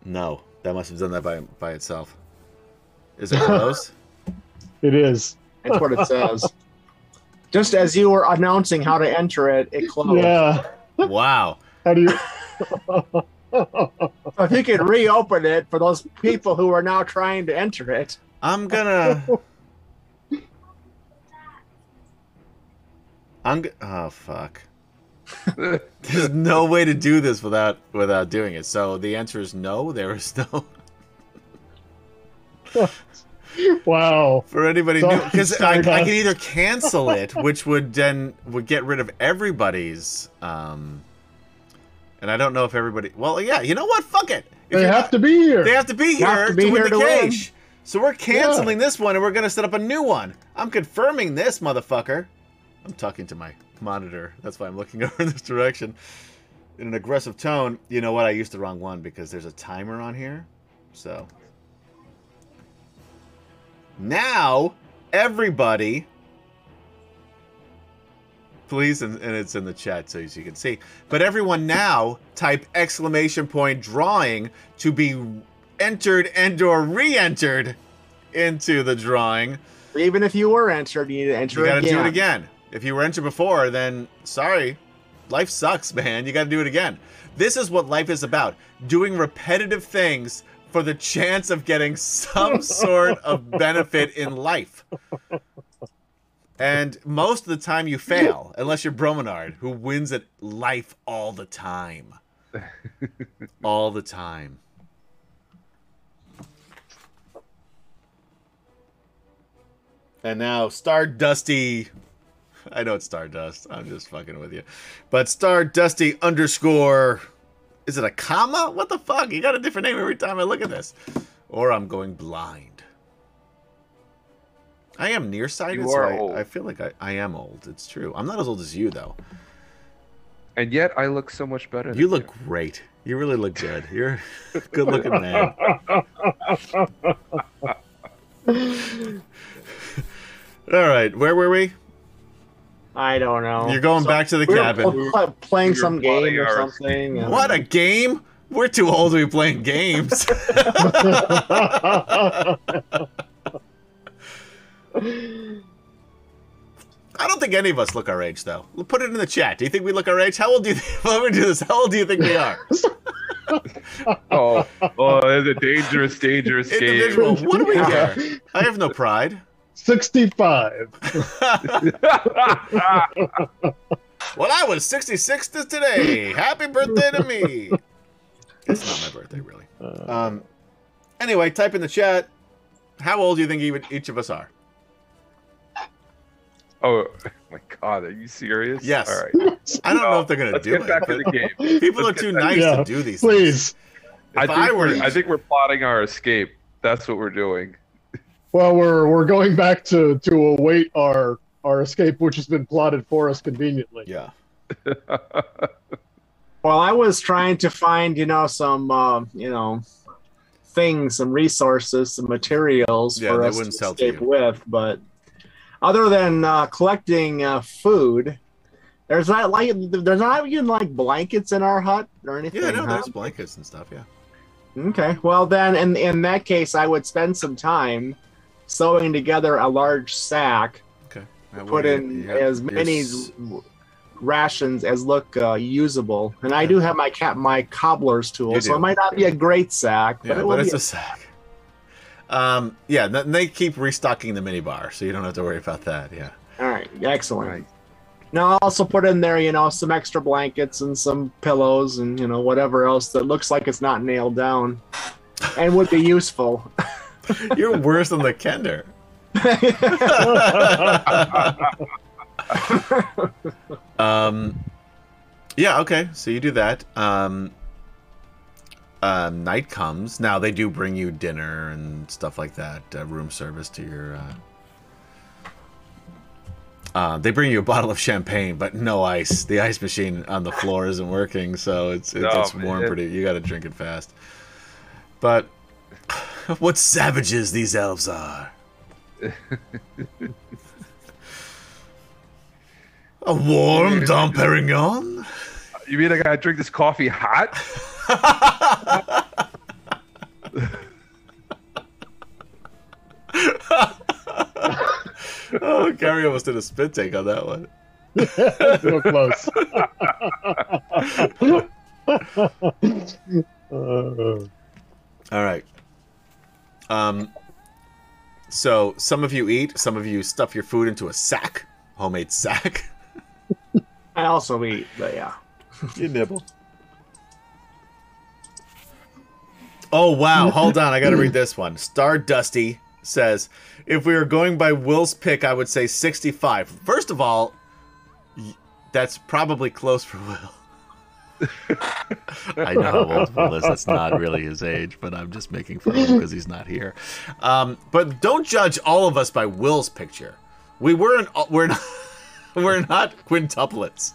No, that must have done that by, by itself. Is it close? It is. That's what it says. Just as you were announcing how to enter it, it closed. Yeah. wow. How do you? So if you could reopen it for those people who are now trying to enter it. I'm gonna. I'm. G- oh fuck. There's no way to do this without without doing it. So the answer is no. There is no wow. for anybody new because I, I can either cancel it, which would then would get rid of everybody's. um And I don't know if everybody. Well, yeah. You know what? Fuck it. If They have not- to be here. They have to be have here to be to win here the to win. So we're canceling this one and we're gonna set up a new one. I'm confirming this, motherfucker. I'm talking to my monitor. That's why I'm looking over in this direction. In an aggressive tone. You know what? I used the wrong one because there's a timer on here. So now everybody please, and, and it's in the chat so as you can see. But everyone now type exclamation point drawing to be entered and or re-entered into the drawing. Even if you were entered, you need to enter You got to again. do it again. If you were entered before, then sorry, life sucks, man. You got to do it again. This is what life is about: doing repetitive things for the chance of getting some sort of benefit in life. And most of the time, you fail, unless you're Bromenard, who wins at life all the time. all the time. And now Stardusty. I know it's Stardust. I'm just fucking with you. But Stardusty underscore. Is it a comma? What the fuck? You got a different name every time I look at this. Or I'm going blind. I am nearsighted, You so I, old. I feel like I, I am old. It's true. I'm not as old as you, though. And yet I look so much better. You look great. You really look good. You're a good looking man. All right, where were we? I don't know. You're going back to the We cabin. pl- playing We were some game or our something. and- What a game! We're too old to be playing games. I don't think any of us look our age, though. Put it in the chat. Do you think we look our age? How old do you think? Let me do this. How old do you think we are? Oh, oh, it's a dangerous, dangerous game. Individual. What do we care? I have no pride. 65. Well, I was 66 to today. Happy birthday to me. It's not my birthday, really. Um. Anyway, type in the chat. How old do you think even each of us are? oh my god, are you serious? Yes. All right. I don't know if they're gonna Let's do get back to the game. People are Let's too nice Yeah, to do these. Things. Please. I If think, I were- we're, I think we're plotting our escape. That's what we're doing. Well, we're we're going back to to await our our escape, which has been plotted for us conveniently. Yeah. Well, I was trying to find, you know, some, uh, you know, things, some resources, some materials Yeah, for us to wouldn't sell to escape with. But other than uh, collecting uh, food, there's not like there's not even like blankets in our hut or anything. Yeah, no, huh? there's blankets and stuff. Yeah. Okay. Well, then, in in that case, I would spend some time sewing together a large sack, Okay. Put what do you- in have- as many rations as look uh, usable. And I do have my cat my cobbler's tool, so it might not be a great sack, but Yeah, it but will it's be. a sack. Um. Yeah. th- They keep restocking the minibar, so you don't have to worry about that. Yeah. All right, excellent. Right. Now I'll also put in there, you know, some extra blankets and some pillows and you know whatever else that looks like it's not nailed down, and would be useful. You're worse than the Kender. um, yeah, okay. So you do that. Um, uh, night comes. Now they do bring you dinner and stuff like that. Uh, room service to your. Uh, uh, they bring you a bottle of champagne, but no ice. The ice machine on the floor isn't working, so it's it Oh, gets warm pretty. You got to drink it fast. But what savages these elves are! A warm Dom Perignon? You mean I gotta drink this coffee hot? oh, Gary almost did a spit take on that one. so close. Uh, All right. Um. So some of you eat, some of you stuff your food into a sack, homemade sack. I also eat, but yeah. you nibble. Oh wow! Hold on, I got to read this one. Star Dusty says, "If we were going by Will's pick, I would say 65." First of all, that's probably close for Will. I know how old Will is. That's not really his age, but I'm just making fun of him because he's not here. Um, but don't judge all of us by Will's picture. We weren't. We're not. We're not quintuplets.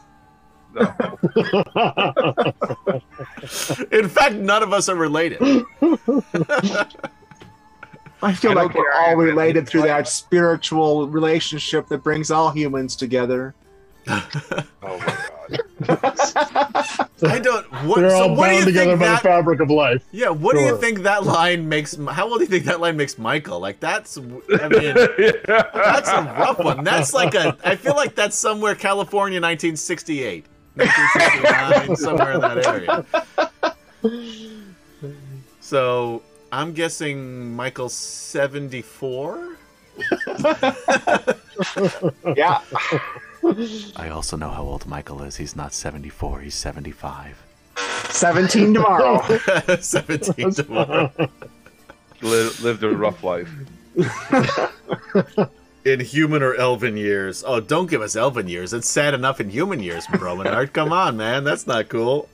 No. In fact, none of us are related. I feel I like we're all related through that spiritual relationship that brings all humans together. Oh my god. I don't. What, They're so all what do you bound together think by that? the fabric of life. yeah. What do you think that line makes? How old do you think that line makes Michael? Like that's. I mean. That's a rough one. That's like a. I feel like that's somewhere California, 1968, 1969, somewhere in that area. So I'm guessing Michael's 74. yeah. I also know how old Michael is. He's not 74. He's 75. 17 tomorrow. 17 tomorrow. Li- lived a rough life. In human or elven years. Oh, don't give us elven years. It's sad enough in human years, Bromanard. Come on, man. That's not cool.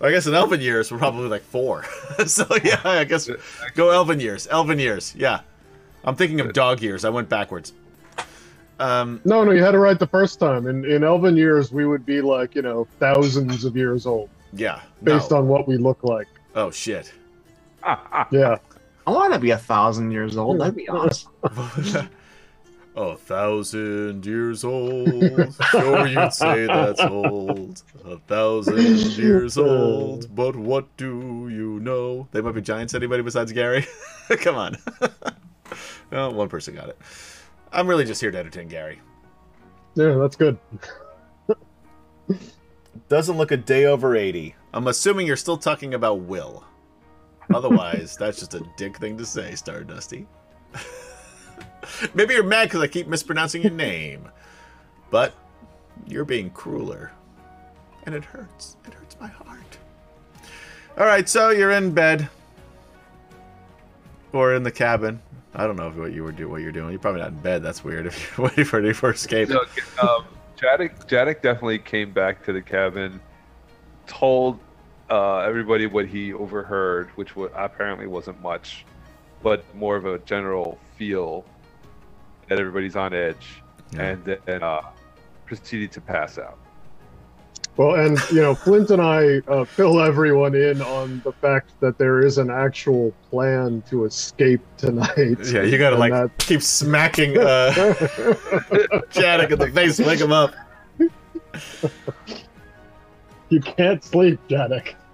I guess in elven years, we're probably like four. so, yeah, I guess go elven years. Elven years. Yeah. I'm thinking of dog years. I went backwards. Um, No, no, you had it right the first time. In in Elven years, we would be like you know thousands of years old yeah. based no. on what we look like. Oh, shit. Yeah. I want to be a thousand years old. That'd be awesome. A thousand years old. Sure, you'd say that's old. A thousand years old. But what do you know? They might be giants. Anybody besides Gary? Come on. oh, one person got it. I'm really just here to entertain Gary. Yeah, that's good. Doesn't look a day over 80. I'm assuming you're still talking about Will. Otherwise, that's just a dick thing to say, Stardusty. Maybe you're mad because I keep mispronouncing your name. But you're being crueler. And it hurts. It hurts my heart. Alright, so you're in bed. Or in the cabin. I don't know if what you were doing. What you're doing. You're probably not in bed. That's weird. If you're waiting for any for escape. No, um, Jadek, Jadek definitely came back to the cabin, told uh, everybody what he overheard, which wa apparently wasn't much, but more of a general feel that everybody's on edge, Yeah. and then uh, proceeded to pass out. Well, and you know, Flint and I uh, fill everyone in on the fact that there is an actual plan to escape tonight. Yeah, you gotta like that- keep smacking uh, Janik in the face, wake him up. you can't sleep, Janek.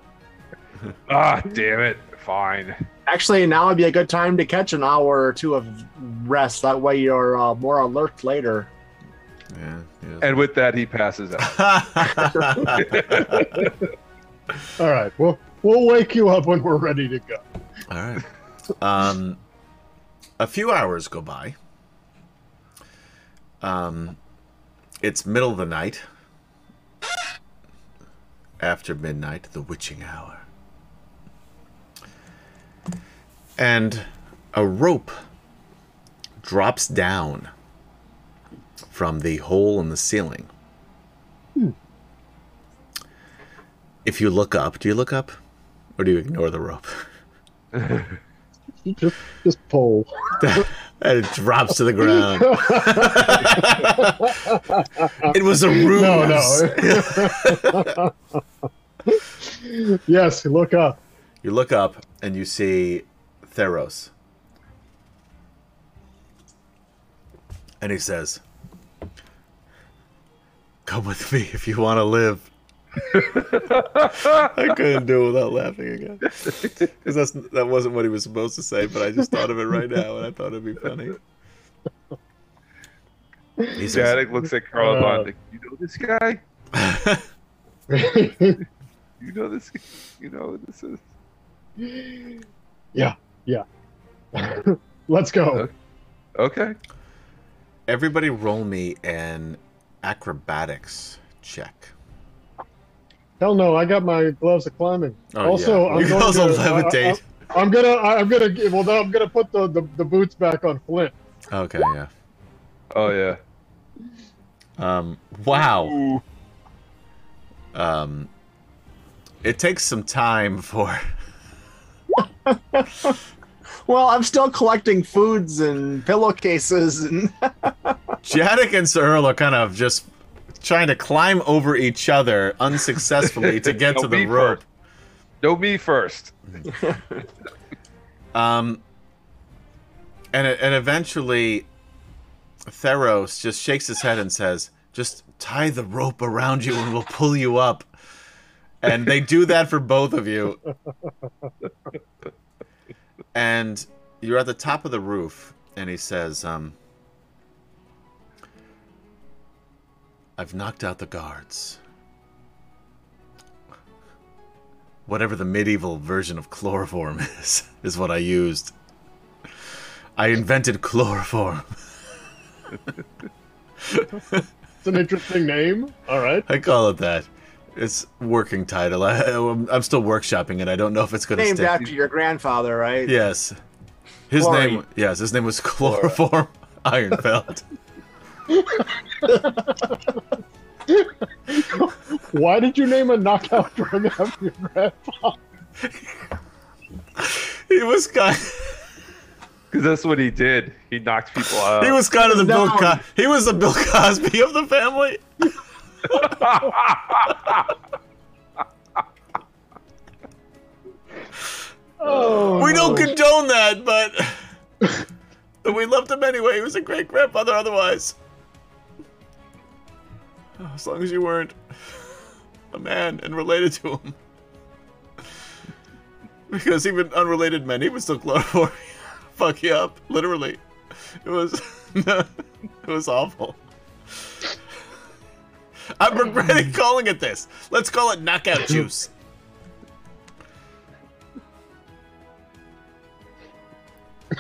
Ah, damn it! Fine. Actually, now would be a good time to catch an hour or two of rest. That way you're uh, more alert later. Yeah. And with that, he passes out. All right, well, we'll wake you up when we're ready to go. All right. Um, a few hours go by. Um, it's middle of the night. After midnight, the witching hour. And a rope drops down from the hole in the ceiling. Hmm. If you look up, do you look up? Or do you ignore the rope? Just, just pull. and it drops to the ground. it was a ruse. No, no. yes, look up. You look up and you see Theros. And he says, Come with me if you want to live. I couldn't do it without laughing again. Because that's that wasn't what he was supposed to say, but I just thought of it right now and I thought it'd be funny. He says, Jadek looks at Carl Uh, like, "You know this guy? You know this? You know who this is?" yeah, yeah. Let's go. Okay. Everybody roll me an acrobatics check. Hell no, I got my gloves of climbing. Oh, also, yeah. I'm you going also to, levitate. I, am gonna, I'm gonna, well, no, I'm gonna put the, the, the boots back on Flint. okay, yeah. Oh yeah. Um, wow. Um, it takes some time for. Well, I'm still collecting foods and pillowcases and Jadek and Sir are kind of just trying to climb over each other unsuccessfully to get No, to the rope. first. No, me first. Um, and and eventually, Theros just shakes his head and says, Just tie the rope around you and we'll pull you up. And they do that for both of you. And you're at the top of the roof, and he says, um, I've knocked out the guards. Whatever the medieval version of chloroform is, is what I used. I invented chloroform. It's an interesting name. All right. I call it that. It's working title. I, I'm still workshopping it. I don't know if it's going to stick. Named stick. after your grandfather, right? Yes. His Chlorine. name yes, his name was Chloroform Ironfeld. Why did you name a knockout drug after your grandfather? he was kind Because that's what he did. He knocked people out. he was kind of the Bill Co- he was the Bill Cosby of the family. Oh, We don't condone that, but we loved him anyway. He was a great grandfather otherwise. As long as you weren't a man and related to him. Because even unrelated men, he would still chloroform fuck you up, literally. It was it was awful. I'm regretting calling it this. Let's call it knockout juice.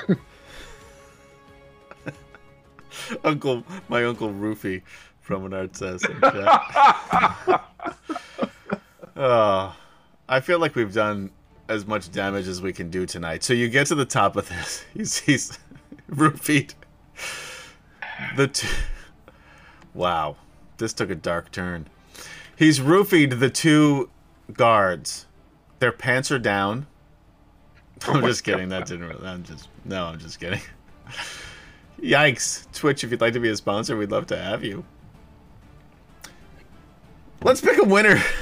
Uncle, my uncle Rufy from an art says. oh, ah, I feel like we've done as much damage as we can do tonight. So you get to the top of this. He's he's roofied. The t- wow, this took a dark turn. He's roofied the two guards. Their pants are down. I'm just kidding. That didn't. Really, I'm just no. I'm just kidding. Yikes. Twitch, if you'd like to be a sponsor, we'd love to have you. Let's pick a winner.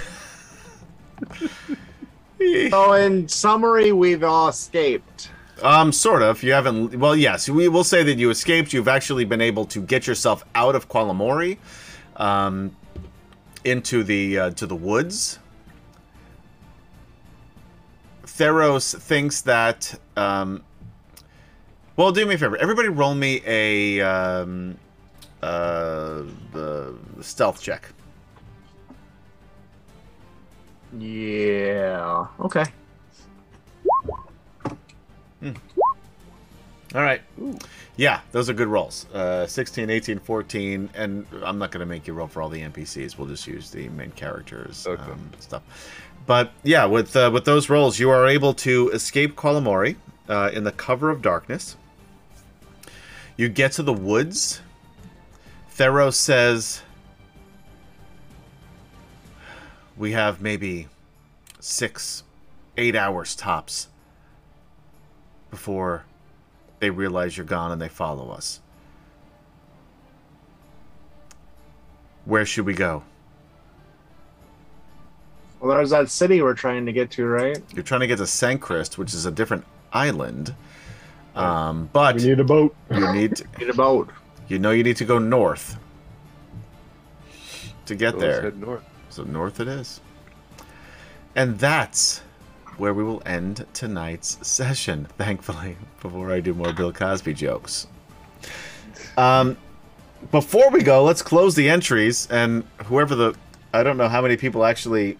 So, in summary, we've all escaped. um, sort of. You haven't. Well, yes. We will say that you escaped. You've actually been able to get yourself out of Qualimori, um, into the uh, to the woods. Theros thinks that. Um, well, do me a favor. Everybody, roll me a um, uh, the stealth check. Yeah. Okay. All right. Yeah, those are good rolls. Uh, 16, 18, 14, and I'm not going to make you roll for all the NPCs. We'll just use the main characters Okay. um, stuff. But yeah, with uh, with those rolls, you are able to escape Qualimori uh, in the cover of darkness. You get to the woods. Theros says, "We have maybe six, eight hours tops before." They realize you're gone and they follow us. Where should we go? Well, there's that city we're trying to get to, right? You're trying to get to Sancrist, which is a different island. Um, but We need a boat. you need to, Need a boat. you know you need to go north to get Let's there. north. So north it is. And that's where we will end tonight's session, thankfully, before I do more Bill Cosby jokes. Um, before we go, let's close the entries, and whoever the. I don't know how many people actually.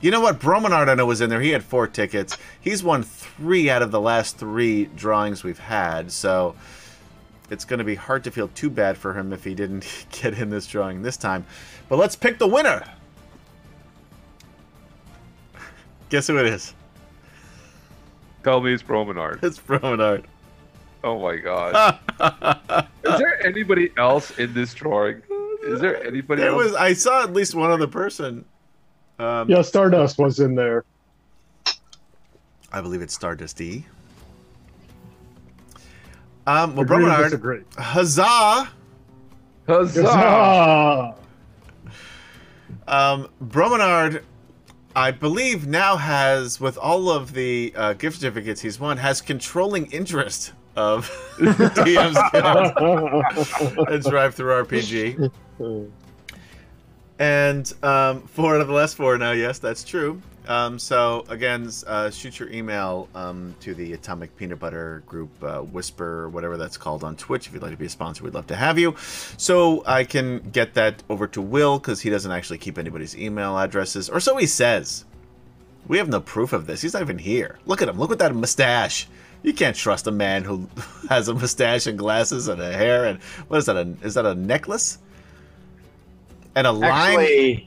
You know what? Bromenard, I know, was in there. He had four tickets. He's won three out of the last three drawings we've had, so it's going to be hard to feel too bad for him if he didn't get in this drawing this time. But let's pick the winner. Guess who it is? Tell me it's Bromenard. It's Bromenard. Oh my god. Is there anybody else in this drawing? Is there anybody There else? was I saw at least one other person. Um, Yeah, Stardust was in there. I believe it's Stardust E. Um, well, Agree Bromenard, disagree. huzzah! Huzzah! Huzzah! Um, Bromenard, I believe now has, with all of the uh, gift certificates he's won, has controlling interest of DMs Guild and DriveThruRPG. And um, four out of the last four now, yes, that's true. Um, so again, uh, shoot your email um, to the Atomic Peanut Butter Group uh, Whisper, whatever that's called on Twitch. If you'd like to be a sponsor, we'd love to have you. So I can get that over to Will because he doesn't actually keep anybody's email addresses, or so he says. We have no proof of this. He's not even here. Look at him. Look at that mustache. You can't trust a man who has a mustache and glasses and a hair and what is that? A, is that a necklace? And a lime?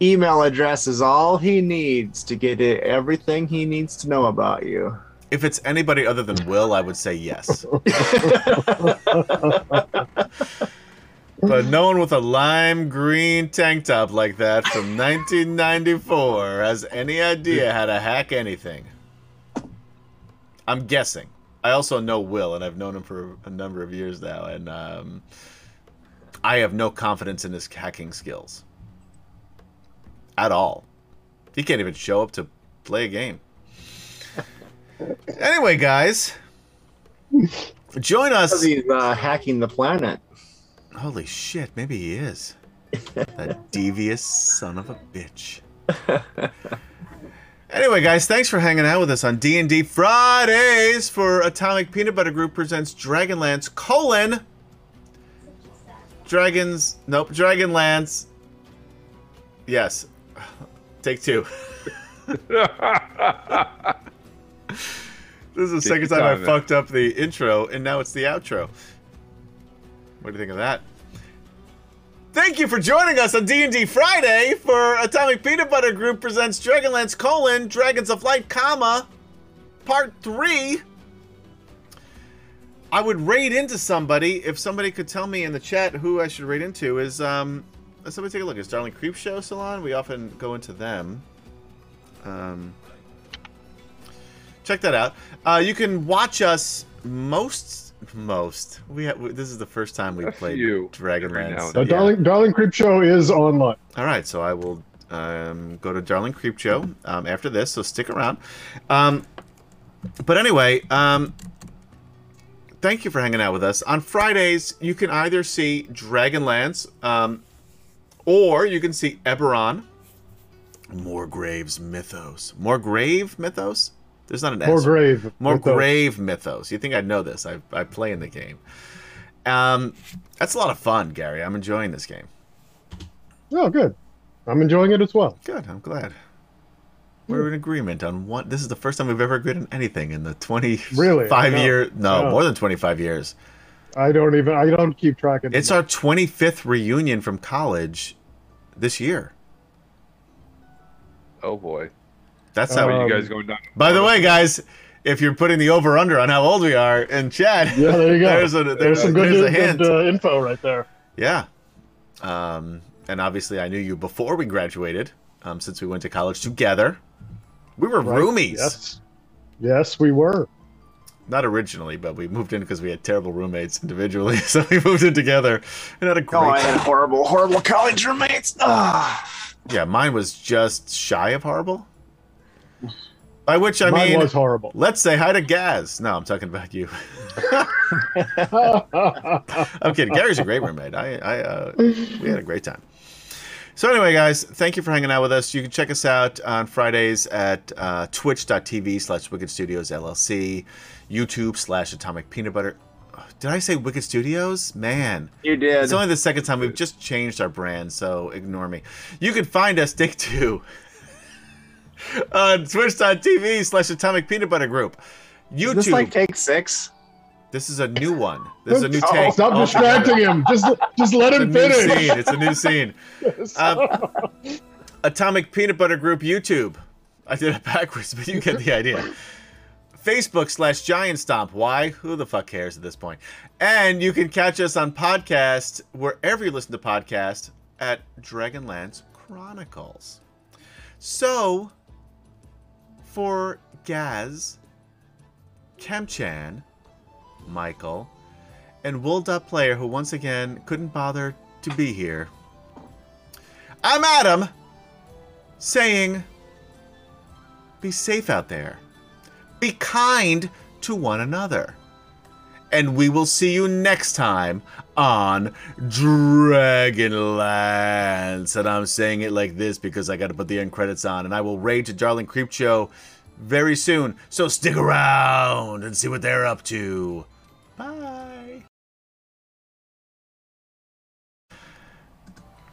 Email address is all he needs to get it, everything he needs to know about you. If it's anybody other than Will, I would say yes. but no one with a lime green tank top like that from 1994 has any idea how to hack anything. I'm guessing. I also know Will, and I've known him for a number of years now, and um, I have no confidence in his hacking skills at all. He can't even show up to play a game. Anyway, guys, join us. He's uh, hacking the planet. Holy shit, maybe he is. that devious son of a bitch. anyway, guys, thanks for hanging out with us on D&D Fridays for Atomic Peanut Butter Group presents Dragonlance colon Dragons nope, Dragonlance. Yes. Take two. This is the second your time I fucked up the intro, and now it's the outro. What do you think of that? Thank you for joining us on D&D Friday for Atomic Peanut Butter Group presents Dragonlance colon Dragons of Light, comma Part Three. I would raid into somebody if somebody could tell me in the chat who I should raid into. Is um, let's somebody take a look. Is Darling Creep Show still on? We often go into them. Um, check that out. Uh, you can watch us most most. We have, this is the first time we A played few Dragonlance. and The Yeah. Darling Darling Creep Show is online. All right, so I will um, go to Darling Creep Show um, after this, so stick around. Um, but anyway, um, thank you for hanging out with us. On Fridays, you can either see Dragonlance, um, or you can see Eberron. More Graves Mythos. Morgrave Mythos? There's not an More S. grave. More with those. grave mythos. You think I'd know this? I, I play in the game. Um, that's a lot of fun, Gary. I'm enjoying this game. Oh, good. I'm enjoying it as well. Good. I'm glad. We're in agreement on one. This is the first time we've ever agreed on anything in the 25 Really? I know. year. No, Yeah. more than 25 years. I don't even. I don't keep track of. This. It's our 25th reunion from college this year. oh boy. That's how. Um, you guys going down? by the way, guys, if you're putting the over under on how old we are in chat, Yeah, there you go. There's a there's, some good, there's a good, uh, info right there. Yeah. Um, and obviously, I knew you before we graduated, um, since we went to college together. We were Right? roomies. Yes. Yes, we were. Not originally, but we moved in because we had terrible roommates individually. So we moved in together and had a great Oh, I had horrible, horrible college roommates. Ah. Yeah, mine was just shy of horrible. By which I Mine mean, was horrible. let's say hi to Gaz. No, I'm talking about you. I'm kidding. Gary's a great roommate. I, I, uh, we had a great time. So anyway, guys, thank you for hanging out with us. You can check us out on Fridays at uh, twitch.tv slash Wicked Studios LLC, YouTube slash Atomic Peanut Butter. Did I say Wicked Studios? Man. You did. It's only the second time we've just changed our brand, so ignore me. You can find us, Take Two, on twitch.tv slash Atomic Peanut Butter Group. Is YouTube. this like take six? This is a new one. This is a new Oh, take. Stop Oh, distracting him. Just, just let It's a him new finish. scene. It's a new scene. Um, Atomic Peanut Butter Group YouTube. I did it backwards, but you get the idea. Facebook slash Giant Stomp. Why? Who the fuck cares at this point? And you can catch us on podcast wherever you listen to podcasts at Dragonlance Chronicles. So, for Gaz, Kemchan, Michael, and Wool.player, who once again couldn't bother to be here, I'm Adam, saying, be safe out there. Be kind to one another. And we will see you next time on Dragonlance. And I'm saying it like this because I got to put the end credits on. And I will raid to Darling Creep Show very soon. So stick around and see what they're up to. Bye.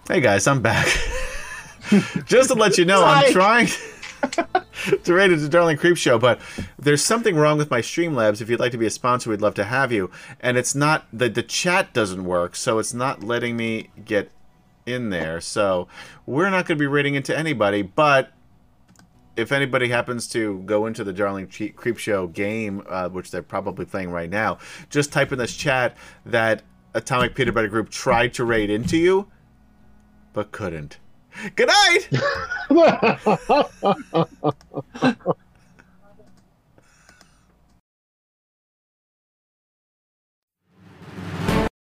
Hey guys, I'm back. Just to let you know, I'm trying it to Darling Creep Show, but there's something wrong with my Streamlabs. If you'd like to be a sponsor, we'd love to have you. And it's not the the chat doesn't work, so it's not letting me get in there. So we're not going to be rating into anybody, but if anybody happens to go into the Darling Creep Show game, uh, which they're probably playing right now, just type in this chat that Atomic Peanut Butter Group tried to raid into you, but couldn't. Good night!